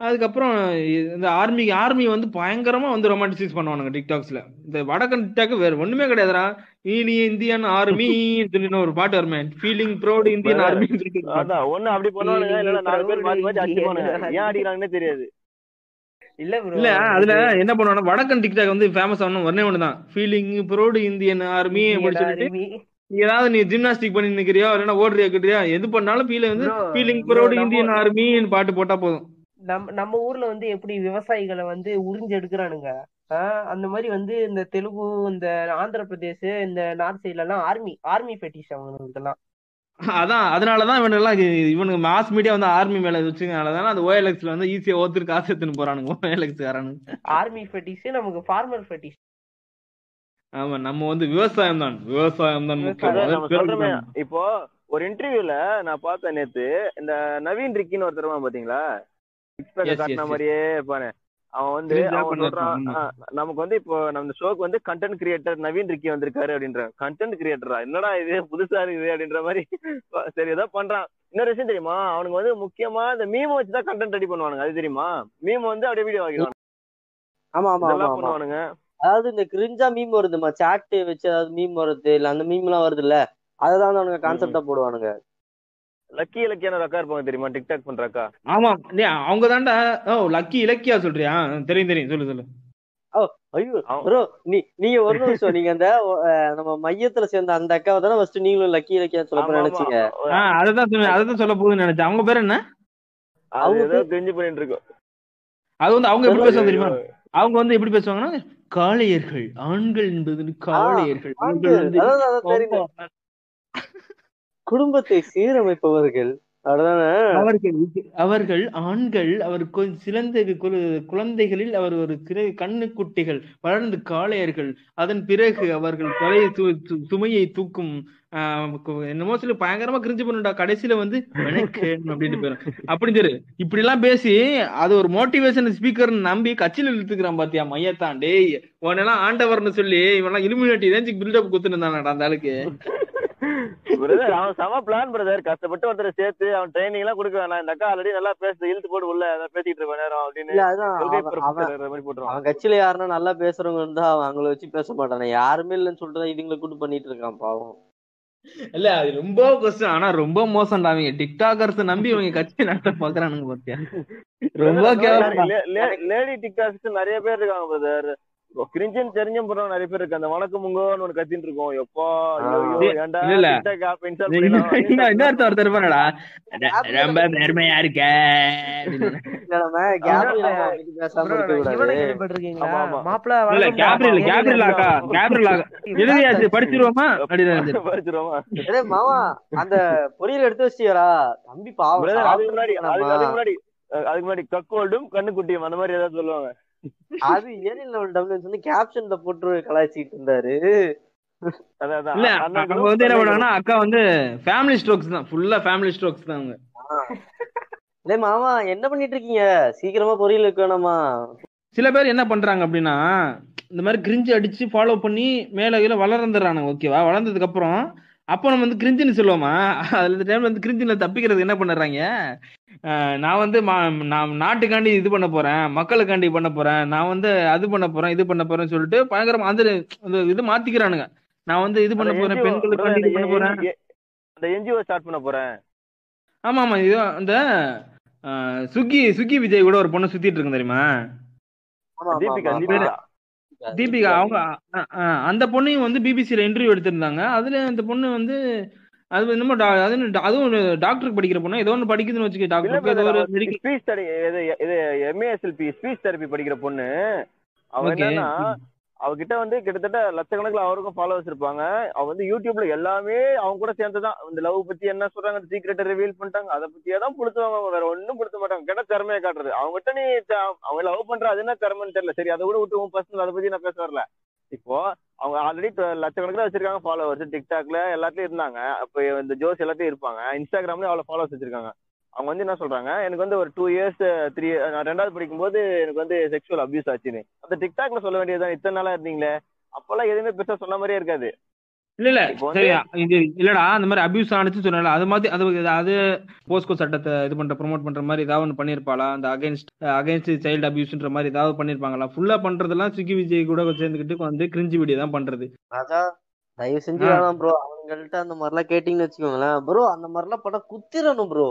அதுக்கப்புறம் இந்த ஆர்மி ஆர்மி வந்து பயங்கரமா வந்து ரொமான்டிசைஸ் பண்ணுவானுங்க டிக்டாக்ஸ்ல இந்த வடக்கன் டிக்டாக் வேற ஒண்ணுமே கிடையாதுடா. நீ இந்தியன் ஆர்மி சொல்லிட்டு ஒரு பாட்டு வருமே. ஃபீலிங் ப்ரௌட் இந்தியன் ஆர்மி
அதான் ஒண்ணு அப்படி பண்ணுவானுங்க இல்ல நாலு பேர் மாத்தி மாத்தி அடிச்சுப்பானுங்க ஏன் அடிக்கிறாங்கன்னே தெரியாது.
இல்ல
இல்ல அதுல என்ன பண்ணுவாங்க வடக்கன் டிக்டாக் வந்து ஃபேமஸ் ஆகணும் ஒன்னே ஒண்ணுதான் ஃபீலிங் ப்ரௌட் இந்தியன் ஆர்மி அப்படின்னு சொல்லிட்டு. நீ ஏதாவது நீ ஜிம்னாஸ்டிக் பண்ணி நிக்கிறியா இல்லைன்னா ஓடுறியா கிட்டியா? எது பண்ணாலும் ஃபீல் வந்து ஃபீலிங் ப்ரௌட் இந்தியன் ஆர்மின்னு பாட்டு போட்டா போதும்.
நம்ம நம்ம ஊர்ல வந்து எப்படி விவசாயிகளை வந்து உறிஞ்சு எடுக்கிறானுங்க ஆஹ் அந்த மாதிரி வந்து இந்த தெலுங்கு இந்த ஆந்திர பிரதேஷ் இந்த நார்த் சைட்ல எல்லாம் ஆர்மி ஆர்மி பெட்டிஷ் அவங்களுக்கெல்லாம்.
அதான் அதனாலதான் இவனுக்கு இவனுக்கு மாஸ் மீடியா வந்து ஆர்மி மேல வச்சுக்கனாலதான் அந்த ஓஎல்எக்ஸ்ல வந்து ஈஸியா ஒருத்தர் காசு எடுத்துன்னு போறானுங்க ஓஎல்எக்ஸ் காரனுங்க.
ஆர்மி பெட்டிஷ் நமக்கு ஃபார்மர் பெட்டிஷ்
ஆமா நம்ம வந்து விவசாயம் தான் விவசாயம் தான்.
இப்போ ஒரு இன்டர்வியூல நான் பார்த்தேன் நேத்து இந்த நவீன் ரிக்கின்னு ஒருத்தர் பாத்தீங்களா? காட்டின. மாதிரியே இருப்பானே. அவன் வந்து அவன் சொல்றான் நமக்கு வந்து இப்போ நம்ம ஷோக்கு வந்து கண்டென்ட் கிரியேட்டர் நவீன் ரிக்கி வந்திருக்காரு அப்படின்ற கண்டென்ட் கிரியேட்டரா என்னடா இது? புதுசா இருக்குது அப்படின்ற மாதிரி. சரி ஏதோ பண்றான். இன்னொரு விஷயம் தெரியுமா? அவனுக்கு வந்து முக்கியமா இந்த மீம் வச்சு தான் கண்டென்ட் ரெடி பண்ணுவானுங்க. அது தெரியுமா? மீம் வந்து அப்படியே வீடியோ ஆகிடுவாங்க
ஆமா ஆமா
பண்ணுவானுங்க.
அதாவது இந்த கிரிஞ்சா மீம் வருதுமா? சாட் வச்சு ஏதாவது மீம் வருது இல்ல அந்த மீம் எல்லாம் வருது இல்ல அததான் அவனுங்க கான்செப்டா போடுவானுங்க.
லக்கி இலக்கியான அக்கா இருப்பாங்க தெரியுமா? டிக்டாக் பண்ற அக்கா.
ஆமா. அவங்க தான்டா ஓ லக்கி இலக்கியா சொல்றியா? தெரியும் தெரியும். சொல்லு சொல்லு.
ஐயோ
அவன்-
ப்ரோ நீ நீங்க ஒரு நிமிஷம் நீங்க அந்த நம்ம மையத்துல சேர்ந்த அந்த அக்காவை தானே ஃபர்ஸ்ட் நீங்களும் லக்கி இலக்கியா சொல்ல. நினைச்சீங்க?
ஆஹ் அததான் அததான் சொல்ல போகுதுன்னு நினைச்சேன். அவங்க பேர் என்ன?
அவங்க
தெரிஞ்சு பண்ணிட்டு இருக்கோம்.
அது வந்து அவங்க எப்படி பேசுவாங்க தெரியுமா?
ஐயோ.
அவங்க வந்து எப்படி பேசுவாங்கன்னா காளையர்கள். ஆண்கள் என்பது காளையர்கள்
ஆண்கள்.
இவர்கள் வந்து
அதாவது அதான் தெரியுது. குடும்பத்தை சீரமைப்பவர்கள்.
அவர்கள் அவர்கள் ஆண்கள் அவர் சிலந்த குழந்தைகளில் அவர் ஒரு சிறு கண்ணுக்குட்டிகள் வளர்ந்து காளையர்கள். அதன் பிறகு அவர்கள் தலை சுமையை தூக்கும் ஆஹ் என்னமோ சொல்லி பயங்கரமா கிரிஞ்சு பண்ணுடா கடைசியில வந்து வணக்கம் அப்படின்னு போயிடும் அப்படி சரி இப்படி எல்லாம் பேசி அது ஒரு மோட்டிவேஷன் ஸ்பீக்கர் நம்பி கட்சியில இழுத்துக்கிறான் பாத்தியா மையத்தான். டேய் உன்னெல்லாம் ஆண்டவர்னு சொல்லி இவெல்லாம் இலுமினாட்டி ரேஞ்சுக்கு பில்டப் குத்துன்னு அந்த ஆளுக்கு.
பிரதர் அவன் செம பிளான் பிரதர் கஷ்டப்பட்டு ஒருத்தரை சேர்த்து அவன் ட்ரைனிங் எல்லாம் கொடுக்க வேணாம். இந்த அக்கா ஆல்ரெடி நல்லா பேசுது. இழுத்து போட்டு உள்ள பேசிட்டு இருக்க நேரம் அப்படின்னு
அவன் கட்சியில யாருன்னா நல்லா பேசுறவங்க இருந்தா அவன் அவங்கள வச்சு பேச மாட்டானே. யாருமே இல்லைன்னு சொல்லிட்டு இதுங்களை கூட்டு பண்ணிட்டு இருக்கான் பாவம்.
இல்ல அது ரொம்ப கஷ்டம் ஆனா ரொம்ப மோசம்டா அவங்க. டிக்டாக்கர்ஸ் நம்பி இவங்க கட்சி நடத்த பாக்குறானுங்க பாத்தியா? ரொம்ப
லேடி டிக்டாக்ஸ் நிறைய பேர் இருக்காங்க பிரதர் கிரிஞ்சன் தெரிஞ்சும் போறவங்க நிறைய பேர் இருக்கு. அந்த வணக்கம் முங்கோன்னு ஒண்ணு கத்தின்னு இருக்கோம். எப்பா ஏன்டா.
இன்னொருத்த ஒருத்தர் இருப்பானடா ரொம்ப பெருமையா இருக்க.
அந்த பொரியல் எடுத்து வச்சிட்டியாரா தம்பி பாவம்.
பிரதர் அதுக்கு முன்னாடி அதுக்கு முன்னாடி கக்கோல்டும் கண்ணுக்குட்டியும் அந்த மாதிரி ஏதாவது சொல்லுவாங்க.
அது ஏரியல் லெவல் டபுள்ஸ் வந்து கேப்ஷன்ல போட்டு கலாய்ச்சிட்டு இருந்தாரு.
அவங்க வந்து என்ன அக்கா வந்து ஃபேமிலி ஸ்ட்ரோக்ஸ் தான். ஃபுல்லா ஃபேமிலி ஸ்ட்ரோக்ஸ் தான் அவங்க.
மாமா என்ன பண்ணிட்டு இருக்கீங்க? சீக்கிரமா பொரியல் வைக்க வேணாமா?
சில பேர் என்ன பண்றாங்க அப்படின்னா இந்த மாதிரி கிரிஞ்சு அடிச்சு ஃபாலோ பண்ணி மேல கீழே வளர்ந்துடுறானுங்க ஓகேவா வளர்ந்ததுக்கு அப்புறம் அப்போ நம்ம வந்து கிரிஞ்சுன்னு சொல்லுவோமா? அதுல இந்த டைம்ல வந்து கிரிஞ்சுல தப்பிக்கிறதுக்கு என்ன பண்ணுறாங்க? நான் வந்து மா- நான் நாட்டுக்காண்டி இது பண்ண போறேன் மக்களுக்காண்டி பண்ண போறேன் நான் வந்து அது பண்ண போறேன் இது பண்ண போறேன்னு சொல்லிட்டு பயங்கரமா அந்த அந்த இது மாத்திக்கிறானுங்க. நான் வந்து இது பண்ண போறேன் பெண்களுக்காண்டி இது பண்ண போறேன்.
அந்த என்ஜிஓ ஸ்டார்ட் பண்ண போறேன்.
ஆமா ஆமா இது அந்த சுகி சுகி விஜய் கூட ஒரு பொண்ணு சுத்திட்டு இருக்கு தெரியுமா?
தீபிகா
அவங்க அந்த பொண்ணையும் வந்து பிபிசியில இன்டர்வியூ எடுத்திருந்தாங்க. அதுல அந்த பொண்ணு வந்து அது என்னமோ டா- அது அதுவும் டாக்டருக்கு படிக்கிற பொண்ணு? ஏதோ ஒன்று படிக்குதுன்னு வச்சுக்க டாக்டருக்கு ஏதோ ஒரு மெடிக்கல்
ஸ்பீச் ஸ்டடி இது இது எம்ஏஎஸ்எல்பி ஸ்பீச் தெரப்பி படிக்கிற பொண்ணு. அவ
ஓகே
என்னன்னா அவகிட்ட வந்து கிட்டத்தட்ட லட்சக்கணக்கில் அவருக்கும் ஃபாலோவர்ஸ் இருப்பாங்க. அவ வந்து யூடியூப்ல எல்லாமே அவங்க கூட சேர்ந்துதான். இந்த லவ் பத்தி என்ன சொல்றாங்க சீக்கிரட்டை ரிவீல் பண்ணிட்டாங்க அதை பத்தியே தான் புளுத்துவாங்க. வேற ஒண்ணும் புளுத்த மாட்டாங்க. கேட்டா திறமையை காட்டுறது. அவங்ககிட்ட நீ அவங்க லவ் பண்ற அது என்ன திறமைன்னு தெரியல. சரி அதை கூட விட்டு உன் பர்சனல் அதை பத்தி நான் பேச வரல. இப்போ அவங்க ஆல்ரெடி லட்சக்கணக்கில் வச்சிருக்காங்க ஃபாலோவர்ஸ் டிக்டாக்ல எல்லாத்துலயும் இருந்தாங்க. அப்போ இந்த ஜோஸ் எல்லாத்தையும் இருப்பாங்க. இன்ஸ்டாகிராம்லயும் அவ்வளவு ஃபாலோவர்ஸ் வச்சிருக்காங்க. அவங்க வந்து என்ன சொல்றாங்க எனக்கு வந்து ஒரு டூ இயர்ஸ் த்ரீ நான் ரெண்டாவது படிக்கும்போது எனக்கு வந்து செக்ஷுவல் அபியூஸ் ஆச்சுன்னு. அந்த டிக்டாக்ல சொல்ல வேண்டியதுதான் இத்தனை நாளா இருந்தீங்களே? அப்பெல்லாம் எதுவுமே பெருசா சொன்ன மாதிரியே இருக்காது.
இல்ல இல்ல இது இல்லடா அந்த மாதிரி அபியூஸ் ஆனிச்சு சொன்னல அது மாதிரி அது அது போஸ்கோ சட்டத்தை இது பண்ற ப்ரோமோட் பண்ற மாதிரி ஏதாவது ஒன்று பண்ணிருப்பாளா? அந்த அகைன்ஸ்ட் அகைன்ஸ்ட் சைல்டு அபியூஸ்ன்ற மாதிரி ஏதாவது பண்ணிருப்பாங்களா? ஃபுல்லா பண்றதெல்லாம் சிக்கி விஜய் கூட சேர்ந்துக்கிட்டு வந்து கிரிஞ்சு வீடியோ தான் பண்றது.
ராஜா தயவு செஞ்சு. வேணாம் ப்ரோ அவங்கள்ட்ட அந்த மாதிரிலாம் கேட்டீங்கன்னு வச்சுக்கோங்களேன். ப்ரோ அந்த மாதிரிலாம் படம் குத்திரணும் ப்ரோ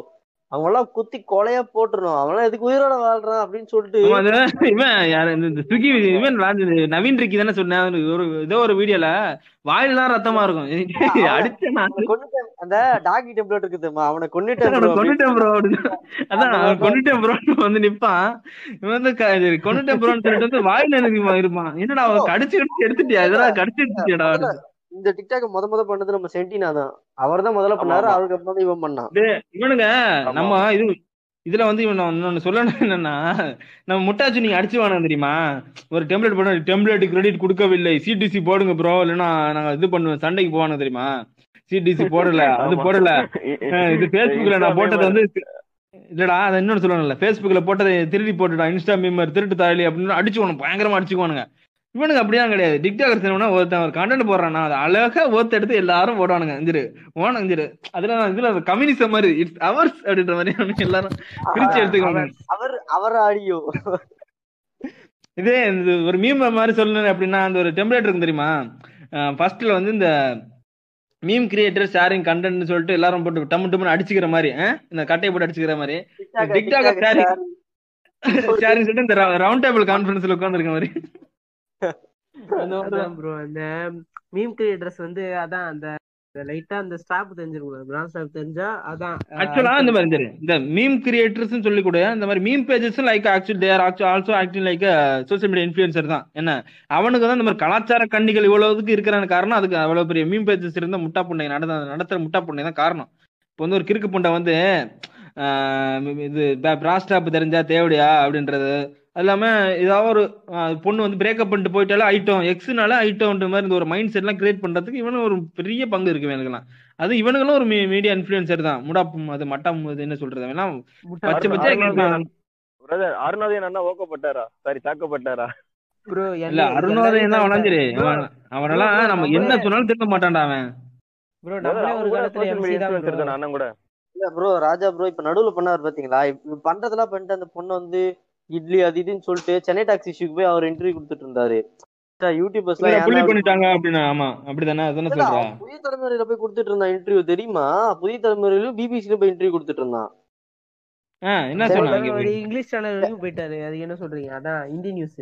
அவங்களாம் குத்தி கொலையா போட்டுறணும். அவன்லாம் எதுக்கு உயிரோட வாழ்றான் அப்படின்னு சொல்லிட்டு
இவன் யாரு? இந்த ஸ்விக்கி இவன் நவீன் ரிக்கி தானே சொன்னேன். ஒரு ஏதோ ஒரு வீடியோல வாயிலாம் ரத்தமா இருக்கும். அடிச்ச நான்.
அவனை கொன்னுட்டேன். அந்த டாகி டெம்ப்ளேட் இருக்கு தெரியுமா? அவனை
அவனை
அப்படின்னு.
கொன்னுட்டேன் ப்ரோ அதான் அவன் கொன்னுட்டேன். ப்ரோ வந்து நிப்பான். இவன் வந்து க- இது கொன்னுட்டேன் ப்ரோன்னு சொல்லிட்டு வந்து வாயில எனக்கு இருப்பான்? என்னடா அவன் கடிச்சு கடிச்சு எடுத்துட்டியா? இதெல்லாம் கடிச்சு எடுத்துட்டியாடா
இந்த டிக்டாக் முத முத பண்ணது நம்ம சென்டினா தான். அவர் தான் முதல்ல பண்ணாரு. அவருக்கு அப்புறம் இவன் பண்ணான்.
இவனுங்க. நம்ம இது இதுல வந்து இவன் இன்னொன்னு சொல்லணும் என்னன்னா நம்ம முட்டாச்சு நீங்க அடிச்சுவானுங்க தெரியுமா? ஒரு டெம்ப்ளேட் போட டெம்ப்ளேட் கிரெடிட் கொடுக்கவில்லை. சிடிசி போடுங்க ப்ரோ இல்லைன்னா நாங்க இது பண்ணுவோம் சண்டைக்கு போவானுங்க தெரியுமா? சிடிசி போடல அது. போடல. இது Facebookல நான் போட்டது வந்து இல்லடா அதை இன்னொன்னு சொல்லணும்ல. Facebookல போட்டதை திருடி போட்டுடா இன்ஸ்டா மீமர் திருட்டு தாலி அப்படின்னு அடிச்சுக்கணும் பயங்கரமா அடிச்சுக்குவானுங்க. இவனுக்கு அப்படிலாம் கிடையாது. டிக்டாகர் சினிமா ஒருத்தன் ஒரு கண்டென்ட் போடுறான்னா அதை அழகா ஓத்து எடுத்து எல்லாரும் போடுவானுங்க. இஞ்சிரு ஓன இஞ்சிரு. அதுல இதுல கம்யூனிசம் மாதிரி இட்ஸ் அவர்ஸ் அப்படின்ற மாதிரி எல்லாரும் பிரிச்சு எடுத்துக்கோங்க.
அவர் அவர் ஆடியோ.
இதே இந்த ஒரு மீம் மாதிரி சொல்லணும் அப்படின்னா அந்த ஒரு டெம்ப்ளேட் இருக்கும் தெரியுமா? ஃபர்ஸ்ட்ல வந்து இந்த மீம் கிரியேட்டர் ஷேரிங் கண்டென்ட்னு சொல்லிட்டு எல்லாரும் போட்டு டம்மு டம்முன்னு அடிச்சுக்கிற மாதிரி? இந்த கட்டையை போட்டு அடிச்சுக்கிற மாதிரி. TikTok sharing. ஷேரிங் சொல்லிட்டு இந்த ரவுண்ட் டேபிள் கான்ஃபரன்ஸ்ல உட்காந்துருக்க மாதிரி.
அதான். ப்ரோ அந்த மீம் கிரியேட்டர்ஸ் வந்து அதான் அந்த லைட்டா அந்த ஸ்டாப் தெரிஞ்சிருக்கும் பிராண்ட் ஸ்டாப் தெரிஞ்சா அதான்
ஆக்சுவலா இந்த மாதிரி சரி இந்த மீம் கிரியேட்டர்ஸ் சொல்லி கூட இந்த மாதிரி meme pages like actual they're also acting like social media influencer தான். என்ன? அவனுக்கு தான் இந்த மாதிரி கலாச்சார கண்ணிகள் இவ்வளவுக்கு இருக்கிற காரணம். அதுக்கு அவ்வளவு பெரிய மீம் பேஜஸ் இருந்த முட்டா புண்டை நடந்த நடத்துற முட்டா புண்டை தான் காரணம். இப்போ வந்து ஒரு கிறுக்கு புண்டை வந்து இது பிராஸ்டாப் தெரிஞ்சா தேவடியா அப்படின்றது அது இல்லாம ஏதாவது ஒரு பொண்ணு வந்து பிரேக்கப் பண்ணிட்டு போயிட்டாலே ஐட்டம் எக்ஸ்னால ஐட்டம்ன்ற மாதிரி இந்த ஒரு மைண்ட் செட் எல்லாம் கிரியேட் பண்றதுக்கு இவனு ஒரு பெரிய பங்கு இருக்கு இவனுக்கெல்லாம். அது இவனுங்களும் ஒரு மீடியா இன்ஃபுளுசர் தான். முடாப்பும் அது மட்டம் அது என்ன சொல்றது அவன் பச்சை பச்சை
பிரதர் அருணாதயன் அண்ணா ஓக்கப்பட்டாரா? சாரி தாக்கப்பட்டாரா?
ப்ரோ
இல்ல அருணோதயம் தான் வளஞ்சிரு. அவன் அவனெல்லாம் நம்ம என்ன சொன்னாலும் திரும்ப மாட்டான்டா அவன்.
ப்ரோ நம்மளே ஒரு காலத்துல எம்சி தான்
அண்ணன் கூட.
இல்ல ப்ரோ ராஜா ப்ரோ இப்ப நடுவுல பண்ணாரு பாத்தீங்களா? பண்றதெல்லாம் பண்ணிட்டு அந்த பொண்ணு வந்து இட்லி அது இதுன்னு சொல்லிட்டு சென்னை டாக்ஸி இஷ்யூக்கு போய் அவர் இன்டர்வியூ கொடுத்துட்டு இருந்தாரு. யூடியூபர்ஸ் எல்லாம்
பண்ணிட்டாங்க அப்படின்னா ஆமா அப்படிதானே? அதானே
இல்ல,
சொல்றா.
அவன் புதிய தலைமுறையில போய் கொடுத்துட்டு இருந்தான் இன்டர்வியூ தெரியுமா? புதிய தலைமுறையிலும் பிபிசில போய் இன்டர்வியூ கொடுத்துட்டு இருந்தான்.
ஆ, என்ன சொன்னாங்க
ஒரு இங்கிலீஷ் சேனல் வரைக்கும் போயிட்டாரு. அது என்ன சொல்றீங்க? அதான் இந்தி நியூஸ்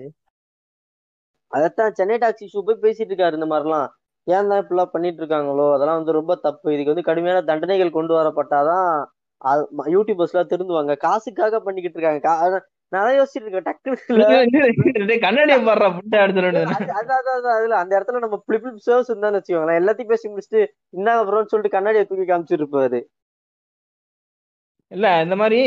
அதத்தான் சென்னை டாக்ஸி இஷ்யூ போய் பேசிட்டு இருக்காரு இந்த மாதிரிலாம். ஏன் தான் இப்படிலாம் பண்ணிட்டு இருக்காங்களோ? அதெல்லாம் வந்து ரொம்ப தப்பு. இதுக்கு வந்து கடுமையான தண்டனைகள் கொண்டு வரப்பட்டாதான் அது- ம- யூடியூபர்ஸ்லாம் திருந்துவாங்க. காசுக்காக பண்ணிக்கிட்டு இருக்காங்க. நான் யோசிச்சுட்டு இருக்கேன் டக்குனு
டேய், கண்ணாடியை பாடுறா புட்டை
அதுல அந்த இடத்துல நம்ம பிளிப் சர்வ்ஸ் இருந்தான்னு வச்சுக்கோங்களேன் எல்லாத்தையும் பேசி முடிச்சுட்டு இந்தாங்க ப்ரோன்னு சொல்லிட்டு கண்ணாடியை தூக்கி காமிச்சிட்டு இருப்பாரு
இல்ல இந்த மாதிரி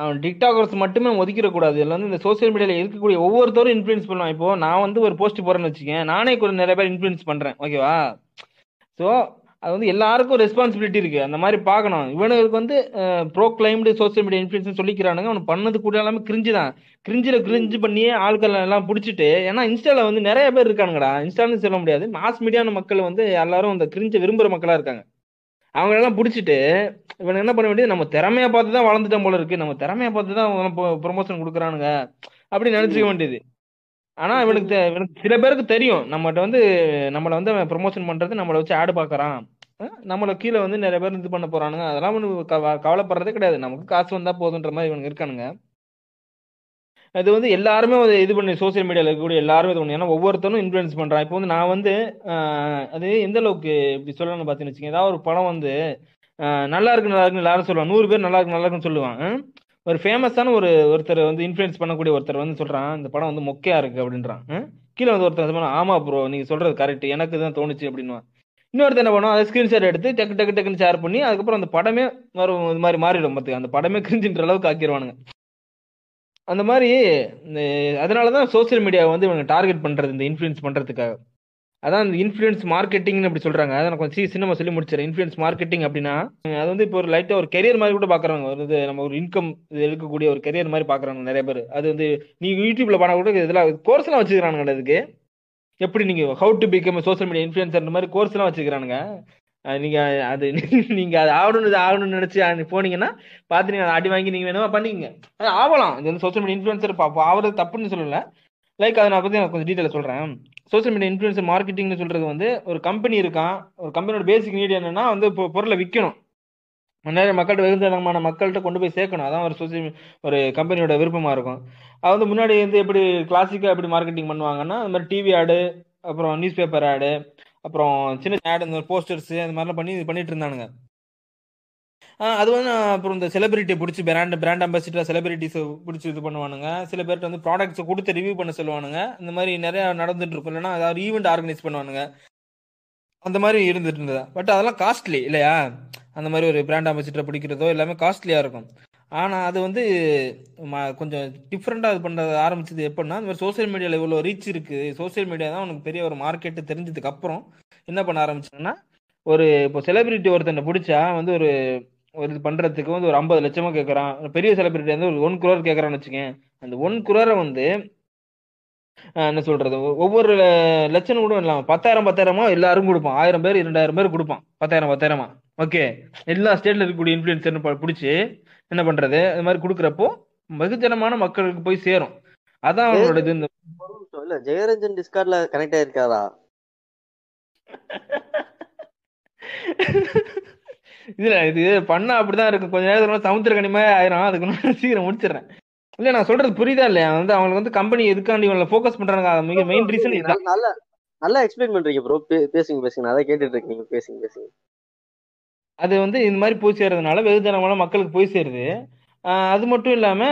அவன் டிக்டாகர்ஸ் மட்டுமே ஒதுக்கிட கூடாது. இதுல வந்து இந்த சோசியல் மீடியால இருக்கக்கூடிய ஒவ்வொருத்தரும் இன்ஃபுளுன்ஸ் பண்ணுவான் இப்போ நான் வந்து ஒரு போஸ்ட் போறேன்னு வச்சுக்கேன் நானே கூட நிறைய பேர் இன்ஃபுளுன்ஸ் பண்றேன். ஓகேவா சோ அது வந்து எல்லாருக்கும் ரெஸ்பான்சிபிலிட்டி இருக்கு. அந்த மாதிரி பார்க்கணும். இவனுக்கு வந்து bro claimed social media influence சொல்லிக்கிறானுங்க. அவன் பண்ணது கூட எல்லாமே கிரிஞ்சு தான். கிரிஞ்சில் கிரிஞ்சு பண்ணியே ஆட்கள் எல்லாம் பிடிச்சிட்டு ஏன்னா இன்ஸ்டால வந்து நிறைய பேர் இருக்கானுங்கடா. இன்ஸ்டான்னு சொல்ல முடியாது. மாஸ் மீடியான மக்கள் வந்து எல்லாரும் அந்த கிரிஞ்சை விரும்புற மக்களாக இருக்காங்க. அவங்களெல்லாம் பிடிச்சிட்டு இவன் என்ன பண்ண வேண்டியது நம்ம திறமையை பார்த்து தான் வளர்ந்துட்டோம் போல இருக்கு. நம்ம திறமையை பார்த்து தான் ப்ரொமோஷன் கொடுக்குறானுங்க. அப்படின்னு நினச்சிக்க வேண்டியது. ஆனா இவனுக்கு இவனுக்கு சில பேருக்கு தெரியும். நம்மகிட்ட வந்து நம்மளை வந்து அவன் ப்ரொமோஷன் பண்றது நம்மளை வச்சு ஆடு பாக்குறான். நம்மள கீழே வந்து நிறைய பேர் இது பண்ண போறானுங்க. அதெல்லாம் கவ- கவலைப்படுறதே கிடையாது. நமக்கு காசு வந்தா போதுன்ற மாதிரி இவனுக்கு இருக்கானுங்க. அது வந்து எல்லாருமே இது பண்ணி சோசியல் மீடியால இருக்கக்கூடிய எல்லாருமே இது பண்ணி. ஏன்னா ஒவ்வொருத்தரும் இன்ஃப்ளூயன்ஸ் பண்றான். இப்போ வந்து நான் வந்து அது எந்த அளவுக்கு இப்படி சொல்லணும்னு பார்த்தீங்கன்னு வச்சுக்கோங்க. ஏதாவது ஒரு படம் வந்து நல்லா இருக்கு நல்லா இருக்குன்னு எல்லாரும் சொல்லுவாங்க. நூறு பேர் நல்லா இருக்கு நல்லா இருக்குன்னு சொல்லுவான்? ஒரு ஃபேமஸான ஒரு ஒருத்தர் வந்து இன்ஃப்ளூயன்ஸ் பண்ணக்கூடிய ஒருத்தர் வந்து சொல்கிறான் இந்த படம் வந்து மொக்கையாக இருக்குது அப்படின்றான். கீழே வந்து ஒருத்தர் சொன்னா ஆமாம் ப்ரோ நீங்கள் சொல்கிறது கரெக்ட் எனக்கு தான் தோணுச்சு அப்படின்னுவான். இன்னொருத்தர் என்ன பண்ணுவோம் அதை ஸ்க்ரீன்ஷாட் எடுத்து டக்கு டக்கு டக்குன்னு ஷேர் பண்ணி அதுக்கப்புறம் அந்த படமே வரும் இது மாதிரி மாறிடும் பார்த்துக்க அந்த படமே கிரிஞ்சின்ற அளவுக்கு ஆக்கிடுவானுங்க அந்த மாதிரி இந்த அதனால தான் சோஷியல் மீடியாவை வந்து இவங்க டார்கெட் பண்ணுறது இந்த இன்ஃப்ளூயன்ஸ் பண்ணுறதுக்காக அதான் இந்த இன்ஃப்ளூயன்ஸ் மார்க்கெட்டிங்னு அப்படி சொல்றாங்க. அதை நான் கொஞ்சம் சி- சின்னமா சொல்லி முடிச்சிடறேன். இன்ஃப்ளூயன்ஸ் மார்க்கெட்டிங் அப்படின்னா அது வந்து இப்போ ஒரு லைட்டாக ஒரு கெரியர் மாதிரி கூட பார்க்குறாங்க ஒரு இது நம்ம ஒரு இன்கம் எடுக்கக்கூடிய ஒரு கெரியர் மாதிரி பார்க்குறாங்க நிறைய பேர். அது வந்து நீங்கள் யூடியூப்ல பண்ண கூட இதெல்லாம் கோர்ஸ்லாம் வச்சுக்கிறானுங்க அதுக்கு எப்படி நீங்கள் how to become social media influencer மாதிரி கோர்ஸ் எல்லாம் வச்சுக்கிறானுங்க? நீங்கள் அது நீங்கள் அது ஆகணும்னு இது ஆகணும்னு நினச்சி போனீங்கன்னா பார்த்து நீங்கள் அடி வாங்கி நீங்கள் வேணுமா பண்ணிக்கங்க. அது ஆகலாம். இது வந்து சோஷியல் மீடியா இன்ஃபுளுசர் ஆகிறது தப்புன்னு சொல்லலை. லைக் அதை நான் பற்றி நான் கொஞ்சம் டீட்டெயில் சொல்கிறேன் சோஷியல் மீடியா இன்ஃபுளுசர் மார்க்கெட்டிங்னு சொல்றது வந்து ஒரு கம்பெனி இருக்கான். ஒரு கம்பெனியோட பேசிக் நீட் என்னன்னா வந்து இப்போ பொருளை விற்கணும் நிறைய மக்கள்கிட்ட வெகுந்தனமான மக்கள்கிட்ட கொண்டு போய் சேர்க்கணும். அதான் ஒரு சோசியல் ஒரு கம்பெனியோட விருப்பமாக இருக்கும். அது வந்து முன்னாடி வந்து எப்படி கிளாசிக்காக எப்படி மார்க்கெட்டிங் பண்ணுவாங்கன்னா அந்த மாதிரி டிவி ஆடு அப்புறம் நியூஸ் பேப்பர் ஆடு அப்புறம் சின்ன ஆடு இந்த போஸ்டர்ஸ் அந்த மாதிரிலாம் பண்ணி இது பண்ணிட்டு இருந்தானுங்க. அது வந்து அப்புறம் இந்த செலிபிரிட்டியை பிடிச்சி பிராண்ட் பிராண்ட் அம்பாசிடர் செலிபிரிட்டிஸ் பிடிச்சி இது பண்ணுவானுங்க. சில பேர்கிட்ட வந்து ப்ராடக்ட்ஸை கொடுத்து ரிவ்யூ பண்ண சொல்லுவானுங்க. இந்த மாதிரி நிறைய நடந்துட்டு இருக்கும். இல்லைன்னா ஏதாவது ஈவெண்ட் ஆர்கனைஸ் பண்ணுவானுங்க. அந்த மாதிரி இருந்துட்டு இருந்தது? பட் அதெல்லாம் காஸ்ட்லி இல்லையா? அந்த மாதிரி ஒரு பிராண்ட் அம்பாசிடரை பிடிக்கிறதோ எல்லாமே காஸ்ட்லியாக இருக்கும். ஆனால் அது வந்து ம- கொஞ்சம் டிஃப்ரெண்ட்டாக இது பண்ணுறது ஆரம்பிச்சது எப்படின்னா இந்த மாதிரி சோஷியல் மீடியாவில் இவ்வளோ ரீச் இருக்குது சோஷியல் மீடியா தான் உனக்கு பெரிய ஒரு மார்க்கெட்டு தெரிஞ்சதுக்கு அப்புறம் என்ன பண்ண ஆரம்பிச்சாங்கன்னா ஒரு இப்போ செலிபிரிட்டி ஒருத்தனை பிடிச்சா வந்து ஒரு ஒரு இது பண்ணுறதுக்கு வந்து ஒரு ஐம்பது லட்சமா கேட்குறான் பெரிய செலிபிரிட்டி வந்து ஒரு ஒன் குரோர் கேட்குறான்னு வச்சுக்கேன். அந்த ஒன் குரோரை வந்து என்ன சொல்றது? ஒவ்வொரு லட்சம் கூட இல்லாம பத்தாயிரம் பத்தாயிரமா எல்லாரும் கொடுப்பான். ஆயிரம் பேர் இரண்டாயிரம் பேர் கொடுப்பான். பத்தாயிரம் பத்தாயிரமா? ஓகே. எல்லா ஸ்டேட்ல இருக்கக்கூடிய இன்ஃபுளுசர் பிடிச்சி என்ன பண்றது? இது மாதிரி கொடுக்குறப்போ வெகுஜனமான மக்களுக்கு போய் சேரும். அதான் அவனோட இது இந்த.
இல்ல ஜெயரஞ்சன் டிஸ்கார்ட்ல கனெக்ட் ஆயிருக்காரா?
இதுல இது பண்ணா அப்படிதான் இருக்கும் கொஞ்ச நேரத்துல சமுத்திரக்கனிமே ஆயிரும். அதுக்கு சீக்கிரம் முடிச்சிடுறேன். இல்ல நான் சொல்றது புரியுதா இல்லையா? வந்து அவங்களுக்கு வந்து கம்பெனி எதுக்காண்டி இவங்களை ஃபோக்கஸ் பண்றாங்க அது மிக மெயின் ரீசன்
நல்ல- நல்ல எக்ஸ்பிளைன் பண்றீங்க ப்ரோ பேசுங்க பேசுங்க. நான் அதை கேட்டுட்டு இருக்கேன். நீங்க பேசுங்க பேசுங்க.
அது வந்து இந்த மாதிரி போய் சேர்றதுனால வெகுஜனமான மக்களுக்கு போய் சேருது. அது மட்டும் இல்லாம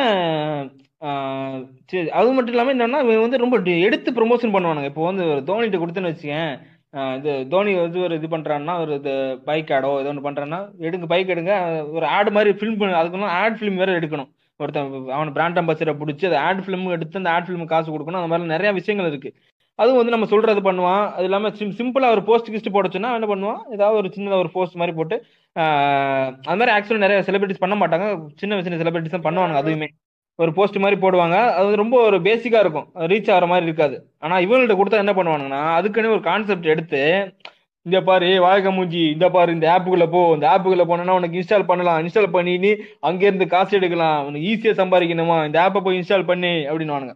அது மட்டும் இல்லாம என்னன்னா இவன் வந்து ரொம்ப எடுத்து ப்ரொமோஷன் பண்ணுவானுங்க. இப்போ வந்து தோனிட்ட கொடுத்துன்னு வச்சுக்கேன். இது தோனி வந்து ஒரு இது பண்றான்னா ஒரு இது பைக் ஆடோ ஏதோ ஒன்று பண்ணுறான்னா எடுங்க பைக் எடுங்க. ஒரு ஆடு மாதிரி ஃபிலிம் பண்ண அதுக்கு ஆட் ஃபிலிம் வேற எடுக்கணும். ஒருத்தன் அவன் பிராண்ட் அம்பாசிடரை பிடிச்சி அந்த ஆட் ஃபிலிம் எடுத்து அந்த ஆட் ஃபிலிம் காசு கொடுக்கணும். அந்த மாதிரி நிறைய விஷயங்கள் இருக்கு. அதுவும் வந்து நம்ம சொல்றது பண்ணுவான். அது இல்லாம சிம் சிம்பிளா ஒரு போஸ்ட் கிஸ்ட் போடச்சுன்னா என்ன பண்ணுவான்? ஏதாவது ஒரு சின்னதாக ஒரு போஸ்ட் மாதிரி போட்டு அது மாதிரி ஆக்சுவலாக நிறைய செலிபிரிட்டிஸ் பண்ண மாட்டாங்க. சின்ன சின்ன செலிபிரிட்டிஸ் தான் பண்ணுவாங்க அதுவுமே. ஒரு போஸ்ட் மாதிரி போடுவாங்க. அது வந்து ரொம்ப ஒரு பேசிக்கா இருக்கும். ரீச் ஆகிற மாதிரி இருக்காது. ஆனா இவங்கள்ட்ட கொடுத்தா என்ன பண்ணுவாங்கன்னா அதுக்குன்னு ஒரு கான்செப்ட் எடுத்து இந்த பாரு வாழ்க மூஞ்சி இந்த பாரு இந்த ஆப்புக்குள்ள போ. இந்த ஆப்புக்குள்ள போனா உனக்கு இன்ஸ்டால் பண்ணலாம். இன்ஸ்டால் பண்ணி அங்கேருந்து இருந்து காசு எடுக்கலாம். உனக்கு ஈஸியா சம்பாதிக்கணுமா? இந்த ஆப்பை போய் இன்ஸ்டால் பண்ணி அப்படின்னு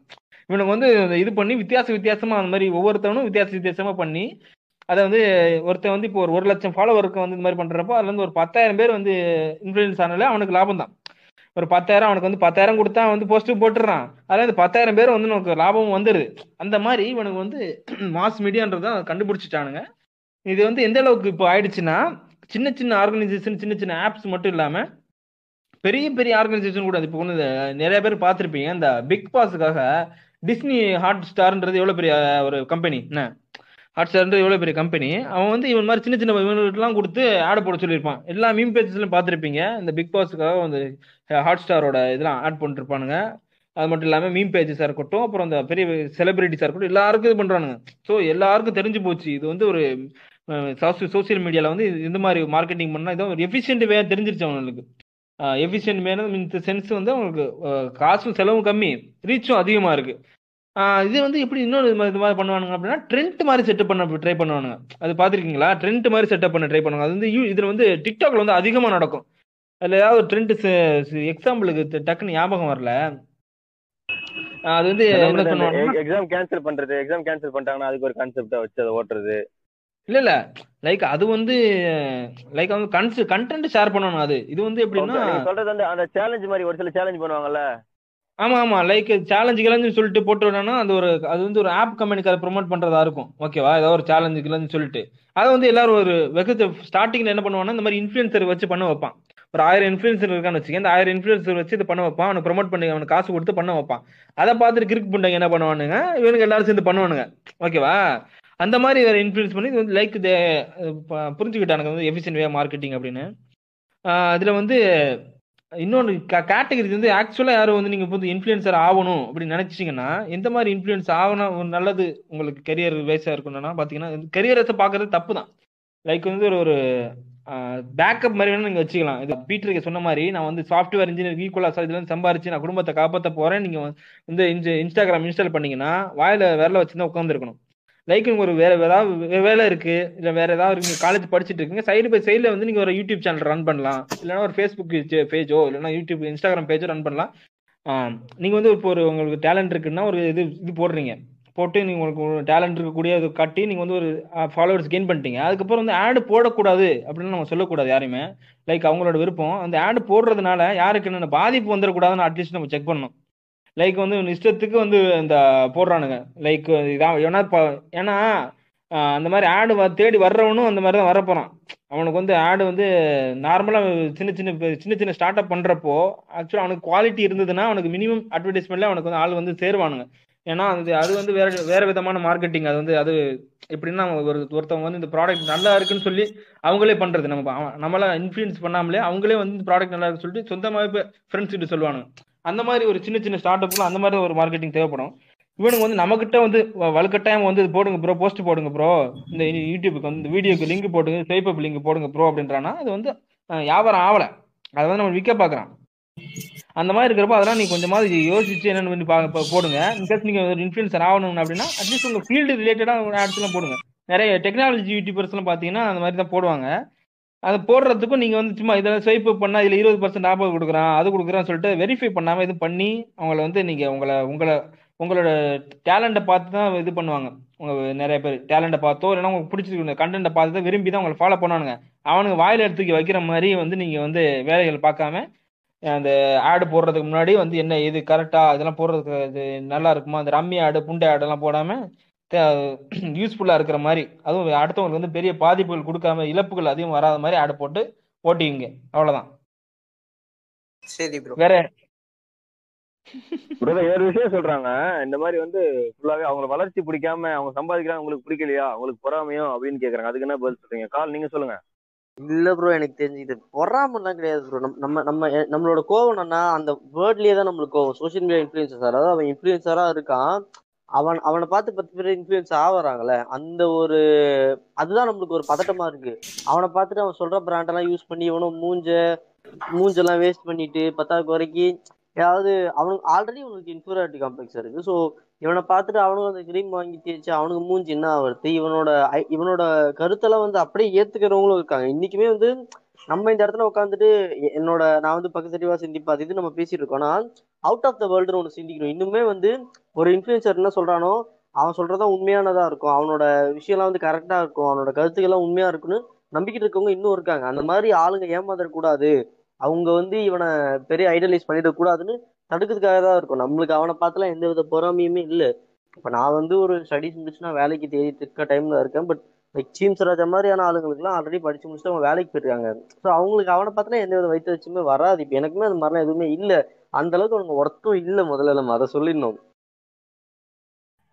இவனுக்கு வந்து இது பண்ணி வித்தியாச வித்தியாசமா அந்த மாதிரி ஒவ்வொருத்தவனும் வித்தியாச வித்தியாசமா பண்ணி அதை வந்து ஒருத்தன் வந்து இப்போ ஒரு ஒரு லட்சம் ஃபாலோவருக்கு வந்து இந்த மாதிரி பண்றப்போ அதுல இருந்து ஒரு பத்தாயிரம் பேர் வந்து இன்ஃபுளுன்ஸ் ஆனாலே அவனுக்கு லாபம் தான் ஒரு பத்தாயிரம் அவனுக்கு வந்து பத்தாயிரம் கொடுத்தா வந்து போஸ்ட் போட்டுறான். அதுல இந்த பத்தாயிரம் பேர் வந்து நமக்கு லாபமும் வந்துடுது அந்த மாதிரி இவனுக்கு வந்து மாஸ் மீடியான்றதை கண்டுபிடிச்சிட்டானுங்க. இது வந்து எந்த அளவுக்கு இப்போ ஆயிடுச்சுன்னா சின்ன சின்ன ஆர்கனைசேஷன் சின்ன சின்ன ஆப்ஸ் மட்டும் இல்லாம பெரிய பெரிய ஆர்கனைசேஷன் கூட இப்போ வந்து நிறைய பேர் பார்த்துருப்பீங்க. இந்த பிக் பாஸுக்காக டிஸ்னி ஹாட் ஸ்டார்ன்றது எவ்வளவு பெரிய ஒரு கம்பெனி என்ன? ஹாட் ஸ்டார்ன்றது எவ்வளவு பெரிய கம்பெனி அவன் வந்து இவன் மாதிரி சின்ன சின்ன இவனுக்கெல்லாம் கொடுத்து ஆட் போட சொல்லியிருப்பான். எல்லா மீம் பேஜஸ்லையும் பார்த்துருப்பீங்க. இந்த பிக் பாஸுக்காக வந்து ஹாட் ஸ்டாரோட இதெல்லாம் ஆட் பண்ணிருப்பானுங்க அது மட்டும் இல்லாமல் மீம் பேஜஸாக இருக்கட்டும் அப்புறம் அந்த பெரிய செலிபிரிட்டிஸாக இருக்கட்டும் எல்லாருக்கும் இது பண்ணுறானுங்க ஸோ எல்லாருக்கும் தெரிஞ்சு போச்சு. இது வந்து ஒரு சோசியல் மீடியாவில் வந்து இந்த மாதிரி மார்க்கெட்டிங் பண்ணால் இது ஒரு எஃபிஷியன்ட் வே தெரிஞ்சிருச்சு அவங்களுக்கு எஃபிஷியன்ட் வே இந்த சென்ஸ் வந்து அவங்களுக்கு காசும் செலவும் கம்மி ரீச்சும் அதிகமாக இருக்கு. ஆஹ் இது வந்து எப்படி இன்னொரு இது மாதிரி பண்ணுவானுங்க அப்படின்னா ட்ரெண்ட் மாதிரி செட்டப் பண்ண ட்ரை பண்ணுவானுங்க. அது பார்த்துருக்கீங்களா? ட்ரெண்ட் மாதிரி செட்டப் பண்ண ட்ரை பண்ணுவாங்க. அது வந்து யூ- இதுல வந்து டிக்டாக்ல வந்து அதிகமாக நடக்கும். அதில் ஏதாவது ட்ரெண்ட் எக்ஸாம்பிளுக்கு டக்குன்னு ஞாபகம் வரல. அது வந்து என்ன பண்ணுவாங்கன்னா
எக்ஸாம் கேன்சல் பண்றது எக்ஸாம் கேன்சல் பண்ணிட்டாங்கன்னா அதுக்கு ஒரு கான்செப்டா வச்சு அதை ஓட்டுறது.
இல்ல இல்ல. லைக் அது வந்து லைக் வந்து கன்ஸ் கண்டென்ட் ஷேர் பண்ணணும் அது. இது வந்து எப்படின்னா
சொல்றது வந்து அந்த சேலஞ்ச் மாதிரி ஒரு சில சேலஞ்ச் பண்ணுவாங்கல்ல.
ஆமா ஆமா. லைக் சேலஞ்சு கிளஞ்சு சொல்லிட்டு போட்டு அது ஒரு அது வந்து ஒரு ஆப் கம்பெனிக்கு அதை ப்ரொமோட் பண்றதா இருக்கும். ஓகேவா ஏதோ ஒரு சேலஞ்சு கிளஞ்சு சொல்லிட்டு. அதை வந்து எல்லாரும் ஒரு வெகு ஸ்டார்டிங்ல என்ன பண்ணுவானா இந்த மாதிரி இன்ஃபுளுசர் வச்சு பண்ண வைப்பான். ஒரு ஆயிரம் இன்ஃபுளுசர் இருக்கான்னு வச்சுக்க இந்த ஆயிரம் இன்ஃபுளுசர் வச்சு இது பண்ண வைப்பான். அவனை ப்ரொமோட் பண்ணி அவனுக்கு காசு கொடுத்து பண்ண வைப்பான். அதை பார்த்துட்டு கிரிக் புண்டங்க என்ன பண்ணுவானுங்க? இவனுக்கு எல்லாரும் சேர்ந்து பண்ணுவானுங்க. ஓகேவா அந்த மாதிரி வேற இன்ஃபுளுஸ் பண்ணி இது வந்து லைக் புரிஞ்சுக்கிட்டானுங்க. வந்து எஃபிஷியன்ட் வே மார்க்கெட்டிங் அப்படின்னு. ஆஹ் இதுல வந்து இன்னொன்று கேட்டகரி வந்து ஆக்சுவலா யாரும் வந்து நீங்க வந்து இன்ஃபுளுசர் ஆகணும் அப்படின்னு நினைச்சீங்கன்னா எந்த மாதிரி இன்ஃபுளுன்ஸ் ஆகணும் ஒரு நல்லது உங்களுக்கு கெரியர் வைஸா இருக்கணும்னா பாத்தீங்கன்னா கெரியரஸை பாக்குறது தப்பு தான் லைக் வந்து ஒரு ஒரு பேக்கப் மாதிரி வேணா நீங்க வச்சுக்கலாம். இது பீட்டருக்கு சொன்ன மாதிரி நான் வந்து சாஃப்ட்வேர் இன்ஜினியர் ஈக்குவலா இதுல இருந்து சம்பாரிச்சு நான் குடும்பத்தை காப்பாற்ற போறேன். நீங்க வந்து இன்ஸ்டாகிராம் இன்ஸ்டால் பண்ணீங்கன்னா வாயில விரல வச்சு தான் உட்காந்துருக்கணும் லைக் ஒரு வேற ஏதாவது வே- வேலை இருக்கு. இல்ல வேற ஏதாவது இருக்கு. காலேஜ் படிச்சுட்டு இருக்கீங்க. சைடு பை சைடுல வந்து நீங்க ஒரு யூடியூப் சேனல் ரன் பண்ணலாம். இல்லைன்னா ஒரு ஃபேஸ்புக் பேஜோ இல்லைன்னா யூடியூப் இன்ஸ்டாகிராம் பேஜோ ரன் பண்ணலாம். நீங்க வந்து இப்போ ஒரு உங்களுக்கு டேலண்ட் இருக்குன்னா ஒரு இது இது போடுறீங்க. போட்டு நீங்க உங்களுக்கு ஒரு டேலண்ட் இருக்கக்கூடிய இது காட்டி நீங்க வந்து ஒரு ஃபாலோவர்ஸ் கெயின் பண்ணிட்டீங்க. அதுக்கப்புறம் வந்து ஆடு போடக்கூடாது அப்படின்னு நம்ம சொல்லக்கூடாது யாரையுமே. லைக் அவங்களோட விருப்பம். அந்த ஆடு போடுறதுனால யாருக்கு என்னென்ன பாதிப்பு வந்துடக்கூடாதுன்னு அட்லீஸ்ட் நம்ம செக் பண்ணணும். லைக் வந்து இஷ்டத்துக்கு வந்து இந்த போடுறானுங்க. லைக் இதான் ஏன்னா ஏன்னா அந்த மாதிரி ஆடு தேடி வர்றவனும் அந்த மாதிரி தான் வரப்போறான். அவனுக்கு வந்து ஆடு வந்து நார்மலாக சின்ன சின்ன சின்ன சின்ன ஸ்டார்ட் அப் பண்ணுறப்போ ஆக்சுவலாக அவனுக்கு குவாலிட்டி இருந்ததுன்னா அவனுக்கு மினிமம் அட்வர்டைஸ்மெண்ட்ல அவனுக்கு வந்து ஆள் வந்து சேருவானுங்க. ஏன்னா அது அது வந்து வேற வேற விதமான மார்க்கெட்டிங் அது வந்து அது எப்படின்னா ஒரு ஒருத்தவங்க வந்து இந்த ப்ராடக்ட் நல்லா இருக்குன்னு சொல்லி அவங்களே பண்றது. நம்ம நம்மளாம் நம்மள பண்ணாமலே அவங்களே வந்து ப்ராடக்ட் நல்லா இருக்குன்னு சொல்லிட்டு சொந்தமாக இப்போ ஃப்ரெண்ட்ஸ் கிட்ட சொல்லுவானுங்க. அந்த மாதிரி ஒரு சின்ன சின்ன ஸ்டார்ட் அப்ல அந்த மாதிரி ஒரு மார்க்கெட்டிங் தேவைப்படும். இவனுக்கு வந்து நம்மக்கிட்ட வந்து வ- வலுக்கட்டாயம் வந்து இது போடுங்க ப்ரோ போஸ்ட் போடுங்க ப்ரோ இந்த யூடியூபுக்கு வந்து வீடியோக்கு லிங்க் போடுங்க ஸ்வைப் அப் லிங்க் போடுங்க ப்ரோ அப்படின்றானா அது வந்து வியாபாரம் ஆகல. அதை வந்து நம்ம விற்க பார்க்குறான். அந்த மாதிரி இருக்கிறப்ப அதெல்லாம் நீ கொஞ்சமாவது யோசிச்சு என்னென்னு பண்ணி பா- போடுங்க. இன்கேஸ் நீங்க ஒரு இன்ஃபுளுசர் ஆகணும் அப்படின்னா அட்லீஸ்ட் உங்க ஃபீல்டு ரிலேட்டடா ஆட்ஸ் போடுங்க. நிறைய டெக்னாலஜி யூடியூபர்ஸ்லாம் பார்த்தீங்கன்னா அந்த மாதிரி தான் போடுவாங்க. அதை போடுறதுக்கும் நீங்க வந்து சும்மா இதெல்லாம் ஸ்வைப் பண்ணா இதுல இருபது பர்சன்ட் ஆஃபர் கொடுக்குறான் அது கொடுக்குறான்னு சொல்லிட்டு வெரிஃபை பண்ணாம இது பண்ணி அவங்கள வந்து நீங்க உங்களை உங்களை உங்களோட டேலண்ட்டை பார்த்து தான் இது பண்ணுவாங்க. உங்க நிறைய பேர் டேலண்ட்டை பார்த்தோ இல்லைன்னா உங்களுக்கு பிடிச்சிருக்க கண்டென்ட்டை பார்த்து தான் விரும்பி தான் உங்களை ஃபாலோ பண்ணுவானுங்க. அவனுங்க வாயில எடுத்துக்கி வைக்கிற மாதிரி வந்து நீங்க வந்து வேலைகள் பார்க்காம அந்த ஆடு போடுறதுக்கு முன்னாடி வந்து என்ன இது கரெக்டா இதெல்லாம் போடுறதுக்கு இது நல்லா இருக்குமா? அந்த ரம்மி ஆடு புண்டை ஆடெல்லாம் போடாம யூஸ்ஃபுல்லா இருக்கிற மாதிரி. அதுவும் அடுத்தவங்களுக்கு வந்து பெரிய பாதிப்புகள் கொடுக்காம இழப்புகள் அதிகம் வராத மாதிரி ஆடு போட்டு ஓட்டிங்க அவ்வளவுதான்.
சரி
வேற
வேற விஷயம் சொல்றாங்க. இந்த மாதிரி வந்து ஃபுல்லாவே அவங்க வளர்ச்சி பிடிக்காம அவங்க சம்பாதிக்கிறாங்க உங்களுக்கு பிடிக்கலையா? உங்களுக்கு பொறாமையோ? அப்படின்னு கேக்குறாங்க. அதுக்கு என்ன பதில் சொல்றீங்க? கால் நீங்க சொல்லுங்க.
இல்ல ப்ரோ எனக்கு தெரிஞ்சு இது பொறாமலாம் கிடையாது ப்ரோ நம்ம நம்ம நம்மளோட கோவம் என்னன்னா அந்த வேர்ட்லயே தான் நம்மளுக்கு கோவம். சோஷியல் மீடியா இன்ஃபுளுசர் அதாவது அவன் இன்ஃபுளுசரா இருக்கான். அவன் அவனை பார்த்து பத்து பேர் இன்ஃபுளுன்ஸ் ஆவறாங்கல்ல அந்த ஒரு அதுதான் நம்மளுக்கு ஒரு பதட்டமா இருக்கு. அவனை பார்த்துட்டு அவன் சொல்ற பிராண்ட் எல்லாம் யூஸ் பண்ணி இவனும் மூஞ்ச மூஞ்செல்லாம் வேஸ்ட் பண்ணிட்டு பத்தாவது வரைக்கும் ஏதாவது அவனுக்கு ஆல்ரெடி உனக்கு இன்ஃபீரியாரிட்டி காம்ப்ளெக்ஸ் இருக்கு. ஸோ இவனை பார்த்துட்டு அவனும் அந்த கிரீம் வாங்கி தேய்ச்சி அவனுக்கு மூஞ்சி என்ன ஆகுறது இவனோட இவனோட கருத்தெல்லாம் வந்து அப்படியே ஏத்துக்கிறவங்களும் இருக்காங்க. இன்னைக்குமே வந்து நம்ம இந்த இடத்துல உட்காந்துட்டு என்னோட நான் வந்து பக்கத்தறிவா சிந்திப்பா அது இது நம்ம பேசிட்டு இருக்கோம்னா அவுட் ஆஃப் த வேர்ல்டு ஒன்று சிந்திக்கணும். இன்னுமே வந்து ஒரு இன்ஃபுளுசர் என்ன சொல்றானோ அவன் சொல்றதா உண்மையானதா இருக்கும். அவனோட விஷயம்லாம் வந்து கரெக்டா இருக்கும். அவனோட கருத்துக்கள்லாம் உண்மையா இருக்குன்னு நம்பிக்கிட்டு இருக்கவங்க இன்னும் இருக்காங்க. அந்த மாதிரி ஆளுங்க ஏமாந்துடக்கூடாது. அவங்க வந்து இவனை பெரிய ஐடலைஸ் பண்ணிடக்கூடாதுன்னு தடுக்கிறதுக்காக தான் இருக்கும். நம்மளுக்கு அவனை பார்த்துலாம் எந்த வித பொறாமையுமே இல்லை. இப்போ நான் வந்து ஒரு ஸ்டடிஸ் முடிச்சு நான் வேலைக்கு தேடி இருக்க டைம்ல இருக்கேன். பட் லைக் சீம்ஸ் ராஜா மாதிரியான ஆளுங்களுக்குலாம் ஆல்ரெடி படிச்சு முடிச்சுட்டு அவங்க வேலைக்கு போயிருக்காங்க. ஸோ அவங்களுக்கு அவனை பார்த்தனா எந்த வித வைத்த வச்சுமே வராது. இப்போ எனக்குமே அந்த மாதிரிலாம் எதுவுமே இல்லை. அந்த அளவுக்கு அவங்க ஒர்த்தும் இல்லை முதல்ல நம்ம அதை சொல்லிடணும்.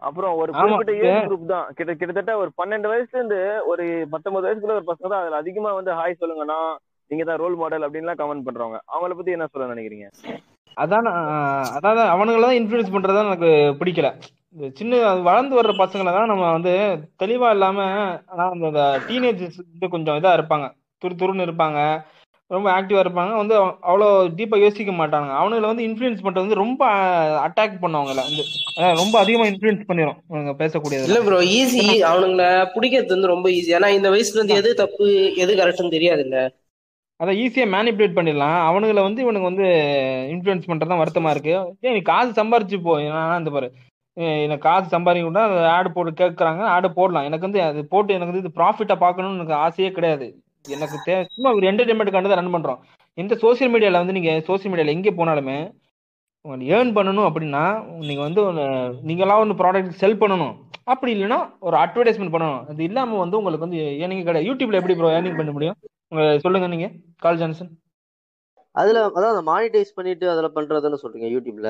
அப்புறம் ஒரு குறிப்பிட்ட ஏஜ் குரூப் தான். கிட்ட கிட்டத்தட்ட ஒரு பன்னெண்டு வயசுல இருந்து ஒரு பத்தொன்பது வயசுக்குள்ள ஒரு பசங்க தான். அதுல அதிகமா வந்து ஹாய் சொல்லுங்கண்ணா. நீங்க தான் ரோல் மாடல் அப்படின்லாம் கமெண்ட் பண்றவங்க. அவங்கள பத்தி என்ன சொல்ல நினைக்கிறீங்க?
அதான் அதாவது அவனுங்கள தான் இன்ஃப்ளூயன்ஸ் பண்றதா எனக்கு பிடிக்கல. இந்த சின்ன வளர்ந்து வர்ற பசங்களை தான் நம்ம வந்து தெளிவா இல்லாம ஆனா அந்த டீனேஜர்ஸ் வந்து கொஞ்சம் இதா இருப்பாங்க. துரு துருன்னு இருப்பாங்க. ரொம்ப ஆக்டிவா இருப்பாங்க. வந்து அவ- அவ்வளோ டீப்பா யோசிக்க மாட்டாங்க அவனுங்களை வந்து இன்ஃப்ளூயன்ஸ் பண்றது வந்து ரொம்ப அட்டாக் பண்ணுவாங்கல்ல. இந்த அதாவது ரொம்ப அதிகமா இன்ஃப்ளூயன்ஸ் பண்ணிரும். அவங்க பேசக்கூடியது
இல்ல ப்ரோ ஈஸி அவனுங்கள பிடிக்கிறது வந்து ரொம்ப ஈஸி ஏன்னா இந்த வயசுல இருந்து எது தப்பு எது கரெக்ட்னு தெரியாது இல்ல
அதை ஈஸியா மேனிப்புலேட் பண்ணிடலாம். அவனுங்களை வந்து இவனுக்கு வந்து இன்ஃப்ளூயன்ஸ் பண்றதுதான் வருத்தமா இருக்கு. ஏன் நீ காசு சம்பாரிச்சு போ. நான் இந்த பாரு எனக்கு காசு சம்பாதிக்கணும்னா அது ஆடு போட்டு கேட்குறாங்க ஆடு போடலாம். எனக்கு வந்து அது போட்டு எனக்கு வந்து இது ப்ராஃபிட்டை பார்க்கணும்னு எனக்கு ஆசையே கிடையாது. எனக்கு தே சும்மா ஒரு என்டர்டைன்மெண்ட்டுக்காண்டி தான் ரன் பண்ணுறோம் இந்த சோஷியல் மீடியாவில் வந்து நீங்கள் சோஷியல் மீடியாவில் எங்கே போனாலுமே உங்களுக்கு ஏர்ன் பண்ணணும் அப்படின்னா நீங்கள் வந்து நீங்களாம் ஒன்று ப்ராடக்ட் செல் பண்ணணும். அப்படி இல்லைன்னா ஒரு அட்வர்டைஸ்மெண்ட் பண்ணணும். அது இல்லாமல் வந்து உங்களுக்கு வந்து ஏர்னிங் கிடையாது யூடியூப்ல எப்படி ப்ரோ ஏர்னிங் பண்ண முடியும்? உங்க சொல்லுங்க நீங்கள் கால் ஜான்சன்.
அதுல அதான் அந்த மானிட்டைஸ் பண்ணிட்டு அதுல பண்றதுன்னு சொல்றீங்க யூடியூப்ல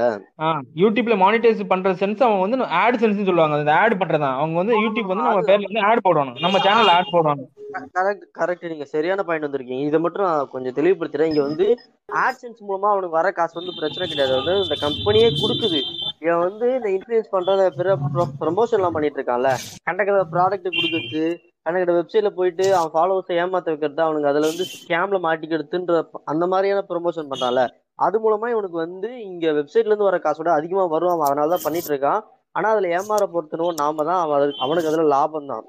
யூடியூப்ல மானிட்டைஸ் பண்ற சென்ஸ் அவங்க வந்து ஆட் சென்ஸ் சொல்லுவாங்க அந்த ஆட் பண்றதான் அவங்க வந்து யூடியூப் வந்து நம்ம பேர்ல வந்து ஆட் போடணும். நம்ம சேனல் ஆட் போடணும்.
கரெக்ட் கரெக்ட் நீங்க சரியான பாயிண்ட் வந்திருக்கீங்க. இதை மட்டும் நான் கொஞ்சம் தெளிவுபடுத்துறேன். இங்க வந்து ஆட்சன்ஸ் மூலமா அவனுக்கு வர காசு வந்து பிரச்சனை கிடையாது. வந்து இந்த கம்பெனியே கொடுக்குது. இவன் வந்து இந்த இன்ஃபுளுன்ஸ் பண்றத பிற ப்ரமோஷன் எல்லாம் பண்ணிட்டு இருக்கான்ல. கண்டக்கிற ப்ராடக்ட் கொடுக்குறது கணக்கிட்ட வெப்சைட்ல போயிட்டு அவன் ஃபாலோவர்ஸ் ஏமாத்த வைக்கிறது அவனுக்கு அதுல வந்து ஸ்கேம்ல மாட்டிக்கிறதுன்ற அந்த மாதிரியான ப்ரொமோஷன் பண்றான்ல. அது மூலமா இவனுக்கு வந்து இங்க வெப்சைட்ல இருந்து வர காசோட அதிகமா வரும் அவன். அதனாலதான் பண்ணிட்டு இருக்கான். ஆனா அதுல ஏமாற பொறுத்தனும் நாம தான் அவன் அவனுக்கு அதுல லாபம் தான்.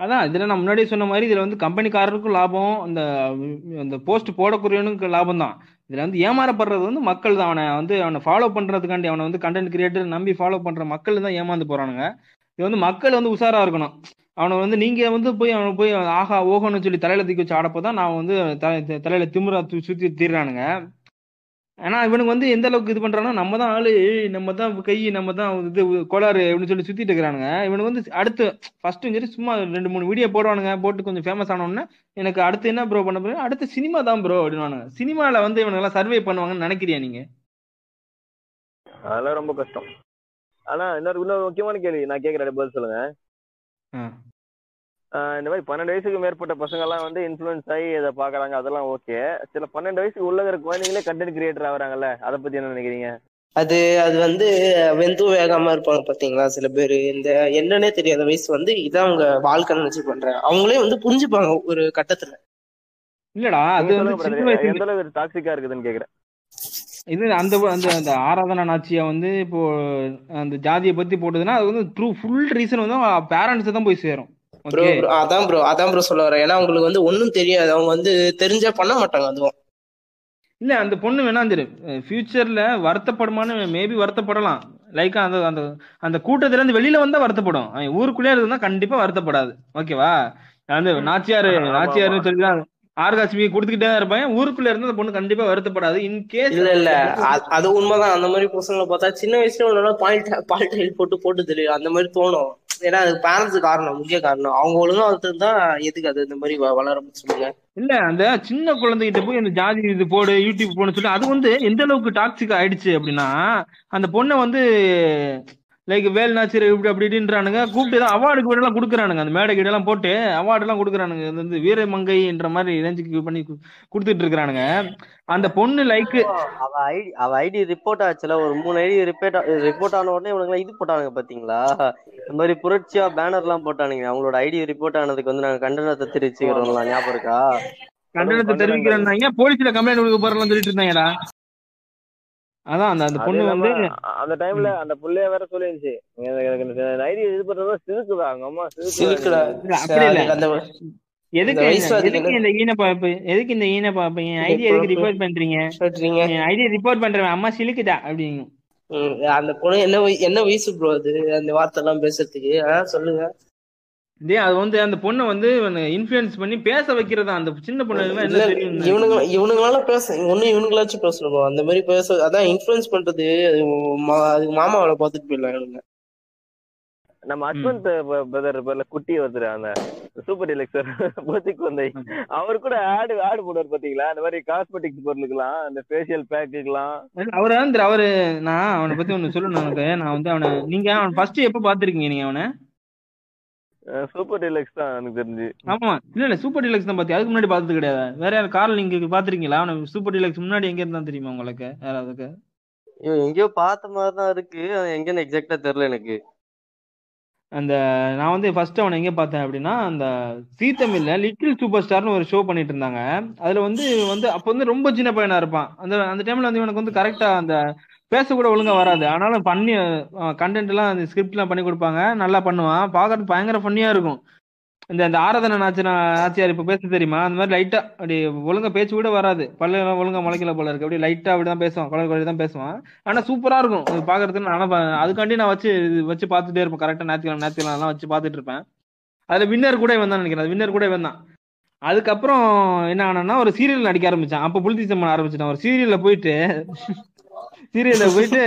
அதான் இதுல நான் முன்னாடியே சொன்ன மாதிரி இதுல வந்து கம்பெனிக்காரருக்கும் லாபம் அந்த அந்த போஸ்ட் போடக்கூடியவனுக்கு லாபம் தான். இதுல வந்து ஏமாறப்படுறது வந்து மக்கள் தான். அவனை வந்து அவனை ஃபாலோ பண்றதுக்காண்டி அவனை வந்து கண்டென்ட் கிரியேட்டர் நம்பி ஃபாலோ பண்ற மக்கள் தான் ஏமாந்து போறானுங்க. இது வந்து மக்கள் வந்து உஷாரா இருக்கணும். அவனை வந்து நீங்க வந்து போய் அவனை போய் ஆஹா ஓஹோன்னு சொல்லி தலையில தூக்கி வச்சு ஆடப்போ நான் வந்து தலையில திமிரா தூ- சுத்தி தீர்றானுங்க. ஆனா இவனுக்கு வந்து எந்த அளவுக்கு இது பண்றானா நம்ம தான் ஆளு நம்ம தான் கை நம்ம தான் இது கோளாறு அப்படின்னு சொல்லி சுத்திட்டு இருக்கிறானுங்க. இவனுக்கு வந்து அடுத்து ஃபர்ஸ்ட் சரி சும்மா ரெண்டு மூணு வீடியோ போடுவானுங்க போட்டு கொஞ்சம் ஃபேமஸ் ஆனோடனே எனக்கு அடுத்து என்ன ப்ரோ பண்ண போறேன் அடுத்து சினிமா தான் ப்ரோ அப்படின்னுவானுங்க. சினிமால வந்து இவனுங்க எல்லாம் சர்வே பண்ணுவாங்கன்னு நினைக்கிறியா நீங்க?
அதெல்லாம் ரொம்ப கஷ்டம். ஆனா இன்னொரு இன்னொரு முக்கியமான கேள்வி நான் கேட்கறேன் பதில் சொல்லுங்க. இந்த மாதிரி பன்னெண்டு வயசுக்கு மேற்பட்ட பசங்க எல்லாம் வந்து இன்ஃபுளுன்ஸ் ஆகி இதை பாக்குறாங்க அதெல்லாம் ஓகே சில பன்னெண்டு வயசுக்கு உள்ள இருக்கிற குழந்தைங்களே கண்டென்ட் கிரியேட்டர் ஆகுறாங்கல்ல அதை பத்தி என்ன நினைக்கிறீங்க?
அது அது வந்து வெந்தும் வேகாம இருப்பாங்க பாத்தீங்களா சில பேர். இந்த என்னன்னே தெரியாத வயசு வந்து இதான் அவங்க வாழ்க்கை நினைச்சு பண்றாங்க. அவங்களே வந்து புரிஞ்சுப்பாங்க ஒரு கட்டத்துல.
இல்லடா அது வந்து
எந்த அளவுக்கு டாக்ஸிக்கா இருக்குதுன்னு கேக்குறேன்.
இது அந்த அந்த அந்த ஆராதனா நாச்சியா வந்து இப்போ அந்த ஜாதியை பத்தி போட்டதுன்னா அது வந்து ட்ரூ ஃபுல் ரீசன் வந்து பேரண்ட்ஸ் தான் போய் சேரும்.
ப்ரோ
ஓகே
அதான் ப்ரோ அதான் ப்ரோ சொல்ல வரேன். ஏன்னா அவங்களுக்கு வந்து ஒண்ணும் தெரியாது. அவங்க வந்து தெரிஞ்சா பண்ண மாட்டாங்க அதுவும்.
இல்ல அந்த பொண்ணு வேணா தெரியும் ஃபியூச்சர்ல வருத்தப்படுமான்னு மேபி வருத்தப்படலாம். லைக் அந்த அந்த அந்த கூட்டத்துல இருந்து வெளியில வந்தா வருத்தப்படும். ஊருக்குள்ளே இருந்தா கண்டிப்பா வருத்தப்படாது. ஓகேவா அந்த நாச்சியாரு நாச்சியாருன்னு
ஆமா.
சொல்லி ஆர்காஸ்மி கொடுத்துக்கிட்டே தான் இருப்பான். ஊருக்குள்ள இருந்து அந்த பொண்ணு கண்டிப்பா வருத்தப்படாது. இன் கேஸ்
இல்ல இல்ல. அது உண்மைதான். அந்த மாதிரி பசங்களை பார்த்தா சின்ன வயசுல ஒன்னா பால் பால் டைல் போட்டு போட்டு தெரியும். அந்த மாதிரி தோணும். ஏன்னா அது பேரண்ட்ஸ் காரணம் முக்கிய காரணம். அவங்க ஒழுங்கா வளர்த்துருந்தா எதுக்கு அது இந்த மாதிரி வ- வளர சொல்லுங்க.
இல்ல அந்த சின்ன குழந்தைகிட்ட போய் அந்த ஜாதி இது போடு யூடியூப் போடு சொல்லி அது வந்து எந்த அளவுக்கு டாக்ஸிக் ஆயிடுச்சு அப்படின்னா அந்த பொண்ணை வந்து லைக் வேல் நாச்சர் இப்படி அப்படி இப்படின்றானுங்க. கூப்பிட்டு தான் அவார்டுக்கு எல்லாம் கொடுக்குறானுங்க. அந்த மேடை கிட்ட எல்லாம் போட்டு அவார்டு எல்லாம் கொடுக்குறானுங்க. இது வந்து வீரமங்கைன்ற மாதிரி ரேஞ்சுக்கு பண்ணி கொடுத்துட்டு இருக்கிறானுங்க. அந்த பொண்ணு லைக்
அவ ஐடி அவ ஐடி ரிப்போர்ட் ஆச்சுல. ஒரு மூணு ஐடி ரிப்போர்ட் ரிப்போர்ட் ஆன உடனே இவனுங்க இது போட்டானுங்க பாத்தீங்களா? இந்த மாதிரி புரட்சியா பேனர் எல்லாம் போட்டானுங்க. அவங்களோட ஐடி ரிப்போர்ட் ஆனதுக்கு வந்து நாங்க கண்டனத்தை தெரிவிச்சுக்கிறோம்ல ஞாபகம் இருக்கா?
கண்டனத்தை தெரிவிக்கிறேன்னாங்க போலீஸ்ல கம்ப்ளைண்ட் கொடுக்க போறலாம் சொல்லிட்டு இருந்தாங்கடா? அதான் அந்த அந்த பொண்ணு வந்து
அந்த டைம்ல அந்த புள்ளைய வேற சொல்லிருந்துச்சு. ஐடி இது பண்றதா சிறுக்குதா அவங்க அம்மா
சிலுக்குடா
அப்படி இல்ல.
அந்த
எதுக்கு எதுக்கு இந்த ஈன பாப்பு எதுக்கு இந்த ஈன பாப்பு என் ஐடி எதுக்கு ரிப்போர்ட் பண்றீங்க? ஐடி ரிப்போர்ட் பண்றேன் அம்மா சிலுக்குதா? அப்படிங்க
அந்த பொண்ணு என்ன என்ன வயசு ப்ரோ அது? அந்த வார்த்தை எல்லாம் பேசுறதுக்கு சொல்லுங்க.
இதே அது வந்து அந்த பொண்ணை வந்து இன்ஃபுளுன்ஸ் பண்ணி பேச வைக்கிறதா? அந்த சின்ன பொண்ணு என்ன தெரியும்
இவனுங்க இவனுங்களால பேச ஒண்ணு இவனுங்களாச்சும் பேசணும் அந்த மாதிரி பேச அதான் இன்ஃபுளுன்ஸ் பண்றது. அது மா- அது மாமாவில பாத்துட்டு போயிடலாம் இவனுங்க.
நம்ம அஸ்வந்த் பிரதர் பேர்ல குட்டி ஒருத்தர் அந்த சூப்பர் டிலக்ஸர் போத்திக்கு வந்த அவர் கூட ஆடு ஆடு போடுவார் பாத்தீங்களா? அந்த மாதிரி காஸ்மெட்டிக்ஸ் பொருளுக்கெல்லாம் அந்த ஃபேஷியல் பேக்குக்கெல்லாம்
அவரு வந்து அவரு நான் அவனை பத்தி ஒண்ணு சொல்லணும் எனக்கு நான் வந்து அவனை நீங்க அவன் ஃபர்ஸ்ட் எப்ப பாத்திருக்கீங்க நீங்க அவனை?
சூப்பர் டிலக்ஸ் தான் எனக்கு தெரிஞ்சு.
ஆமா இல்ல இல்ல சூப்பர் டீலக்ஸ் தான் பாத்தி அதுக்கு முன்னாடி பார்த்தது கிடையாது. வேற யார் கார்ல நீங்க பாத்திருக்கீங்களா? அவனை சூப்பர் டீலக்ஸ் முன்னாடி எங்க இருந்தா தெரியுமா உங்களுக்கு? யாராவதுக்கு
ஐயோ எங்கேயோ பார்த்த மாதிரி தான் இருக்கு. அது எங்கன்னு எக்ஸாக்டா தெரியல எனக்கு.
அந்த நான் வந்து ஃபர்ஸ்ட் அவனை எங்க பார்த்தேன் அப்படின்னா அந்த சீ தமிழ்ல லிட்டில் சூப்பர் ஸ்டார்னு ஒரு ஷோ பண்ணிட்டு இருந்தாங்க. அதுல வந்து வந்து அப்ப வந்து ரொம்ப சின்ன பையனா இருப்பான். அந்த அந்த டைம்ல வந்து இவனுக்கு வந்து கரெக்டா அந்த பேச கூட ஒழுங்கா வராது. ஆனாலும் பண்ணி கண்டென்ட் எல்லாம் அந்த ஸ்கிரிப்ட் எல்லாம் பண்ணி கொடுப்பாங்க. நல்லா பண்ணுவான். பாக்குறது பயங்கர ஃபன்னியா இருக்கும். இந்த இந்த ஆராதனை நாச்சினா நாச்சியார் இப்ப பேச தெரியுமா? அந்த மாதிரி லைட்டா அப்படி ஒழுங்கா பேச்சு கூட வராது. பல்ல ஒழுங்கா முளைக்கல போல இருக்கு. அப்படியே லைட்டா அப்படிதான் பேசுவான். குழந்தை குழந்தை தான் பேசுவான். ஆனா சூப்பரா இருக்கும். பாக்குறதுக்கு நான் அதுக்காண்டி நான் வச்சு வச்சு பார்த்துட்டே இருப்பேன். கரெக்டா ஞாயிற்றுக்கிழமை ஞாயிற்றுக்கிழமை எல்லாம் வச்சு பார்த்துட்டு இருப்பேன். அதுல வின்னர் கூட வந்தான் நினைக்கிறேன். வின்னர் கூட வந்தான் அதுக்கப்புறம் என்ன ஆனா ஒரு சீரியல் நடிக்க ஆரம்பிச்சான். அப்ப புலித்தி பண்ண ஆரம்பிச்சிட்டான். ஒரு சீரியல்ல போயிட்டு சீரியல்ல போயிட்டு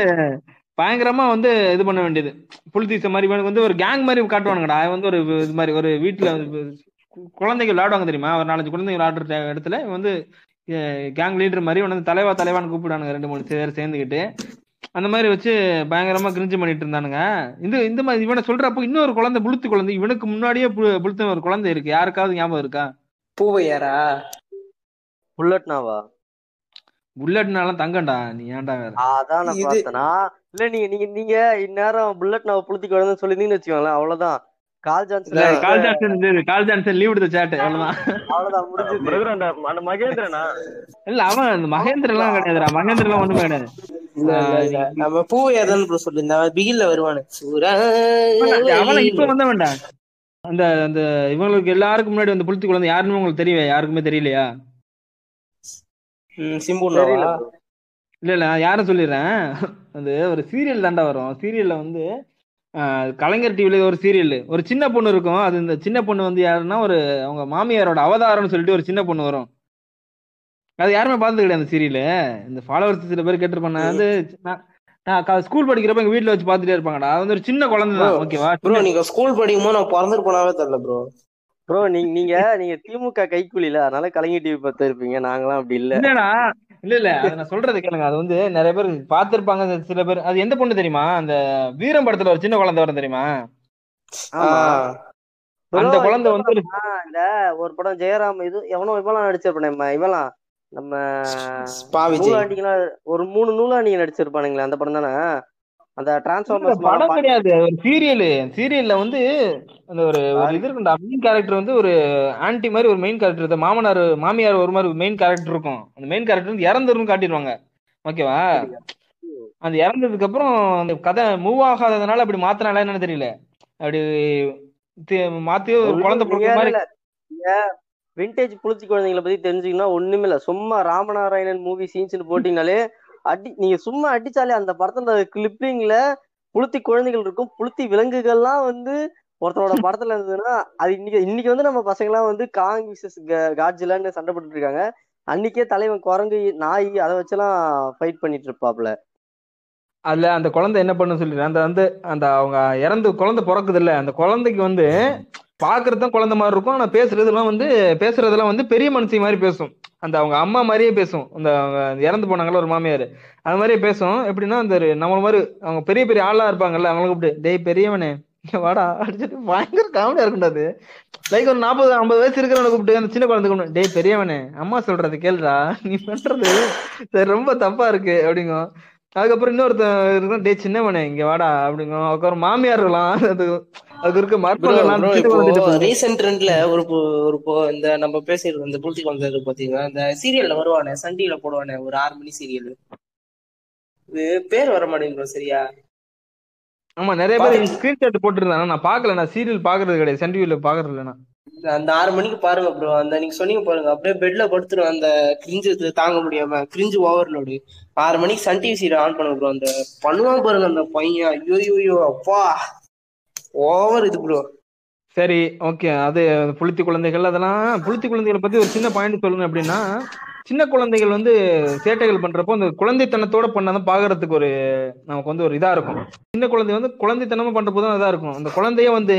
பயங்கரமா வந்து இது பண்ண வேண்டியது. புலித்தீச மாதிரி இவனுக்கு வந்து ஒரு கேங் மாதிரி காட்டுவானுங்கடா. வந்து ஒரு இது மாதிரி ஒரு வீட்டுல குழந்தைங்க விளையாடுவாங்க தெரியுமா? ஒரு நாலஞ்சு குழந்தைங்க விளையாடுற இடத்துல இவன் வந்து கேங் லீடர் மாதிரி வந்து தலைவா தலைவான்னு கூப்பிடுவானுங்க ரெண்டு மூணு பேர் சேர்ந்துக்கிட்டு அந்த மாதிரி வச்சு பயங்கரமா கிரிஞ்சு பண்ணிட்டு இருந்தானுங்க. இந்த இந்த மாதிரி இவனை சொல்றப்போ இன்னொரு குழந்தை புளுத்து குழந்தை இவனுக்கு முன்னாடியே புளுத்த ஒரு குழந்தை இருக்கு. யாருக்காவது ஞாபகம் இருக்கா?
பூவையாரா?
புல்லட்னாவா?
புல்லட்னாலாம் தங்கண்டா நீ ஏன்டா வேற?
அதான் நான் இல்ல நீங்க நீங்க நீங்க இந்நேரம் புல்லட் நான் புளுத்தி குழந்தைன்னு சொல்லிருந்தீங்கன்னு வச்சுக்கோங்களேன் அவ்வளவுதான். கால்
இல்ல,
Johnson
call Johnson call Johnson leave எடுத்த சேட்டு அவ்வளவுதான்.
அவ்வளவுதான் முடிஞ்சது.
அந்த அந்த மகேந்திரனா?
இல்ல அவன் அந்த மகேந்திர எல்லாம் கிடையாதுடா மகேந்திர எல்லாம் ஒண்ணுமே கிடையாது.
நம்ம பூவையாதான் ப்ரோ சொல்லியிருந்தேன் பிகில்ல வருவானு.
அவன் இப்ப வந்த வேண்டாம். அந்த அந்த இவங்களுக்கு எல்லாருக்கும் முன்னாடி வந்து புளுத்தி குழந்தை யாருன்னு உங்களுக்கு தெரியவே யாருக்குமே தெரியலையா?
bro.
இல்ல இல்ல நான் யாரும் சொல்லிடுறேன்? அது ஒரு சீரியல் தாண்டா வரும். சீரியல்ல வந்து கலைஞர் டிவில ஒரு சீரியல் ஒரு சின்ன பொண்ணு இருக்கும். அது இந்த சின்ன பொண்ணு வந்து யாருன்னா ஒரு அவங்க மாமியாரோட அவதாரம்னு சொல்லிட்டு ஒரு சின்ன பொண்ணு வரும். அது யாருமே பார்த்தது கிடையாது அந்த சீரியல் இந்த ஃபாலோவர்ஸ் சில பேர் கேட்டிருப்பாங்க நான் வந்து நான்- நான் ஸ்கூல் படிக்கிறப்ப எங்க வீட்ல வச்சு பார்த்துட்டே இருப்பாங்கடா. அது வந்து ஒரு சின்ன குழந்தை தான் ஓகேவா
ப்ரோ நீங்க ஸ்கூல் படிக்கும்போது நான் பிறந்துட்டு போனாவே தெரியல ப்ரோ
ப்ரோ நீங்க நீங்க நீங்க திமுக கைக்கூலில அதனால கலைஞர் டிவி பார்த்து இருப்பீங்க. நாங்களாம் அப்படி இல்ல.
இல்லடா இல்ல இல்ல. அது நான் சொல்றது கேளுங்க. அது வந்து நிறைய பேர் பார்த்திருப்பாங்க. சில பேர் அது எந்த பொண்ணு தெரியுமா? அந்த வீரம் படத்துல ஒரு சின்ன குழந்தை வரும் தெரியுமா? அந்த குழந்தை வந்து
இந்த ஒரு படம் ஜெயராம் இது எவனோ இவெல்லாம் நடிச்சிருப்பானே இவெல்லாம். நம்ம நூலாண்டிங்கெல்லாம் ஒரு மூணு நூலாண்டிங்க நடிச்சிருப்பானுங்களே அந்த படம் தானே? அந்த டிரான்ஸ்ஃபார்மர்ஸ்
படம் கிடையாது. ஒரு சீரியல் சீரியல்ல வந்து அந்த ஒரு ஒரு இது இருக்குண்டா மெயின் கேரக்டர் வந்து ஒரு ஆன்டி மாதிரி ஒரு மெயின் கேரக்டர் மாமனார் மாமியார் ஒரு மாதிரி மெயின் கேரக்டர் இருக்கும். அந்த மெயின் கேரக்டர் வந்து இறந்துரும் காட்டிடுவாங்க. ஓகேவா அந்த இறந்ததுக்கு அப்புறம் அந்த கதை மூவ் ஆகாததுனால அப்படி மாத்தினால என்னன்னு தெரியல. அப்படி மாத்தி ஒரு குழந்தை பிறந்த மாதிரி
விண்டேஜ் புளுத்தி குழந்தைங்களை பத்தி தெரிஞ்சுக்கணும்னா ஒண்ணுமே இல்ல. சும்மா ராமநாராயணன் மூவி சீன்ஸ்னு போட்டீங்கனாலே அடி நீங்க சும்மா அடிச்சாலே அந்த படத்துல கிளிப்பிங்ல புளுத்தி குழந்தைகள் இருக்கும் புளுத்தி விலங்குகள்லாம் வந்து ஒருத்தரோட படத்துல இருந்ததுன்னா அது இன்னைக்கு இன்னைக்கு வந்து நம்ம பசங்கலாம் வந்து காங் விசஸ் காட்ஜிலான்னு சண்டை போட்டுட்டு இருக்காங்க. அன்னைக்கே தலைவன் குரங்கு நாய் அதை வச்செல்லாம் ஃபைட் பண்ணிட்டு இருப்பாப்ல.
அதுல அந்த குழந்தை என்ன பண்ணு சொல்லிடுறேன் அந்த வந்து அந்த அவங்க இறந்து குழந்தை பிறக்குது இல்ல அந்த குழந்தைக்கு வந்து பாக்குறது தான் குழந்தை மாதிரி இருக்கும். ஆனா பேசுறதுலாம் வந்து பேசுறதெல்லாம் வந்து பெரிய மனுஷி மாதிரி பேசும். அந்த அவங்க அம்மா மாதிரியே பேசும். அந்த அவங்க இறந்து போனாங்கல்ல ஒரு மாமியார். அது மாதிரியே பேசும். எப்படின்னா அந்த நம்மள மாதிரி அவங்க பெரிய பெரிய ஆளா இருப்பாங்கல்ல அவங்கள கூப்பிட்டு டேய் பெரியவனே வாடா அடிச்சுட்டு பயங்கர காமெடியா இருக்கும்டா அது. லைக் ஒரு நாற்பது ஐம்பது வயசு இருக்கிறவனை கூப்பிட்டு அந்த சின்ன குழந்தை கூப்பிட்டு டேய் பெரியவனே அம்மா சொல்றது கேளுடா நீ பண்றது சரி ரொம்ப தப்பா இருக்கு அப்படிங்கும். அதுக்கப்புறம் இன்னொருத்தன் இருக்கும் டேய் சின்னவனே இங்க வாடா அப்படிங்கும் அதுக்கப்புறம் மாமியார் இருக்கலாம். அது அதுக்கு இருக்க
இப்போ
வந்துட்டு போகும்.
ரீசெண்ட் ட்ரெண்ட்ல ஒரு ஒரு இந்த நம்ம பேசிட்டு இந்த புளுத்தி குழந்தை பாத்தீங்கன்னா இந்த சீரியல்ல வருவானே சன் டிவில போடுவானே ஒரு ஆறு மணி சீரியல். இது பேர் வர மாட்டேங்குது bro, சரியா?
ஆமா நிறைய பேர் ஸ்கிரீன்ஷாட் போட்டுருந்தாங்க. நான் பாக்கல நான் சீரியல் பாக்குறது கிடையாது சன் டிவில பாக்குறது இல்ல நான்.
அந்த ஆறு மணிக்கு பாருங்க ப்ரோ அந்த நீங்க சொன்னீங்க பாருங்க. அப்படியே பெட்ல படுத்துரும் அந்த கிரிஞ்சு தாங்க முடியாம கிரிஞ்சு ஓவர்லோடு ஆறு மணிக்கு சன் டிவி சீரியல் ஆன் பண்ணுங்க ப்ரோ அந்த பண்ணுவான் பாருங்க அந்த பையன். ஐயோ ஐயோ அப்பா. ஓவர் இது ப்ரோ
சரி ஓகே அது புளுத்தி குழந்தைகள் அதெல்லாம் புளுத்தி குழந்தைகளை பத்தி ஒரு சின்ன பாயிண்ட் சொல்லணும் அப்படின்னா சின்ன குழந்தைகள் வந்து சேட்டைகள் பண்றப்போ அந்த குழந்தைத்தனத்தோட பண்ணாதான் பாக்குறதுக்கு ஒரு நமக்கு வந்து ஒரு இதா இருக்கும். சின்ன குழந்தை வந்து குழந்தைத்தனமா பண்றப்போ தான் இதா இருக்கும். அந்த குழந்தைய வந்து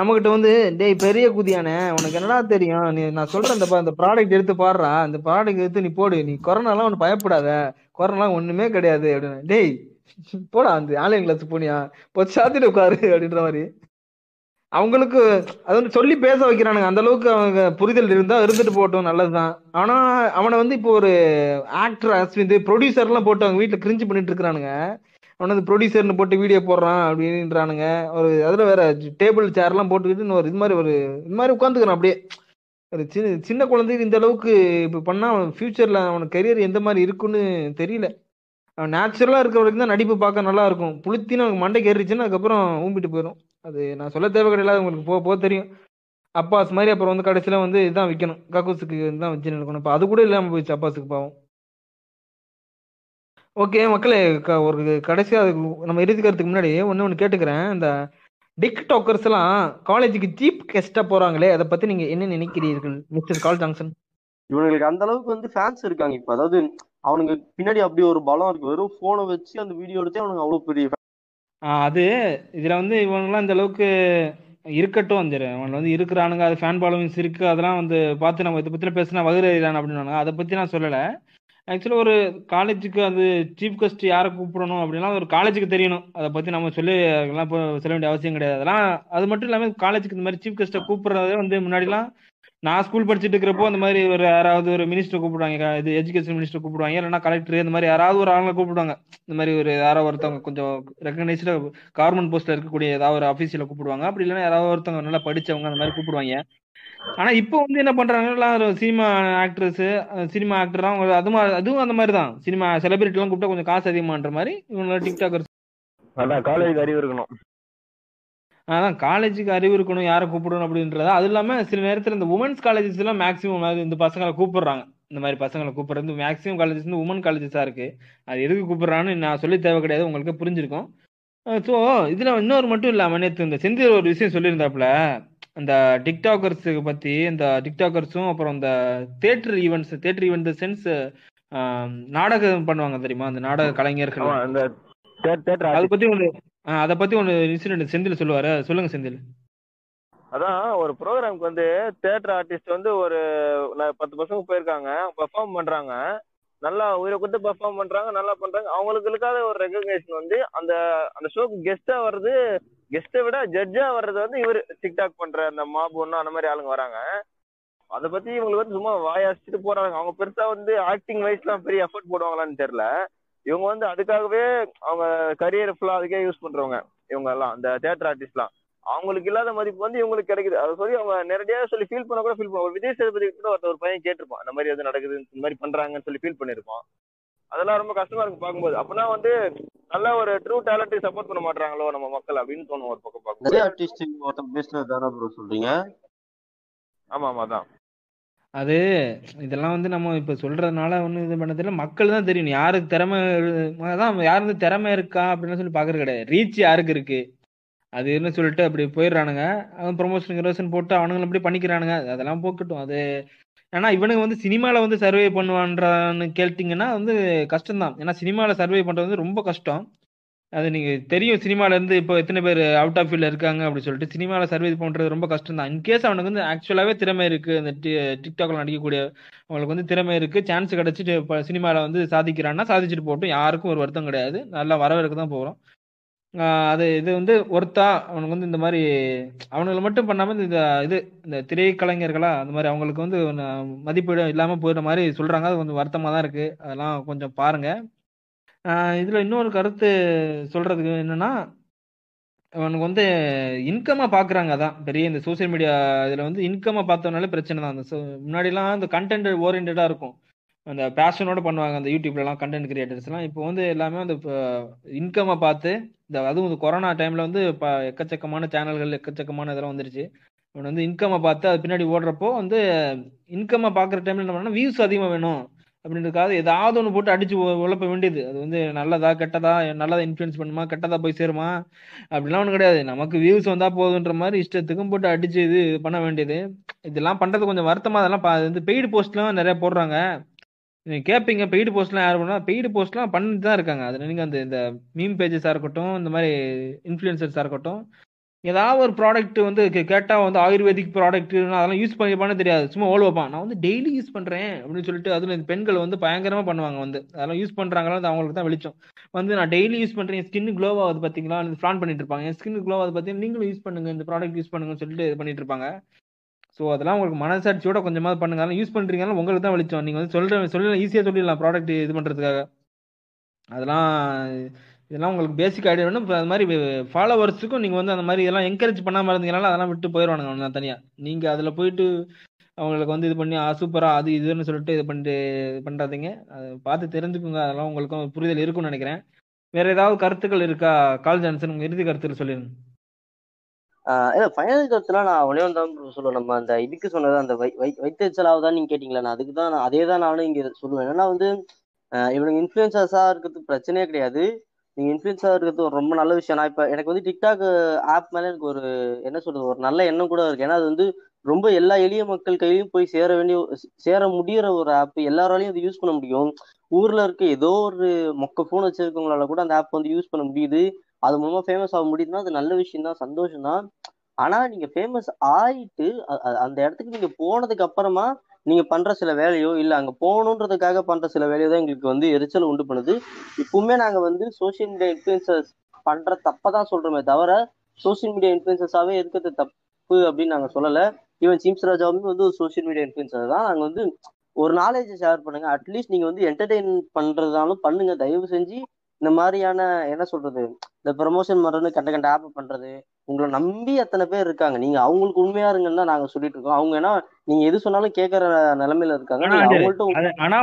நம்மகிட்ட வந்து டேய் பெரிய குதியானே உனக்கு என்னடா தெரியும்? நீ நான் சொல்றேன் இந்த இந்த ப்ராடக்ட் எடுத்து பாடுறா. இந்த ப்ராடக்ட் எடுத்து நீ போடு. நீ கொரோனாலாம் ஒன்று பயப்படாத. கொரோனாலாம் ஒண்ணுமே கிடையாது. அப்படின்னு. டேய் போடா அந்த ஆன்லைன் கிளாஸ் போனியா? போய் சாத்திட்டு உட்காரு. அப்படின்ற மாதிரி. அவங்களுக்கு அது வந்து சொல்லி பேச வைக்கிறானுங்க. அந்த அளவுக்கு அவங்க புரிதல் இருந்தா இருந்துட்டு போட்டோம் நல்லதுதான். ஆனா அவனை வந்து இப்போ ஒரு ஆக்டர் அஸ்விந்த் ப்ரொடியூசர்லாம் போட்டு அவங்க வீட்டுல கிரிஞ்சு பண்ணிட்டு இருக்கிறானுங்க. அவனை வந்து ப்ரொடியூசர்னு போட்டு வீடியோ போடுறான் அப்படின்றானுங்க. ஒரு அதில் வேற டேபிள் சேர்லாம் போட்டுக்கிட்டு ஒரு இது மாதிரி ஒரு இது மாதிரி உட்காந்துக்கிறான் அப்படியே. ஒரு சின்ன சின்ன குழந்தைக்கு இந்த அளவுக்கு இப்போ பண்ணால் அவன் ஃபியூச்சரில் அவனுக்கு கரியர் எந்த மாதிரி இருக்குன்னு தெரியல. அவன் நேச்சுரலாக இருக்கிற வரைக்கும் தான் நடிப்பு பார்க்க நல்லா இருக்கும். புளுத்தின்னு அவனுக்கு மண்டைக்கு ஏறிச்சுன்னா அதுக்கப்புறம் ஊம்பிட்டு போயிடும் அது நான் சொல்ல தேவை கிடையாது உங்களுக்கு போக போக தெரியும். அப்பாஸ் மாதிரி அப்புறம் வந்து கடைசியில் வந்து இதான் விற்கணும் கக்கூஸுக்கு தான் வச்சு இருக்கணும் இப்போ அது கூட இல்லாமல் போயிடுச்சு அப்பாஸுக்கு பாவம். ஓகே மக்களே க- ஒரு கடைசியா அதுக்கு நம்ம இறுதிக்கிறதுக்கு முன்னாடி ஒன்று ஒன்று கேட்டுக்கிறேன். இந்த டிக் டாக்கர்ஸ் எல்லாம் காலேஜுக்கு சீப் கெஸ்டா போறாங்களே அதை பத்தி நீங்க என்ன நினைக்கிறீர்கள் மிஸ்டர் கால் ஜாங்சன்
இவனுங்களுக்கு அந்த அளவுக்கு வந்து ஃபேன்ஸ் இருக்காங்க இப்ப. அதாவது
அவனுக்கு பின்னாடி அப்படி ஒரு பலம் இருக்கு. வெறும் போனை வச்சு அந்த வீடியோ எடுத்து அவனுக்கு அவ்வளவு பெரிய
அது இதுல வந்து இவங்கெல்லாம் இந்த அளவுக்கு இருக்கட்டும் சரி அவன் வந்து இருக்கிறானுங்க அது ஃபேன் ஃபாலோவிங்ஸ் இருக்கு. அதெல்லாம் வந்து பார்த்து நம்ம இதை பத்தி பேசினா வகுறான் அப்படின்னு அதை பத்தி நான் சொல்லல. ஆக்சுவலாக ஒரு காலேஜுக்கு அது சீஃப் கெஸ்ட் யாரை கூப்பிடணும் அப்படின்னா ஒரு காலேஜுக்கு தெரியணும். அதை பற்றி நம்ம சொல்லி அதெல்லாம் இப்போ சொல்ல வேண்டிய அவசியம் கிடையாது. அதெல்லாம் அது மட்டும் இல்லாமல் காலேஜுக்கு இந்த மாதிரி சீஃப் கெஸ்ட்டை கூப்பிட்றதே வந்து முன்னாடிலாம் நான் ஸ்கூல் படிச்சுட்டு இருக்கிறப்போ அந்த மாதிரி ஒரு யாராவது ஒரு மினிஸ்டர் கூப்பிடுவாங்க. இது எஜுகேஷன் மினிஸ்டர் கூப்பிடுவாங்க. இல்லைன்னா கலெக்டர் இந்த மாதிரி யாராவது ஒரு ஆளுங்க கூப்பிடுவாங்க. இந்த மாதிரி ஒரு யாராவது ஒருத்தவங்க கொஞ்சம் ரெக்கக்னைஸ்டு கவர்மெண்ட் போஸ்ட்ல இருக்கக்கூடிய ஏதாவது ஒரு ஆஃபீஸில் கூப்பிடுவாங்க. அப்படி இல்லைன்னா யாராவது ஒருத்தவங்க நல்லா படிச்சவங்க அந்த மாதிரி கூப்பிடுவாங்க. ஆனா இப்போ வந்து என்ன பண்றாங்கன்னா சினிமா ஆக்ட்ரஸ் சினிமா ஆக்டர் அவங்க அது மாதிரி அதுவும் அந்த மாதிரி தான் சினிமா செலிபிரிட்டி எல்லாம் கூப்பிட்டா கொஞ்சம் காசு அதிகமான்ற மாதிரி இவங்க டிக்டாக்கர்
அதான் காலேஜுக்கு அறிவு இருக்கணும்
அதான் காலேஜுக்கு அறிவு இருக்கணும் யாரை கூப்பிடணும் அப்படின்றத. அது இல்லாம சில நேரத்துல இந்த உமன்ஸ் காலேஜஸ் எல்லாம் மேக்ஸிமம் இந்த பசங்களை கூப்பிடுறாங்க. இந்த மாதிரி பசங்களை கூப்பிடுறது மேக்ஸிமம் காலேஜஸ் வந்து உமன் காலேஜஸா இருக்கு. அது எதுக்கு கூப்பிடுறான்னு நான் சொல்லி தேவை கிடையாது உங்களுக்கு புரிஞ்சிருக்கும். ஸோ இதுல இன்னொரு மட்டும் இல்லாம நேற்று இந்த செந்தில் ஒரு விஷயம் சொல்லியிருந்தாப்புல அந்த டிக்டாக்கர்ஸுக்கு பத்தி இந்த டிக்டாக்கர்ஸும் அப்புறம் இந்த தேட்டர் ஈவெண்ட்ஸ் தேட்டர் ஈவெண்ட் சென்ஸ் நாடகம் பண்ணுவாங்க தெரியுமா? அந்த நாடக கலைஞர்கள்.
தேட்டர்
அதை பத்தி ஒன்று அதை பத்தி ஒன்று இன்சிடென்ட் செந்தில் சொல்லுவாரு. சொல்லுங்க செந்தில்.
அதான் ஒரு ப்ரோக்ராம்க்கு வந்து தியேட்டர் ஆர்டிஸ்ட் வந்து ஒரு பத்து பசங்க போயிருக்காங்க பெர்ஃபார்ம் பண்றாங்க. நல்லா உயிரை கொடுத்து பெர்ஃபார்ம் பண்றாங்க நல்லா பண்றாங்க. அவங்களுக்கு இருக்காத ஒரு ரெகக்னேஷன் வந்து அந்த அந்த ஷோக்கு கெஸ்டா வர்றது கெஸ்ட்டை விட ஜட்ஜா வர்றது வந்து இவர் டிக்டாக் பண்ற அந்த மாபு ஒன்னும் அந்த மாதிரி ஆளுங்க வராங்க. அதை பத்தி இவங்களுக்கு வந்து சும்மா வாயாசிட்டு போறாங்க. அவங்க பெருசா வந்து ஆக்டிங் வைஸ்லாம் பெரிய எஃபர்ட் போடுவாங்களான்னு தெரியல. இவங்க வந்து அதுக்காகவே அவங்க கரியர் ஃபுல்லா அதுக்கே யூஸ் பண்றவங்க. இவங்க எல்லாம் அந்த தியேட்டர் ஆர்டிஸ்ட்லாம் அவங்களுக்கு இல்லாத மதிப்பு வந்து இவங்களுக்கு கிடைக்குது. அதை சொல்லி அவங்க நேரடியாக சொல்லி ஃபீல் பண்ண கூட ஃபீல் பண்ணுவாங்க விஜய் சேதுபதி கூட ஒருத்தர் ஒரு பையன் கேட்டிருப்பான் இந்த மாதிரி எது நடக்குது இந்த மாதிரி பண்றாங்கன்னு சொல்லி ஃபீல் பண்ணிருப்பான். அதெல்லாம் ரொம்ப கஷ்டமா இருக்கு பார்க்கும்போது. அப்பனா வந்து நல்ல ஒரு ட்ரூ டேலண்ட்டை சப்போர்ட் பண்ண மாட்டாங்களோ நம்ம மக்கள் அப்படின்னு தோணும் ஒரு பக்கம் பார்க்கும்போது.
நிறைய ஆர்டிஸ்ட் ஒருத்தன் பேசுனது தானே ப்ரோ சொல்றீங்க?
ஆமா ஆமா தான்
அது இதெல்லாம் வந்து நம்ம இப்ப சொல்றதுனால ஒன்றும் இது பண்ண தெரியல. மக்கள் தான் தெரியும். யாருக்கு திறமை அதான் யாருக்கு திறமை இருக்கா அப்படின்னு சொல்லி பாக்குறது கிடையாது. ரீச் யாருக்கு இருக்கு? அது என்ன சொல்லிட்டு அப்படி போயிடுறானுங்க. அவன் ப்ரொமோஷன் கிரோஷன் போட்டு அவனுங்களும் அப்படி பண்ணிக்கிறானுங்க. அதெல்லாம் போக்கட்டும். அது ஏன்னா இவனுங்க வந்து சினிமாவில் வந்து சர்வே பண்ணுவான்றான்னு கேட்டிங்கன்னா வந்து கஷ்டம்தான். ஏன்னா சினிமாவில் சர்வே பண்ணுறது வந்து ரொம்ப கஷ்டம். அது நீங்கள் தெரியும் சினிமாவிலேருந்து இப்போ எத்தனை பேர் அவுட் ஆஃப் ஃபீல்டில் இருக்காங்க அப்படி சொல்லிட்டு சினிமாவில் சர்வீஸ் பண்ணுறது ரொம்ப கஷ்டம் தான் இன்கேஸ் அவனுக்கு வந்து ஆக்சுவலாகவே திறமை இருக்குது அந்த டி டிக்டாக்ல நடிக்கக்கூடிய அவங்களுக்கு வந்து திறமை இருக்குது சான்ஸ் கிடச்சிட்டு இப்போ சினிமாவில் வந்து சாதிக்கிறான்னா சாதிச்சுட்டு போட்டும் யாருக்கும் ஒரு வருத்தம் கிடையாது. நல்லா வரவேற்க தான் போகிறோம் அது இது வந்து ஒருத்தா அவனுக்கு வந்து இந்த மாதிரி அவனுங்களை மட்டும் பண்ணாம இந்த இது இந்த திரைக்கலைஞர்களா அந்த மாதிரி அவங்களுக்கு வந்து மதிப்பீடு இல்லாம போயிடுற மாதிரி சொல்றாங்க. அது கொஞ்சம் வருத்தமா தான் இருக்கு. அதெல்லாம் கொஞ்சம் பாருங்க. இதுல இன்னொரு கருத்து சொல்றதுக்கு என்னன்னா அவனுக்கு வந்து இன்கமா பாக்குறாங்க அதான். பெரிய இந்த சோசியல் மீடியா இதுல வந்து இன்கமா பார்த்தோம்னாலே பிரச்சனை தான். அந்த முன்னாடிலாம் இந்த கண்டென்ட் ஓரியன்டா இருக்கும். அந்த பேஷனோட பண்ணுவாங்க அந்த யூடியூப்லலாம் கண்டென்ட் கிரியேட்டர்ஸ்லாம் இப்போ வந்து எல்லாமே அந்த இன்கம்மை பார்த்து இந்த அதுவும் இந்த கொரோனா டைமில் வந்து இப்போ எக்கச்சக்கமான சேனல்கள் எக்கச்சக்கமான இதெல்லாம் வந்துருச்சு. இவன் வந்து இன்கம்மை பார்த்து அது பின்னாடி ஓடுறப்போ வந்து இன்கம்மை பார்க்குற டைமில் என்ன பண்ணால் வியூஸ் அதிகமாக வேணும். அப்படின்றதுக்காக ஏதாவது ஒன்று போட்டு அடிச்சு உழப்ப வேண்டியது. அது வந்து நல்லதா கெட்டதா நல்லதா இன்ஃப்ளூயன்ஸ் பண்ணுமா கெட்டதா போய் சேருமா? அப்படிலாம் ஒன்றும் கிடையாது. நமக்கு வியூஸ் வந்தால் போதுன்ற மாதிரி இஷ்டத்துக்கும் போட்டு அடிச்சு இது பண்ண வேண்டியது. இதெல்லாம் பண்ணுறது கொஞ்சம் வருத்தமாக அதெல்லாம் வந்து பெய்டு போஸ்ட்லாம் நிறையா போடுறாங்க. நீங்கள் கேட்பீங்க பெய்டு போஸ்ட்லாம் யார் பண்ணா பெய்டு போஸ்ட்லாம் பண்ணிட்டு தான் இருக்காங்க. அதில் நீங்கள் அந்த இந்த மீம் பேஜஸாக இருக்கட்டும் இந்த மாதிரி இன்ஃப்ளூயன்சர்ஸாக இருக்கட்டும் ஏதாவது ஒரு ப்ராடக்ட் வந்து கேட்டால் வந்து ஆயுர்வேதிக் ப்ராடக்ட் அதெல்லாம் யூஸ் பண்ணிப்பானே தெரியாது. சும்மா ஓல் வைப்பான். நான் வந்து டெய்லி யூஸ் பண்ணுறேன் அப்படின்னு சொல்லிட்டு அதில் இந்த பெண்கள் வந்து பயங்கரமாக பண்ணுவாங்க வந்து. அதெல்லாம் யூஸ் பண்ணுறாங்களோ அது அவங்களுக்கு தான் வெளிச்சம். வந்து நான் டெய்லி யூஸ் பண்ணுறேன் என் ஸ்கின் க்ளோ ஆகுது பார்த்தீங்களா பிளான் பண்ணிட்டு இருப்பாங்க. என் ஸ்கின் க்ளோ ஆகுது பார்த்தீங்கன்னா நீங்களும் யூஸ் பண்ணுங்க. இந்த ப்ராடக்ட் யூஸ் பண்ணுங்கன்னு சொல்லிட்டு இது பண்ணிட்டு இருப்பாங்க. ஸோ அதெல்லாம் உங்களுக்கு மனசாட்சியோட கொஞ்சமாவது பண்ணுங்க. அதெல்லாம் யூஸ் பண்ணுறீங்கன்னா உங்களுக்கு தான் வெளிச்சம். நீங்கள் வந்து சொல்கிற சொல்லலாம் ஈஸியாக சொல்லிடலாம் ப்ராடக்ட் இது பண்ணுறதுக்காக அதெல்லாம் இதெல்லாம் உங்களுக்கு பேசிக் ஐடியா வேணும் அது மாதிரி ஃபாலோவர்ஸுக்கும் நீங்கள் வந்து அந்த மாதிரி இதெல்லாம் என்கரேஜ் பண்ணாமல் இருந்தீங்கனால அதெல்லாம் விட்டு போயிடுவானுங்க தனியாக நீங்கள் அதில் போயிட்டு அவங்களுக்கு வந்து இது பண்ணி சூப்பராக அது இதுன்னு சொல்லிட்டு இது பண்ணிட்டு பண்ணுறாதீங்க அதை பார்த்து தெரிஞ்சுக்கோங்க. அதெல்லாம் உங்களுக்கும் புரிதல் இருக்கும்னு நினைக்கிறேன். வேறு ஏதாவது கருத்துக்கள் இருக்கா? கால் ஜான்சன் உங்கள் இறுதி கருத்துக்கள் சொல்லிடுங்க
இல்ல ஃபைனல் கருத்துலாம் நான் அவனே தான் சொல்லுவேன். நம்ம அந்த இதுக்கு சொன்னது அந்த வை வைத்தறிச்சலாவதான் நீங்க கேட்டீங்களா நான் அதுக்கு தான் அதே தான் நானும் இங்க சொல்லுவேன். ஏன்னா வந்து இவனுக்கு இன்ஃபுளுசர்ஸா இருக்கிறது பிரச்சனையே கிடையாது. நீங்க இன்ஃபுளுசா இருக்கிறது ஒரு ரொம்ப நல்ல விஷயம். நான் இப்ப எனக்கு வந்து டிக்டாக் ஆப் மேல எனக்கு ஒரு என்ன சொல்றது ஒரு நல்ல எண்ணம் கூட இருக்கு. ஏன்னா அது வந்து
ரொம்ப எல்லா எளிய மக்கள் கையிலையும் போய் சேர வேண்டிய சேர முடியற ஒரு ஆப் எல்லாராலையும் அது யூஸ் பண்ண முடியும். ஊர்ல இருக்க ஏதோ ஒரு மொக்க போன் வச்சிருக்கவங்களால கூட அந்த ஆப் வந்து யூஸ் பண்ண முடியுது. அது மூலமா ஃபேமஸ் ஆக முடியுதுன்னா அது நல்ல விஷயம் தான் சந்தோஷம் தான் ஆனா நீங்க ஃபேமஸ் ஆயிட்டு அந்த இடத்துக்கு நீங்க போனதுக்கு அப்புறமா நீங்க பண்ற சில வேலையோ இல்ல அங்க போகணுன்றதுக்காக பண்ற சில வேலையோ தான் எங்களுக்கு வந்து எரிச்சல் உண்டு பண்ணுது. இப்பவுமே நாங்க வந்து சோஷியல் மீடியா இன்ஃபுளுசர்ஸ் பண்ற தப்பதான் சொல்றோமே தவிர சோஷியல் மீடியா இன்ஃபுளுசர்ஸாவே இருக்கிறது தப்பு அப்படின்னு நாங்க சொல்லல. ஈவன் சிம்ஸ் ராஜாவுமே வந்து ஒரு சோஷியல் மீடியா இன்ஃபுளுசர் தான். நாங்க வந்து ஒரு நாலேஜை ஷேர் பண்ணுங்க. அட்லீஸ்ட் நீங்க வந்து என்டர்டெயின் பண்றதுனாலும் பண்ணுங்க. தயவு செஞ்சு இந்த மாதிரியான என்ன சொல்றது இந்த ப்ரமோஷன் பண்றது கண்ட கண்ட ஆப் பண்றது உங்களை நம்பி அத்தனை பேர் இருக்காங்க. நீங்க அவங்களுக்கு உண்மையா இருங்கன்னு தான் நாங்க சொல்லிட்டு இருக்கோம். அவங்க ஏன்னா நீங்க எது சொன்னாலும் கேட்கற நிலைமையில இருக்காங்க.
ஆனா
அவங்கள்ட்ட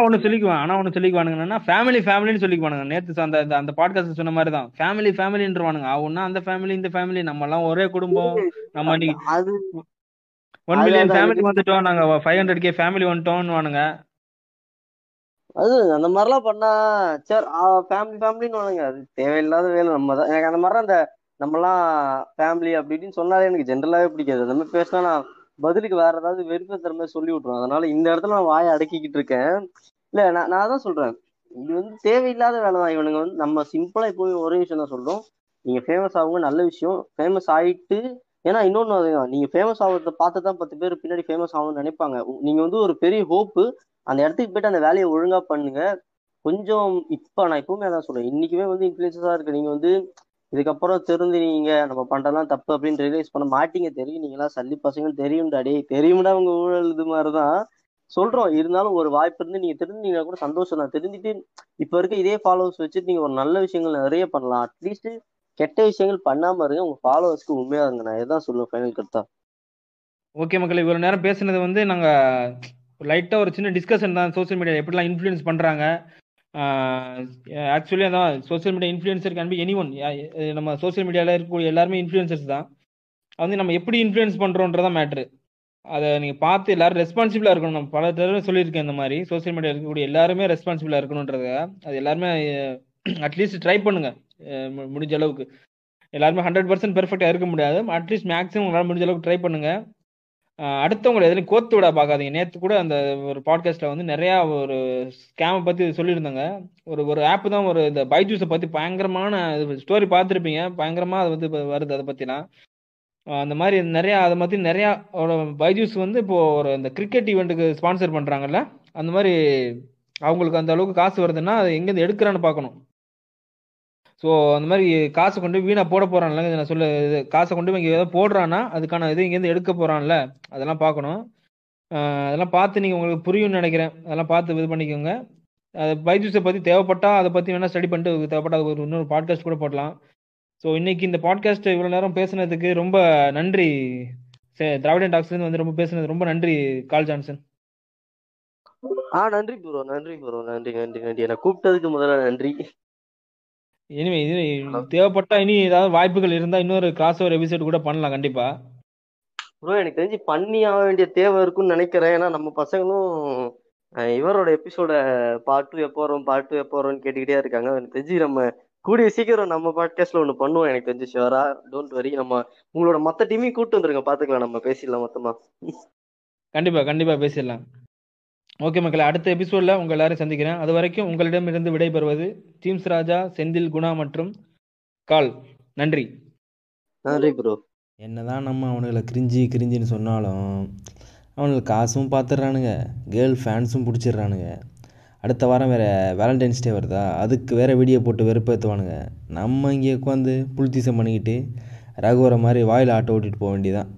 ஒண்ணு சொல்லிக்குவான். ஆனா ஒண்ணு சொல்லிக்குவானுங்க என்னன்னா ஃபேமிலி ஃபேமிலின்னு சொல்லிக்குவானுங்க. நேத்து அந்த அந்த- பாட்காஸ்ட் சொன்ன மாதிரி தான் ஃபேமிலி ஃபேமிலின்றவானுங்க அவனா அந்த ஃபேமிலி இந்த ஃபேமிலி நம்ம எல்லாம் ஒரே குடும்பம். நம்ம
அது
ஒன் மில்லியன் ஃபேமிலி வந்துட்டோம். நாங்க ஃபைவ் ஹண்ட்ரட் கே ஃபேமிலி வந்துட்டோம்னு வானுங்க
அது அந்த மாதிரிலாம் பண்ணா சரி ஃபேமிலி ஃபேமிலின்னு வாங்க. அது தேவையில்லாத வேலை நம்ம தான் எனக்கு அந்த மாதிரிலாம் அந்த நம்மலாம் ஃபேமிலி அப்படி இப்படின்னு சொன்னாலே எனக்கு ஜென்ரலாகவே பிடிக்காது. அந்த மாதிரி பேசினா நான் பதிலுக்கு வேற ஏதாவது வெறுப்பு தர மாதிரி சொல்லி விட்ருவோம் அதனால இந்த இடத்துல நான் வாயை அடக்கிக்கிட்டு இருக்கேன். இல்ல நான் நான் தான் சொல்றேன். இது வந்து தேவையில்லாத வேலை தான். இவனுங்க வந்து நம்ம சிம்பிளாக இப்போ ஒரே விஷயம் தான் சொல்கிறோம் நீங்க ஃபேமஸ் ஆகுங்க நல்ல விஷயம். ஃபேமஸ் ஆயிட்டு ஏன்னா இன்னொன்னு அதுதான். நீங்க ஃபேமஸ் ஆகிறத பார்த்து தான் பத்து பேர் பின்னாடி ஃபேமஸ் ஆகணும்னு நினைப்பாங்க. நீங்கள் வந்து ஒரு பெரிய ஹோப்பு அந்த இடத்துக்கு போயிட்டு அந்த வேலையை ஒழுங்கா பண்ணுங்க. கொஞ்சம் இப்ப நான் இப்பவுமே அதான் சொல்றேன். இன்னைக்குமே வந்து இன்ஃபுளுசஸா இருக்கு. நீங்க வந்து இதுக்கப்புறம் திருந்து நீங்க நம்ம பண்றதெல்லாம் தப்பு அப்படின்னு ரியலைஸ் பண்ண மாட்டீங்க. தெரியும் நீங்களா சல்லி பசங்க தெரியும்டா டே தெரியும்டா உங்க ஊழல் இது மாதிரிதான். சொல்றோம். இருந்தாலும் ஒரு வாய்ப்பு இருந்து நீங்க தெரிஞ்சீங்கன்னா கூட சந்தோஷம் தான். தெரிஞ்சுட்டு இப்ப இருக்க இதே ஃபாலோவர்ஸ் வச்சுட்டு நீங்க ஒரு நல்ல விஷயங்கள் நிறைய பண்ணலாம். அட்லீஸ்ட் கெட்ட விஷயங்கள் பண்ணாம இருங்க. உங்க ஃபாலோவர்ஸ்க்கு உண்மையா இருங்க. நான் இதான் சொல்லுவேன் ஃபைனல் கருத்தா.
ஓகே மக்கள் இவ்வளவு நேரம் பேசுனது வந்து நாங்க லைட்டாக ஒரு சின்ன டிஸ்கஷன் தான். சோஷியல் மீடியா எப்படிலாம் இன்ஃப்ளூயன்ஸ் பண்ணுறாங்க ஆக்சுவலி அதான் social media influencer can be any one நம்ம சோஷியல் மீடியாவில் இருக்கக்கூடிய எல்லாருமே இன்ஃப்ளூயன்சர்ஸ் தான். அது வந்து நம்ம எப்படி இன்ஃப்ளூயன்ஸ் பண்ணுறோன்றதான் மேட்ரு அதை நீங்கள் பார்த்து எல்லாரும் ரெஸ்பான்சிபிளாக இருக்கணும். நம்ம பல தடவை சொல்லியிருக்கேன் இந்த மாதிரி. சோஷியல் மீடியா இருக்கக்கூடிய எல்லாருமே ரெஸ்பான்சிபிளாக இருக்கணுன்றத. அது எல்லாருமே அட்லீஸ்ட் ட்ரை பண்ணுங்கள் முடிஞ்ச அளவுக்கு. எல்லாருமே ஹண்ட்ரட் பர்சன்ட் பெர்ஃபெக்டாக இருக்க முடியாது. அட்லீஸ்ட் மேக்ஸிமம் உங்களால் முடிஞ்ச அளவுக்கு ட்ரை பண்ணுங்கள் அடுத்தவங்களை எதுலையும் கோத்து விட பார்க்காதீங்க. நேற்று கூட அந்த ஒரு பாட்காஸ்ட்டில் வந்து நிறையா ஒரு ஸ்கேமை பற்றி சொல்லியிருந்தாங்க. ஒரு ஒரு ஆப் தான் ஒரு இந்த பைஜூஸை பற்றி பயங்கரமான ஸ்டோரி பார்த்துருப்பீங்க. பயங்கரமாக அது வந்து வருது அதை பற்றிலாம் அந்த மாதிரி நிறையா அதை பற்றி நிறையா ஒரு பைஜூஸ் வந்து இப்போ ஒரு இந்த கிரிக்கெட் ஈவெண்ட்டுக்கு ஸ்பான்சர் பண்ணுறாங்கல்ல அந்த மாதிரி அவங்களுக்கு அந்த அளவுக்கு காசு வருதுன்னா அது எங்கேருந்து எடுக்கிறான்னு பார்க்கணும். ஸோ அந்த மாதிரி காசை கொண்டு வீணாக வீணா போட போறான்ல நான் சொல்ல இது காசை கொண்டு போய் இங்கே ஏதோ போடுறான்னா அதுக்கான இது இங்கேருந்து எடுக்க போறான்ல அதெல்லாம் பார்க்கணும். அதெல்லாம் பார்த்து நீங்கள் உங்களுக்கு புரியும்னு நினைக்கிறேன். அதெல்லாம் பார்த்து இது பண்ணிக்கோங்க. அது பைஜூஸை பற்றி தேவைப்பட்டா அதை பற்றி வேணால் ஸ்டடி பண்ணிட்டு தேவைப்பட்டால் ஒரு இன்னொரு பாட்காஸ்ட் கூட போடலாம். ஸோ இன்னைக்கு இந்த பாட்காஸ்ட் இவ்வளோ நேரம் பேசுனதுக்கு ரொம்ப நன்றி. சே- திராவிடன் டாக்ஸ்லேருந்து வந்து ரொம்ப பேசுனது ரொம்ப நன்றி கால் ஜான்சன்.
ஆ நன்றி ப்ரோ நன்றி ப்ரோ நன்றி நன்றி நன்றி. என்னை கூப்பிட்டதுக்கு முதல்ல நன்றி.
இனிமே இது தேவைப்பட்டா இனி ஏதாவது வாய்ப்புகள் இருந்தால் இன்னொரு கிராஸ் ஓவர் எபிசோட் கூட பண்ணலாம் கண்டிப்பாக
ப்ரோ எனக்கு தெரிஞ்சு பண்ணி ஆக வேண்டிய தேவை இருக்கும்னு நினைக்கிறேன். ஏன்னா நம்ம பசங்களும் இவரோட எபிசோட பார்ட் டூ எப்போ வரும் பார்ட் டூ எப்போ வரும்னு கேட்டுக்கிட்டே இருக்காங்க. எனக்கு தெரிஞ்சு நம்ம கூடிய சீக்கிரம் நம்ம பாட்காஸ்ட்ல ஒன்று பண்ணுவோம் எனக்கு தெரிஞ்சு ஷுவரா டோன்ட் வரி நம்ம உங்களோட மற்ற டீமையும் கூட்டு வந்துருங்க. பாத்துக்கலாம். நம்ம பேசிடலாம் மொத்தமா.
கண்டிப்பா கண்டிப்பா பேசிடலாம். ஓகே மக்களே அடுத்த எபிசோட்ல உங்க எல்லாரும் சந்திக்கிறேன். அது வரைக்கும் உங்களிடமிருந்து விடைபெறுவது டீம்ஸ் ராஜா செந்தில் குணா மற்றும் கால். நன்றி.
நன்றி ப்ரோ
என்னதான் நம்ம அவனுங்களை கிரிஞ்சி கிரிஞ்சின்னு சொன்னாலும் அவனுக்கு காசும் பார்த்துடுறானுங்க கேர்ள் ஃபேன்ஸும் பிடிச்சிடுறானுங்க. அடுத்த வாரம் வேறு வேலண்டைன்ஸ் டே வருதா? அதுக்கு வேறு வீடியோ போட்டு வெறுப்பேற்றுவானுங்க நம்ம இங்கே உட்காந்து புல்தீசம் பண்ணிக்கிட்டு ரகுவரை மாதிரி வாயில் ஆட்டோ ஓட்டிட்டு போக வேண்டியதான்